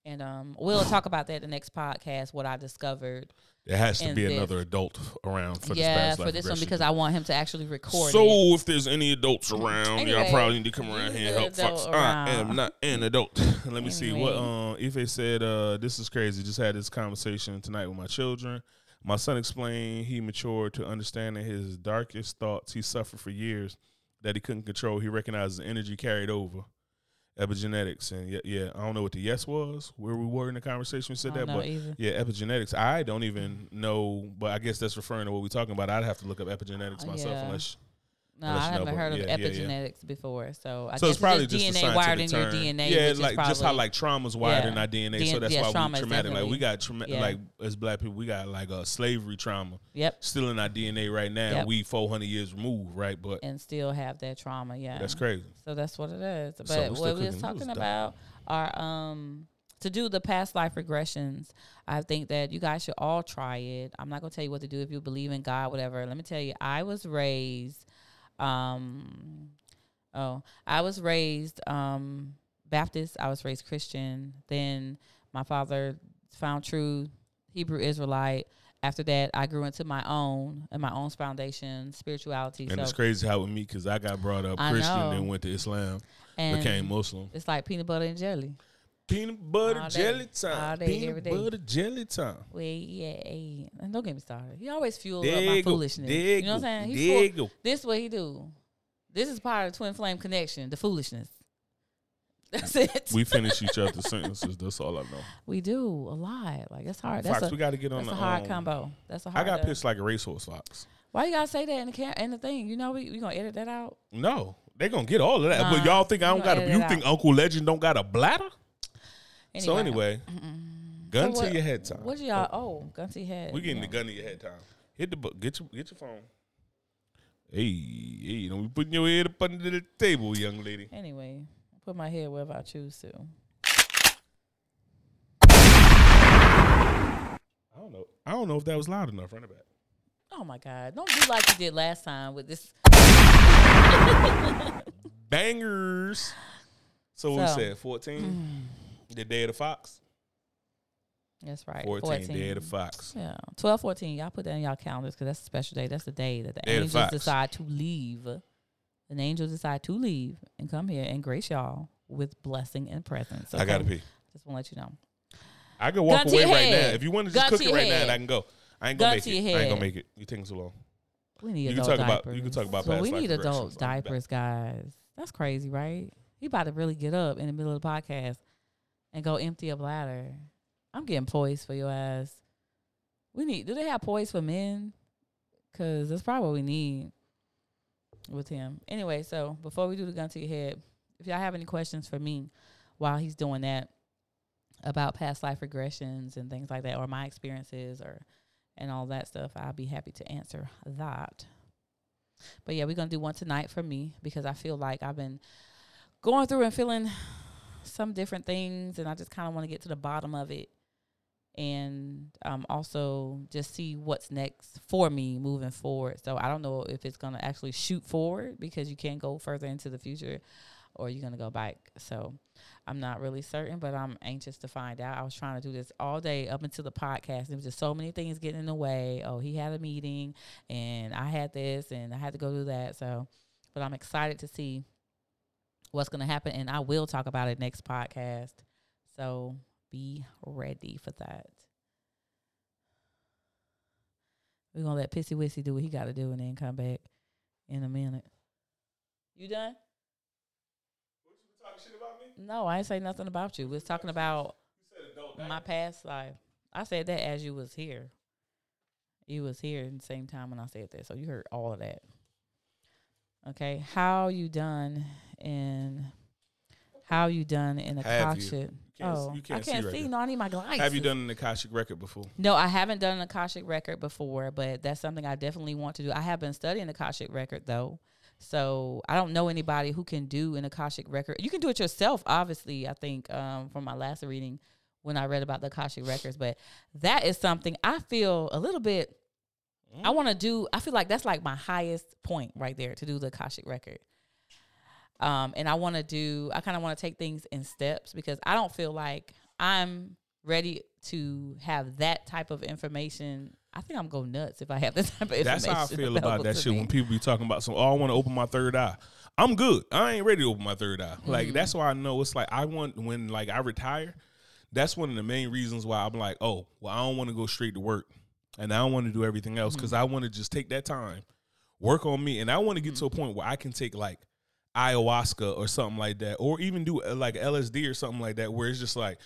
Speaker 2: and um we'll talk about that in the next podcast what i discovered
Speaker 1: there has to be
Speaker 2: this.
Speaker 1: another adult around for this
Speaker 2: yeah for this one because i want him to actually record
Speaker 1: So
Speaker 2: it
Speaker 1: if there's any adults around, y'all probably need to come around here and help
Speaker 2: adult.
Speaker 1: I am not an adult. *laughs* Let me see what
Speaker 2: Anyway.
Speaker 1: um Ife said. Uh, this is crazy. Just had this conversation tonight with my children. My son explained he matured to understanding his darkest thoughts he suffered for years that he couldn't control. He recognized the energy carried over. Epigenetics and yeah, yeah, I don't know what the yes was. Where we were in the conversation, we said that, but
Speaker 2: either.
Speaker 1: yeah, epigenetics. I don't even know, but I guess that's referring to what we're talking about. I'd have to look up epigenetics
Speaker 2: Oh,
Speaker 1: myself
Speaker 2: yeah.
Speaker 1: unless
Speaker 2: no i
Speaker 1: know,
Speaker 2: haven't heard of
Speaker 1: yeah, yeah, yeah.
Speaker 2: epigenetics before so i
Speaker 1: so
Speaker 2: guess
Speaker 1: it's probably
Speaker 2: just
Speaker 1: just a
Speaker 2: dna wired in your
Speaker 1: term.
Speaker 2: dna
Speaker 1: Yeah,
Speaker 2: which
Speaker 1: like
Speaker 2: probably,
Speaker 1: just how like trauma's wired in our DNA,
Speaker 2: D-
Speaker 1: so that's why
Speaker 2: trauma
Speaker 1: we traumatic. Like we got trauma, like as black people, we got like a slavery trauma
Speaker 2: yep
Speaker 1: still in our DNA right now.
Speaker 2: Yep.
Speaker 1: We four hundred years removed, right? But
Speaker 2: and still have that trauma yeah
Speaker 1: that's crazy.
Speaker 2: So that's what it is. But
Speaker 1: So
Speaker 2: what we was talking about are um to do the past life regressions. I think that you guys should all try it. I'm not gonna tell you what to do if you believe in God, whatever. Let me tell you, I was raised um oh, I was raised um Baptist, I was raised Christian. Then my father found true Hebrew Israelite. After that, I grew into my own and my own foundation, spirituality.
Speaker 1: And
Speaker 2: so
Speaker 1: it's crazy how with me because I got brought up
Speaker 2: I
Speaker 1: Christian,
Speaker 2: know.
Speaker 1: then went to Islam,
Speaker 2: and
Speaker 1: became Muslim.
Speaker 2: it's like peanut butter and jelly.
Speaker 1: Peanut butter
Speaker 2: All day.
Speaker 1: jelly time.
Speaker 2: All day,
Speaker 1: Peanut
Speaker 2: every day.
Speaker 1: butter jelly time.
Speaker 2: Well, yeah, hey, don't get me started. He always fuels
Speaker 1: There
Speaker 2: up my foolishness. You know what. I'm saying? He
Speaker 1: There
Speaker 2: full-
Speaker 1: you go.
Speaker 2: this what he do. This is part of the twin flame connection, the foolishness. *laughs* That's it.
Speaker 1: We finish *laughs* each other's sentences. That's all I know.
Speaker 2: We do a lot. Like that's hard. That's
Speaker 1: Fox,
Speaker 2: a
Speaker 1: we got to get on
Speaker 2: that's
Speaker 1: the
Speaker 2: a hard
Speaker 1: um,
Speaker 2: combo. That's a
Speaker 1: I
Speaker 2: hard.
Speaker 1: I got
Speaker 2: uh,
Speaker 1: pissed like a racehorse, Fox.
Speaker 2: Why you gotta say that in the cam- in the thing? You know we we gonna edit that out.
Speaker 1: No, they gonna get all of that.
Speaker 2: Nah,
Speaker 1: but y'all think I don't got a? You think. Uncle Legend don't got a bladder? So anyway, gun
Speaker 2: So
Speaker 1: to
Speaker 2: what-
Speaker 1: your head time.
Speaker 2: What y'all? Oh, gun to your head.
Speaker 1: We getting
Speaker 2: yeah.
Speaker 1: the gun to your head time. Hit the bu- get your get your phone. Hey, hey, don't be putting your head up under the table, young lady.
Speaker 2: Anyway, put my head wherever I choose to.
Speaker 1: I don't know. I don't know if that was loud enough. Run it back.
Speaker 2: Oh my God! Don't do like you did last time with this.
Speaker 1: Bangers. So, we
Speaker 2: So.
Speaker 1: said 14, mm. The day of the fox.
Speaker 2: That's right.
Speaker 1: 14, day of the fox.
Speaker 2: Yeah, 12, 14. Y'all put that in y'all calendars because that's a special day. That's the day that the
Speaker 1: Day the
Speaker 2: angels decide to leave. An angels decide to leave and come here and grace y'all with blessing and presence.
Speaker 1: I gotta
Speaker 2: okay?
Speaker 1: pee.
Speaker 2: Just want to let you know.
Speaker 1: I can walk
Speaker 2: Gun
Speaker 1: away right
Speaker 2: head.
Speaker 1: now. If you want to
Speaker 2: Gun
Speaker 1: just cook it right now,
Speaker 2: head.
Speaker 1: and I can go. I ain't gonna
Speaker 2: Gun
Speaker 1: make
Speaker 2: to
Speaker 1: it.
Speaker 2: your
Speaker 1: I ain't gonna make it. You taking so long?
Speaker 2: We need
Speaker 1: You can
Speaker 2: adult
Speaker 1: talk about-
Speaker 2: diapers.
Speaker 1: you can talk about
Speaker 2: so we need adult
Speaker 1: regressions. I'll be back.
Speaker 2: diapers, guys. That's crazy, right? He about to really get up in the middle of the podcast and go empty a bladder. I'm getting poised for your ass. We need. Do they have poise for men? Cause that's probably what we need with him. Anyway, so before we do the gun to your head, if y'all have any questions for me while he's doing that about past life regressions and things like that, or my experiences, or and all that stuff, I'll be happy to answer that. But yeah, we're gonna do one tonight for me because I feel like I've been going through and feeling some different things, and I just kind of want to get to the bottom of it, and um, also just see what's next for me moving forward. So I don't know if it's gonna actually shoot forward because you can't go further into the future, or you're gonna go back. So I'm not really certain, but I'm anxious to find out. I was trying to do this all day up until the podcast. There was just so many things getting in the way. Oh, he had a meeting, and I had this, and I had to go do that. So, but I'm excited to see what's going to happen, and I will talk about it next podcast. So be ready for that. We're gonna let Pissy Wissy do what he got to do and then come back in a minute. You done? No, I ain't say nothing about you. We was talking about my past life. I said that as you was here. You was here at the same time when I said that, so you heard all of that. Okay, how you done in? How you done in the
Speaker 1: Have you?
Speaker 2: Akashic?
Speaker 1: can't-
Speaker 2: oh,
Speaker 1: you can't
Speaker 2: I
Speaker 1: see
Speaker 2: can't
Speaker 1: right
Speaker 2: see. no, I need my glasses.
Speaker 1: Have you done an Akashic record before?
Speaker 2: No, I haven't done an Akashic record before, but that's something I definitely want to do. I have been studying Akashic record though. So I don't know anybody who can do an Akashic record. You can do it yourself, obviously, I think, um, from my last reading when I read about the Akashic records. But that is something I feel a little bit I want to do I feel like that's like my highest point right there to do the Akashic record. Um, and I want to do, I kind of want to take things in steps because I don't feel like I'm ready to have that type of information. I think I'm go nuts if I have this type of information.
Speaker 1: That's how I *laughs* feel about that shit
Speaker 2: me.
Speaker 1: when people be talking about some. Oh, I want to open my third eye. I'm good. I ain't ready to open my third eye. Like
Speaker 2: Mm-hmm.
Speaker 1: that's why I know it's like I want when like I retire. That's one of the main reasons why I'm like, oh, well, I don't want to go straight to work, and I don't want to do everything else because
Speaker 2: Mm-hmm.
Speaker 1: I want to just take that time, work on me, and I want to get to a
Speaker 2: Mm-hmm.
Speaker 1: point where I can take like ayahuasca or something like that, or even do uh, like LSD or something like that, where it's just like,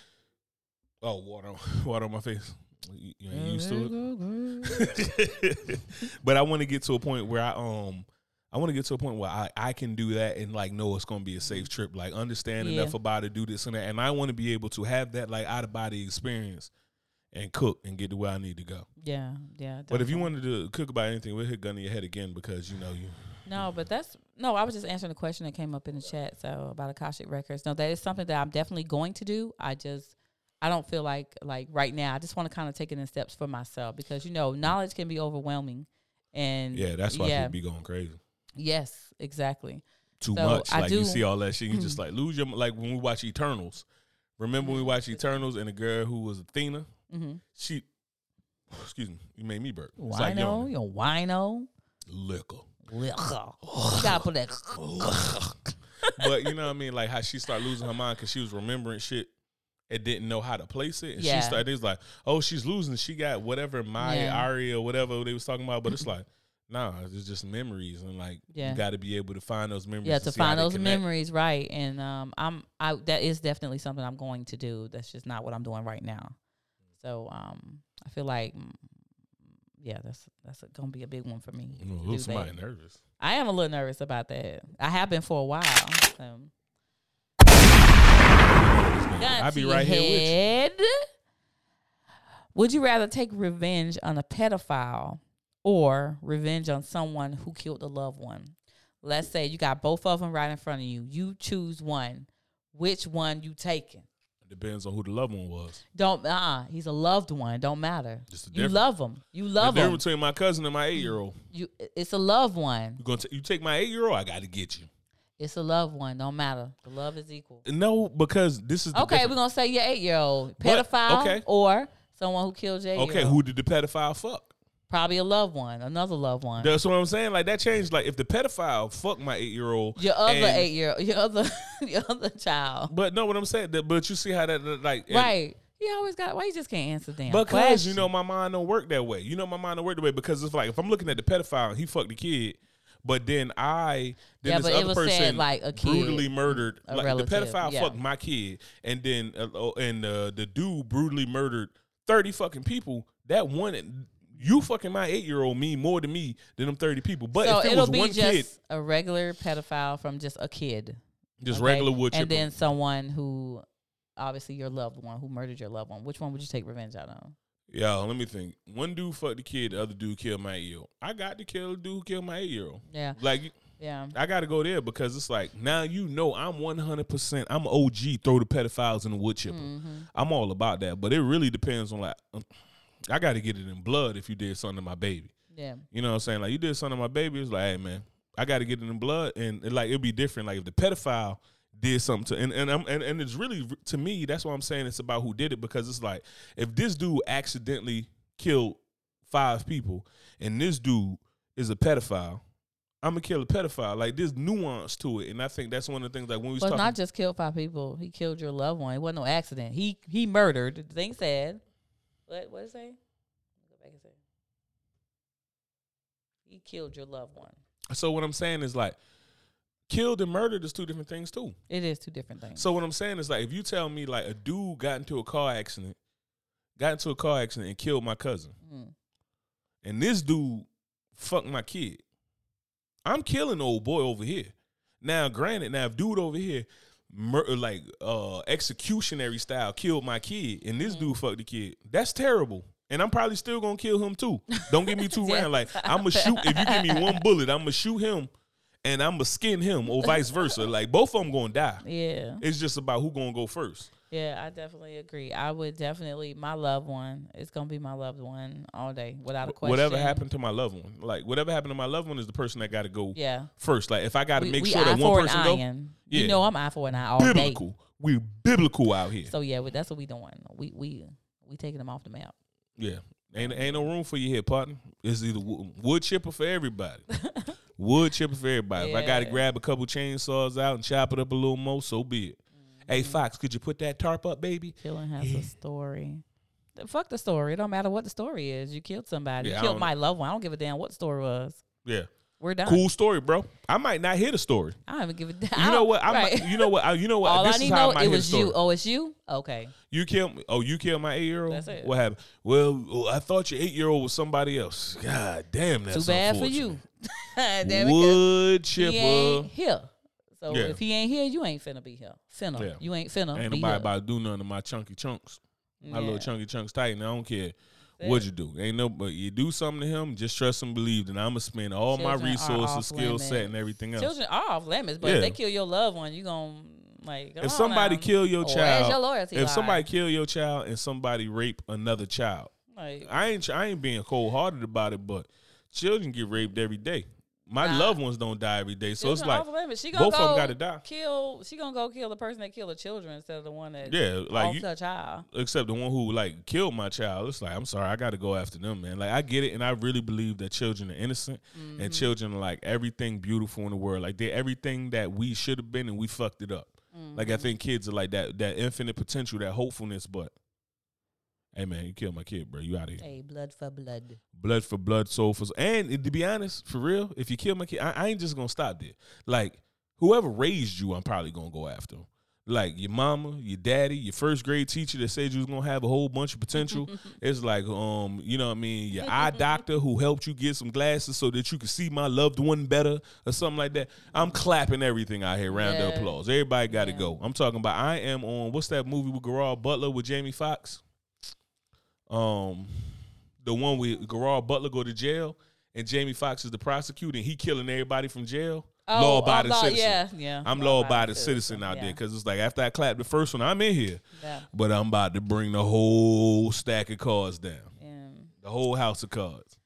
Speaker 1: oh, water, *laughs* water on my face. You, you ain't used to it. *laughs* but I want to get to a point where I um I want to get to a point where I, I can do that and like know it's gonna be a safe trip. Like understand
Speaker 2: Yeah.
Speaker 1: enough about it, do this and that, and I want to be able to have that like out of body experience and cook and get to where I need to go.
Speaker 2: Yeah, yeah.
Speaker 1: But if you wanted to cook about anything, we'll hit gun to your head again because you know you.
Speaker 2: No, but that's no. I was just answering the question that came up in the chat. So about Akashic records. No, that is something that I'm definitely going to do. I just I don't feel like like right now. I just want to kind of take it in steps for myself because you know knowledge can be overwhelming, and
Speaker 1: Yeah, that's why
Speaker 2: yeah,
Speaker 1: people be going crazy.
Speaker 2: yes, exactly.
Speaker 1: Too
Speaker 2: So,
Speaker 1: much.
Speaker 2: I
Speaker 1: Like you see all that shit, you just *clears throat* like lose your like when we watch Eternals. Remember when we watched Eternals and the girl who was Athena?
Speaker 2: Mm-hmm.
Speaker 1: She, *sighs* excuse me, you made me burp. Like
Speaker 2: Wino, you know, wino.
Speaker 1: liquor.
Speaker 2: You gotta put that.
Speaker 1: but you know what I mean? Like how she started losing her mind because she was remembering shit and didn't know how to place it. And
Speaker 2: Yeah.
Speaker 1: she started, it was like, oh, she's losing. She got whatever Maya,
Speaker 2: Yeah.
Speaker 1: Ari, or whatever they was talking about. But it's like, nah, it's just memories. And like,
Speaker 2: Yeah.
Speaker 1: you got to be able to find those memories.
Speaker 2: yeah to find those memories right and um i'm i that is definitely something i'm going to do that's just not what i'm doing right now so um i feel like mm, yeah that's that's gonna be a big one for me
Speaker 1: You know,
Speaker 2: to do
Speaker 1: look, somebody
Speaker 2: that.
Speaker 1: nervous.
Speaker 2: i am a little nervous about that i have been for a while so.
Speaker 1: I'll be right here with you.
Speaker 2: Would you rather take revenge on a pedophile or revenge on someone who killed a loved one? Let's say you got both of them right in front of you. You choose one. Which one you taking?
Speaker 1: Depends on who the loved one was.
Speaker 2: Don't uh he's a loved one. Don't matter. You love him. You
Speaker 1: The
Speaker 2: love him.
Speaker 1: difference between my cousin and my eight year old.
Speaker 2: You it's a loved one.
Speaker 1: You gonna t- you take my eight year old? I got to get you.
Speaker 2: It's a loved one. Don't matter. The love is equal.
Speaker 1: No, because this is the
Speaker 2: Okay,
Speaker 1: difference.
Speaker 2: we're gonna say your eight year old
Speaker 1: But-
Speaker 2: pedophile
Speaker 1: okay.
Speaker 2: or someone who killed your
Speaker 1: Okay, who did the pedophile fuck?
Speaker 2: Probably a loved one, another loved one.
Speaker 1: That's what I'm saying. Like that changed. Like if the pedophile fuck my eight year old,
Speaker 2: your other eight year, your other, *laughs* your other child.
Speaker 1: But no, what I'm saying. That, but you see how that like and-
Speaker 2: Right. He always got. Why you just can't answer damn
Speaker 1: Because
Speaker 2: question?
Speaker 1: you know my mind don't work that way. You know my mind don't work that way because it's like if I'm looking at the pedophile, he fucked the kid, but then I then
Speaker 2: Yeah,
Speaker 1: this
Speaker 2: but it
Speaker 1: other
Speaker 2: was
Speaker 1: person
Speaker 2: said, like, a kid,
Speaker 1: brutally murdered like
Speaker 2: relative,
Speaker 1: the pedophile
Speaker 2: yeah.
Speaker 1: fucked my kid, and then uh, oh, and uh, the dude brutally murdered thirty fucking people. That one. You fucking my eight year old mean more to me than them thirty people. But
Speaker 2: so
Speaker 1: if it was one
Speaker 2: just
Speaker 1: kid,
Speaker 2: a regular pedophile from just a kid,
Speaker 1: just
Speaker 2: okay?
Speaker 1: regular wood
Speaker 2: and then someone who, obviously your loved one who murdered your loved one. Which one would you take revenge out on?
Speaker 1: Yeah, let me think. One dude fucked the kid, the other dude killed my eight year old. I got to kill the dude who killed my eight year old.
Speaker 2: Yeah,
Speaker 1: Like
Speaker 2: yeah,
Speaker 1: I got to go there because it's like now you know I'm 100. percent I'm OG. Throw the pedophiles in the wood chipper.
Speaker 2: Mm-hmm.
Speaker 1: I'm all about that, but it really depends on like um, I got to get it in blood if you did something to my baby.
Speaker 2: yeah.
Speaker 1: You know what I'm saying? Like you did something to my baby, it's like, hey man, I got to get it in blood, and it, like it'd be different. Like if the pedophile did something to, and and I'm, and and it's really to me that's why I'm saying it's about who did it because it's like if this dude accidentally killed five people and this dude is a pedophile. I'm gonna kill a pedophile. Like there's nuance to it, and I think that's one of the things. Like when we
Speaker 2: But
Speaker 1: talking,
Speaker 2: not just killed five people. He killed your loved one. It wasn't no accident. He he murdered. The thing said, what what did it say? Go back and say. He killed your loved one.
Speaker 1: So what I'm saying is like, killed and murdered is two different things too.
Speaker 2: It is two different things.
Speaker 1: So what I'm saying is like, if you tell me like a dude got into a car accident, got into a car accident and killed my cousin,
Speaker 2: Mm.
Speaker 1: and this dude fucked my kid, I'm killing the old boy over here. Now, granted, now if dude over here, mur- like uh executionary style, killed my kid, and this dude fucked the kid, that's terrible. And I'm probably still gonna kill him too. Don't get me *laughs* too
Speaker 2: Yeah.
Speaker 1: round. Like I'm gonna shoot. If you give me one bullet, I'm gonna shoot him, and I'm gonna skin him, or vice versa. Like both of them gonna die.
Speaker 2: Yeah.
Speaker 1: It's just about who gonna go first.
Speaker 2: Yeah, I definitely agree. I would definitely my loved one. It's gonna be my loved one all day without a question.
Speaker 1: Whatever happened to my loved one, like whatever happened to my loved one, is the person that got to go
Speaker 2: Yeah.
Speaker 1: first. Like if I got to make
Speaker 2: we
Speaker 1: sure that one person go. Yeah.
Speaker 2: You know I'm eye for an eye all day.
Speaker 1: biblical. We biblical out here.
Speaker 2: So yeah, that's what we doing. We we we taking them off the map.
Speaker 1: Yeah, ain't ain't no room for you here, partner. It's either wood chipper for everybody. *laughs* wood chipper for everybody. If I got to grab a couple chainsaws out and chop it up a little more, so be it. Hey. Fox, could you put that tarp up, baby?
Speaker 2: Killing has
Speaker 1: Yeah.
Speaker 2: a story. Fuck the story. It don't matter what the story is. You killed somebody.
Speaker 1: Yeah,
Speaker 2: you killed my loved one. I don't give a damn what the story was.
Speaker 1: Yeah,
Speaker 2: We're done.
Speaker 1: cool story, bro. I might not hear the story.
Speaker 2: I don't even give a damn.
Speaker 1: You know what? I
Speaker 2: right.
Speaker 1: might, you know what? I, you know what? *laughs*
Speaker 2: All
Speaker 1: this
Speaker 2: I need
Speaker 1: is
Speaker 2: to
Speaker 1: how
Speaker 2: know it was you. Oh, it's you. Okay.
Speaker 1: You killed me. Oh, you killed my eight year old.
Speaker 2: That's it.
Speaker 1: What happened? Well, oh, I thought your eight year old was somebody else. God damn, that's
Speaker 2: Too bad for you. Damn it, 'cause
Speaker 1: Wood
Speaker 2: he ain't here. So
Speaker 1: Yeah.
Speaker 2: if he ain't here, you ain't finna be here. Finna.
Speaker 1: Yeah.
Speaker 2: You ain't finna
Speaker 1: Ain't
Speaker 2: be
Speaker 1: nobody
Speaker 2: here.
Speaker 1: about to do nothing to my chunky chunks. My little chunky chunks tight. And I don't care what you do. Ain't no, but you do something to him. Just trust and believe that I'm gonna spend all my
Speaker 2: Children are
Speaker 1: resources, skill set, and everything else.
Speaker 2: Children are off limits, but if they kill your loved one, you gonna like.
Speaker 1: if somebody
Speaker 2: now.
Speaker 1: kill your child,
Speaker 2: your loyalty
Speaker 1: if somebody kill your child and somebody rape another child,
Speaker 2: like,
Speaker 1: I ain't I ain't being cold hearted about it, but children get raped every day. My
Speaker 2: Nah.
Speaker 1: loved ones don't die every day, so it's like.
Speaker 2: She gonna
Speaker 1: both of them gotta die.
Speaker 2: Kill. She gonna go kill the person that killed the children instead of the one that
Speaker 1: Yeah, like you,
Speaker 2: her child.
Speaker 1: except the one who like killed my child. It's like I'm sorry, I got to go after them, man. Like I get it, and I really believe that children are innocent,
Speaker 2: Mm-hmm.
Speaker 1: and children are like everything beautiful in the world. Like they're everything that we should have been, and we fucked it up. Like
Speaker 2: Mm-hmm.
Speaker 1: I think kids are like that that infinite potential, that hopefulness. But hey, man, you killed my kid, bro. You out of here.
Speaker 2: Hey, blood for blood.
Speaker 1: Blood for blood, soul for soul. And to be honest, for real, if you kill my kid, I, I ain't just gonna stop there. Like whoever raised you, I'm probably gonna go after. Like your mama, your daddy, your first grade teacher that said you was gonna have a whole bunch of potential. *laughs* it's like, um, you know what I mean, your eye *laughs* doctor who helped you get some glasses so that you could see my loved one better or something like that. I'm clapping everything out here, round of applause. Everybody got to
Speaker 2: Yeah.
Speaker 1: go. I'm talking about. I am on what's that movie with Gerard Butler with Jamie Foxx? Um, the one with Gerard Butler go to jail and Jamie Foxx is the prosecutor and he killing everybody from jail. Oh, law abiding
Speaker 2: law-
Speaker 1: citizen.
Speaker 2: Yeah, yeah.
Speaker 1: I'm law abiding citizen out there because it's like after I clap the first one, I'm in here,
Speaker 2: Yeah.
Speaker 1: but I'm about to bring the whole stack of cards down,
Speaker 2: And
Speaker 1: the whole house of cards.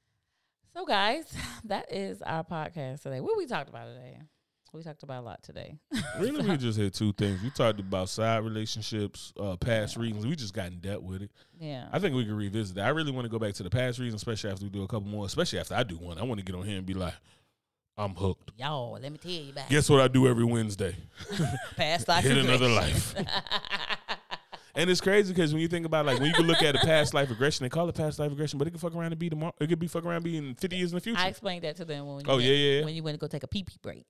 Speaker 2: so, guys, *laughs* that is our podcast today. What we talked about today? We talked about a lot today. *laughs*
Speaker 1: Really, we just hit two things. We talked about side relationships, uh, past reasons. We just got in depth with it.
Speaker 2: yeah.
Speaker 1: I think we can revisit that. I really want to go back to the past reasons, especially after we do a couple more. Especially after I do one, I want to get on here and be like, I'm hooked.
Speaker 2: Y'all, let me tell you about
Speaker 1: Guess what I do every Wednesday? *laughs*
Speaker 2: past life *laughs*
Speaker 1: Hit another life. And it's crazy because when you think about like when you can look at a past life regression, they call it past life regression, but it could fuck around and be tomorrow. It could be fuck around being fifty years in the future.
Speaker 2: I explained that to them when you
Speaker 1: Oh,
Speaker 2: went,
Speaker 1: yeah, yeah, yeah.
Speaker 2: when you went to go take a pee pee break.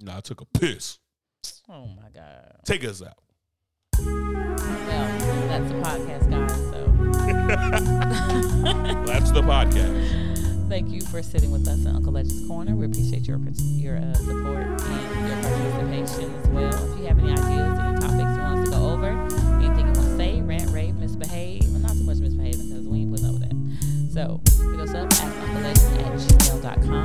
Speaker 1: Nah, I took a piss.
Speaker 2: Oh my god.
Speaker 1: Take us out.
Speaker 2: Well, that's the podcast, guys. So *laughs*
Speaker 1: That's the podcast.
Speaker 2: thank you for sitting with us in Uncle Legend's Corner. We appreciate your your uh, support and your participation as well. If you have any ideas, any topics you want us to go over, anything you want to say, rant, rave, misbehave, well, not so much misbehaving because we ain't putting up with that. So hit us up at unclelegend at gmail.com